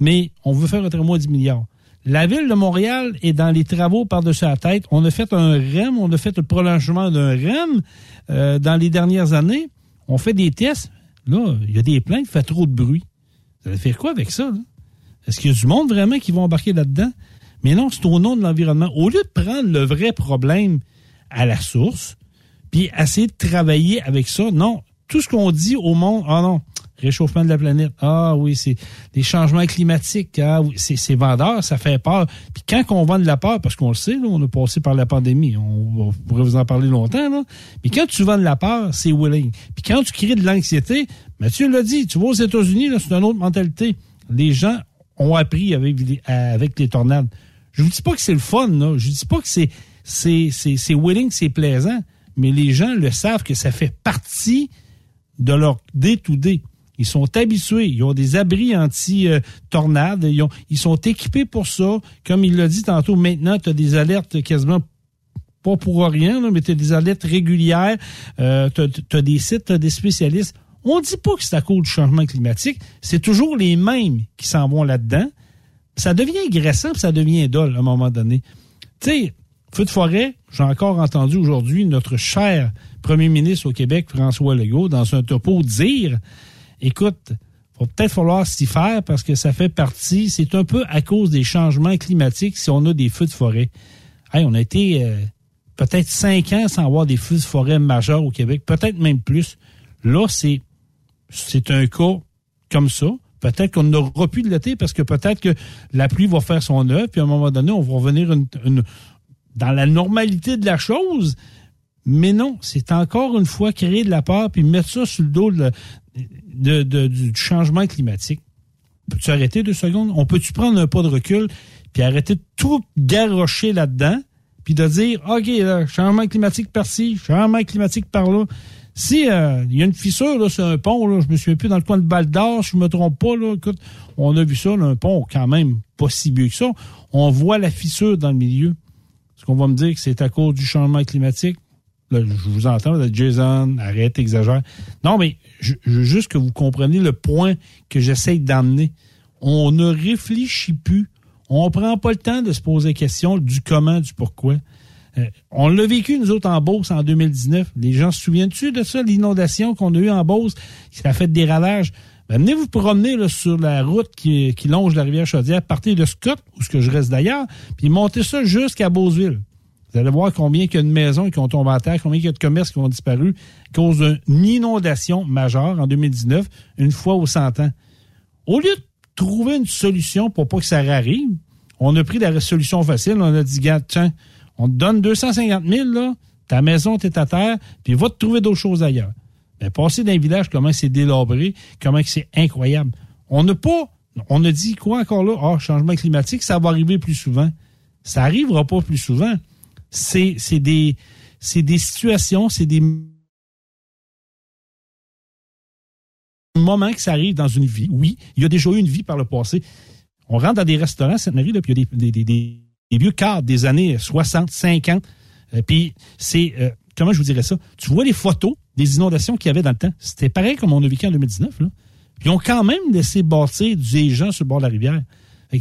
mais on veut faire un tramway de 10 milliards. La ville de Montréal est dans les travaux par-dessus la tête. On a fait un REM, on a fait le prolongement d'un REM euh, dans les dernières années. On fait des tests. Là, il y a des plaintes, il fait trop de bruit. Vous allez faire quoi avec ça? Est-ce qu'il y a du monde vraiment qui va embarquer là-dedans? Mais non, c'est au nom de l'environnement. Au lieu de prendre le vrai problème à la source, puis essayer de travailler avec ça, non. Tout ce qu'on dit au monde, ah non, réchauffement de la planète, ah oui, c'est des changements climatiques, ah oui, c'est vendeur, ça fait peur. Puis quand on vend de la peur, parce qu'on le sait, là, on a passé par la pandémie, on, pourrait vous en parler longtemps, là. mais quand tu vends de la peur, c'est willing. Puis quand tu crées de l'anxiété, Mathieu l'a dit, tu vois aux États-Unis, c'est une autre mentalité. Les gens ont appris avec, avec les tornades. Je vous dis pas que c'est le fun, là. Je vous dis pas que c'est c'est willing, c'est plaisant, mais les gens le savent que ça fait partie de leur day-to-day. Ils sont habitués. Ils ont des abris anti-tornades. Ils, sont équipés pour ça. Comme il l'a dit tantôt, maintenant, tu as des alertes quasiment pas pour rien, mais tu as des alertes régulières. Euh, tu as, des sites, tu as des spécialistes. On dit pas que c'est à cause du changement climatique. C'est toujours les mêmes qui s'en vont là-dedans. Ça devient agressant, ça devient dole à un moment donné. Tu sais, feu de forêt, j'ai encore entendu aujourd'hui notre cher premier ministre au Québec, François Legault, dans un topo dire écoute, va peut-être falloir s'y faire parce que ça fait partie, c'est un peu à cause des changements climatiques si on a des feux de forêt. Hey, on a été euh, peut-être cinq ans sans avoir des feux de forêt majeurs au Québec, peut-être même plus. Là, c'est c'est un cas comme ça. Peut-être qu'on n'aura plus de l'été parce que peut-être que la pluie va faire son œuvre, puis à un moment donné, on va revenir dans la normalité de la chose. Mais non, c'est encore une fois créer de la peur puis mettre ça sur le dos de, du changement climatique. Peux-tu arrêter deux secondes? On peut-tu prendre un pas de recul puis arrêter de tout garrocher là-dedans puis de dire, OK, là, changement climatique par-ci, changement climatique par-là. Si euh, il y a une fissure, là, c'est un pont, là, je me souviens plus dans le coin de Val d'Or, je me trompe pas, là, écoute, on a vu ça, un pont quand même pas si vieux que ça. On voit la fissure dans le milieu. Est-ce qu'on va me dire que c'est à cause du changement climatique? Là, je vous entends, Jason, arrête, exagère. Non, mais je, veux juste que vous compreniez le point que j'essaye d'amener. On ne réfléchit plus. On prend pas le temps de se poser la question du comment, du pourquoi. Euh, on l'a vécu, nous autres, en Beauce en 2019. Les gens se souviennent-tu de ça, l'inondation qu'on a eue en Beauce, qui a fait des ravages? Ben, venez vous promener sur la route qui, longe la rivière Chaudière, partez de Scott, où ce que je reste d'ailleurs, puis montez ça jusqu'à Beauceville. Vous allez voir combien il y a de maisons qui ont tombé à terre, combien il y a de commerces qui ont disparu à cause d'une inondation majeure en 2019, une fois aux 100 ans. Au lieu de trouver une solution pour pas que ça arrive, on a pris la solution facile. On a dit, tiens, on te donne 250 000, là, ta maison est à terre, puis va te trouver d'autres choses ailleurs. Mais passer d'un village, comment c'est délabré, comment c'est incroyable. On n'a pas, on a dit quoi encore là? Ah, changement climatique, ça va arriver plus souvent. Ça arrivera pas plus souvent. C'est, des, situations, c'est des moments que ça dans une vie. Oui, il y a déjà eu une vie par le passé. On rentre dans des restaurants, cette Marie, là, puis il y a des, des, des des vieux cadres des années 60, 50. Euh, puis c'est, euh, comment je vous dirais ça? Tu vois les photos des inondations qu'il y avait dans le temps? C'était pareil comme on a vécu en 2019. Là. Puis ils ont quand même laissé bâtir des gens sur le bord de la rivière.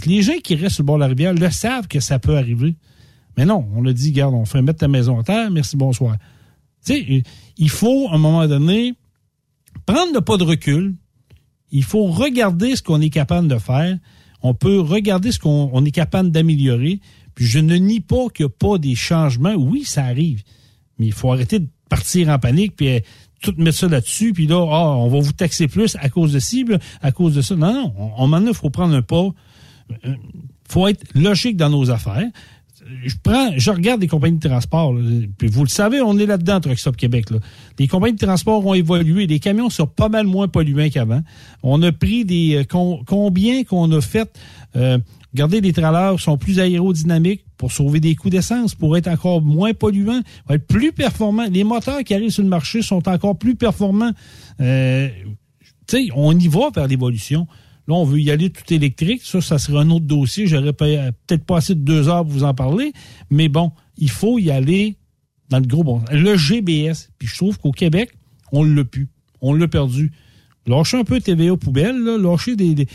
Les gens qui restent sur le bord de la rivière le savent que ça peut arriver. Mais non, on a dit, garde, on fait mettre ta maison en terre, merci, bonsoir. Tu sais, il faut, à un moment donné, prendre le pas de recul. Il faut regarder ce qu'on est capable de faire. On peut regarder ce qu'on est capable d'améliorer. Puis je ne nie pas qu'il n'y a pas des changements. Oui, ça arrive. Mais il faut arrêter de partir en panique puis euh, tout mettre ça là-dessus. Puis là, ah, on va vous taxer plus à cause de cible, à cause de ça. Non, non. On, maintenant, il faut prendre un pas. Il euh, faut être logique dans nos affaires je prends, je regarde les compagnies de transport. puis vous le savez, on est là-dedans, Truck Stop Québec. Là. Les compagnies de transport ont évolué. Les camions sont pas mal moins polluants qu'avant. On a pris des euh, combien qu'on a fait. Euh, regardez, les trailers sont plus aérodynamiques pour sauver des coûts d'essence, pour être encore moins polluants, pour être plus performants. Les moteurs qui arrivent sur le marché sont encore plus performants. Euh, tu sais, on y va vers l'évolution. Là, on veut y aller tout électrique. Ça, ça serait un autre dossier. J'aurais peut-être pas assez de deux heures pour vous en parler. Mais bon, il faut y aller dans le gros bon Le GBS. Puis je trouve qu'au Québec, on l'a pu. On l'a perdu. Lâchez un peu TVA poubelle, là. lâchez des,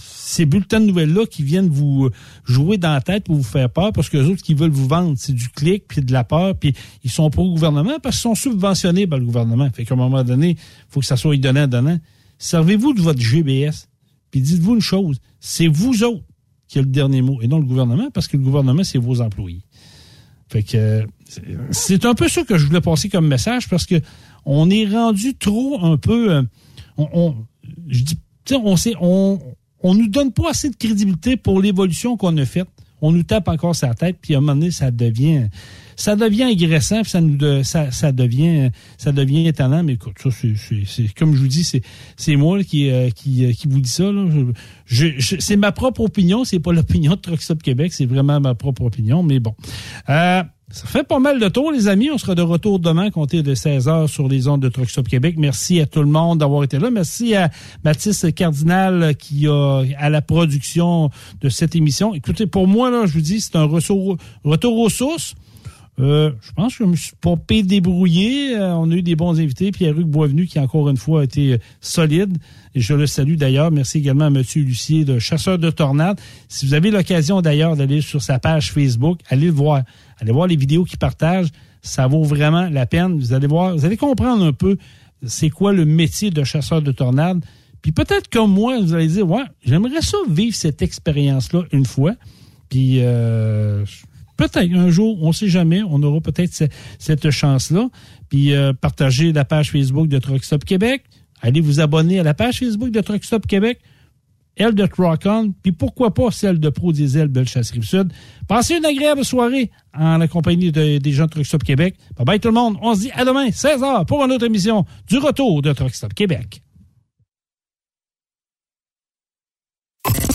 ces bulletins de nouvelles-là qui viennent vous jouer dans la tête pour vous faire peur, parce que les autres qui veulent vous vendre, c'est du clic, puis de la peur, puis ils sont pro gouvernement parce qu'ils sont subventionnés par le gouvernement. Fait qu'à un moment donné, il faut que ça soit donnant-donnant. Servez-vous de votre GBS, puis dites-vous une chose, c'est vous autres qui avez le dernier mot, et non le gouvernement, parce que le gouvernement, c'est vos employés. Fait que c'est un peu ça que je voulais passer comme message, parce que on est rendu trop un peu... Euh, on, je dis, on sait, on, on nous donne pas assez de crédibilité pour l'évolution qu'on a faite. On nous tape encore sa tête, puis à un moment donné, ça devient ça devient agressant, ça nous ça, ça devient ça devient étonnant. Mais écoute, ça c'est comme je vous dis, c'est c'est moi qui euh, qui, euh, qui vous dis ça. Là. Je, c'est ma propre opinion, c'est pas l'opinion de Truck Stop Québec, c'est vraiment ma propre opinion. Mais bon. Euh, ça fait pas mal de tours, les amis. On sera de retour demain, compter de 16 heures sur les ondes de Truck Stop Québec. Merci à tout le monde d'avoir été là. Merci à Mathis Cardinal qui a à la production de cette émission. Écoutez, pour moi, là, je vous dis, c'est un retour aux sources. Euh, je pense que je me suis pas débrouillé. Euh, on a eu des bons invités. Pierre-Hugues Boisvenu, qui encore une fois a été euh, solide. Et je le salue d'ailleurs. Merci également à Mathieu Lucier de Chasseur de Tornades. Si vous avez l'occasion d'ailleurs d'aller sur sa page Facebook, allez le voir. Allez voir les vidéos qu'il partage. Ça vaut vraiment la peine. Vous allez voir, vous allez comprendre un peu c'est quoi le métier de chasseur de tornades. Puis peut-être comme moi, vous allez dire, ouais, j'aimerais ça vivre cette expérience-là une fois. Puis euh, peut-être un jour, on ne sait jamais, on aura peut-être cette chance-là. Puis euh, partagez la page Facebook de Truck Stop Québec. Allez vous abonner à la page Facebook de Truck Stop Québec. Elle de Truck On, puis pourquoi pas celle de Pro Diesel Bellechasse Rive-Sud. Passez une agréable soirée en la compagnie des gens de Truck Stop Québec. Bye bye tout le monde. On se dit à demain, 16h, pour une autre émission du retour de Truck Stop Québec.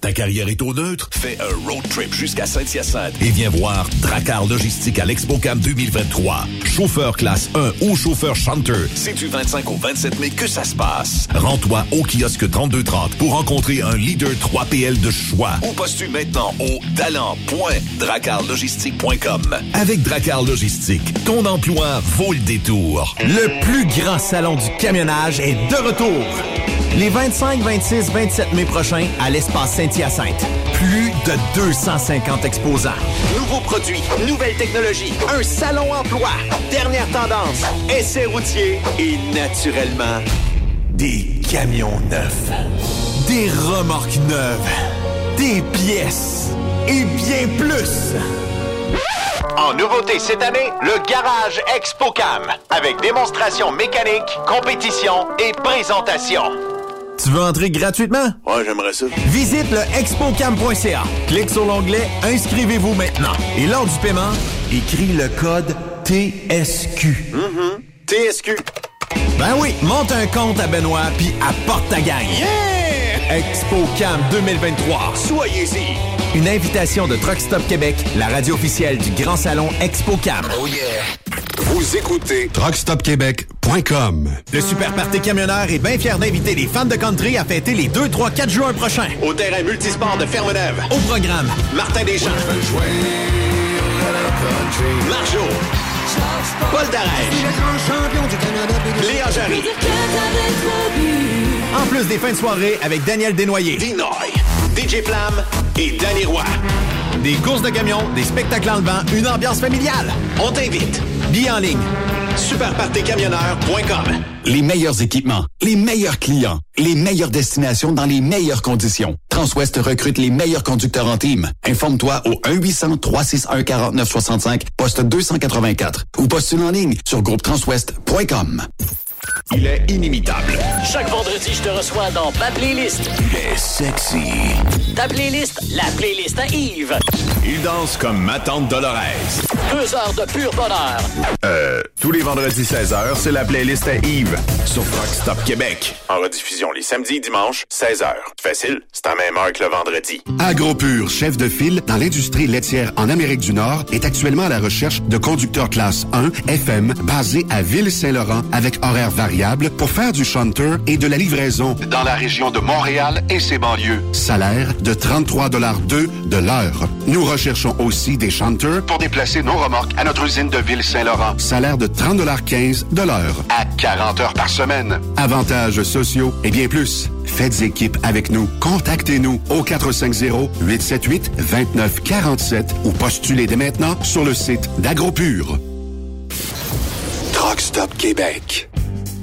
Ta carrière est au neutre? Fais un road trip jusqu'à Saint-Hyacinthe et viens voir Dracar Logistique à l'ExpoCam 2023. Chauffeur classe 1 ou chauffeur chanteur, c'est du 25 au 27 mai que ça se passe. Rends-toi au kiosque 3230 pour rencontrer un leader 3PL de choix ou postule maintenant au talent.dracarlogistique.com. Avec Dracar Logistique, ton emploi vaut le détour. Le plus grand salon du camionnage est de retour. Les 25, 26, 27 mai prochains à l'espace Saint-Hyacinthe. Plus de 250 exposants. Nouveaux produits, nouvelles technologies, un salon emploi, dernière tendance, essais routiers et naturellement des camions neufs, des remorques neuves, des pièces et bien plus. En nouveauté cette année, le Garage ExpoCam, avec démonstration mécanique, compétition et présentation. Tu veux entrer gratuitement? Ouais, j'aimerais ça. Visite le expocam.ca. Clique sur l'onglet Inscrivez-vous maintenant. Et lors du paiement, écris le code TSQ. Mm-hmm. TSQ. Ben oui, monte un compte à Benoît puis apporte ta gagne. Yeah! ExpoCam 2023. Soyez-y. Une invitation de Truck Stop Québec, la radio officielle du Grand Salon ExpoCam. Oh yeah. Vous écoutez truckstopquebec.com. Le Super Party Camionneur est bien fier d'inviter les fans de country à fêter les 2, 3, 4 juin prochains. Au terrain multisport de Ferme-Neuve. Au programme, Martin Deschamps. Marjo. Paul Darèche. Léa Jarry. En plus des fins de soirée avec Daniel Desnoyers. Dinoy. DJ Flam et Danny Roy. Des courses de camions, des spectacles en levant, une ambiance familiale. On t'invite. Billets en ligne. Superpartycamionneur.com Les meilleurs équipements, les meilleurs clients, les meilleures destinations dans les meilleures conditions. Transwest recrute les meilleurs conducteurs en team. Informe-toi au 1-800-361-4965, poste 284 ou postule en ligne sur groupetranswest.com. Il est inimitable. Chaque vendredi, je te reçois dans ma playlist. Il est sexy. Ta playlist, la playlist à Yves. Il danse comme ma tante Dolores. Deux heures de pur bonheur. Euh, tous les vendredis 16h, c'est la playlist à Yves sur Rock Stop Québec. En rediffusion les samedis et dimanches, 16h. Facile, c'est à même heure que le vendredi. AgroPure, chef de file dans l'industrie laitière en Amérique du Nord, est actuellement à la recherche de conducteurs classe 1 FM basés à Ville-Saint-Laurent avec horaires variables pour faire du shunter et de la livraison dans la région de Montréal et ses banlieues. Salaire de 33,2 de l'heure. Nous recherchons aussi des shunters pour déplacer nos remorques à notre usine de Ville-Saint-Laurent. Salaire de 30,15 de l'heure à 40 heures par semaine. Avantages sociaux et bien plus. Faites équipe avec nous. Contactez-nous au 450-878-2947 ou postulez dès maintenant sur le site d'AgroPure. Truck Stop Québec.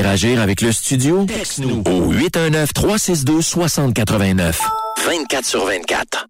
interagir avec le studio? Texte-nous au 819-362-6089. 24 sur 24.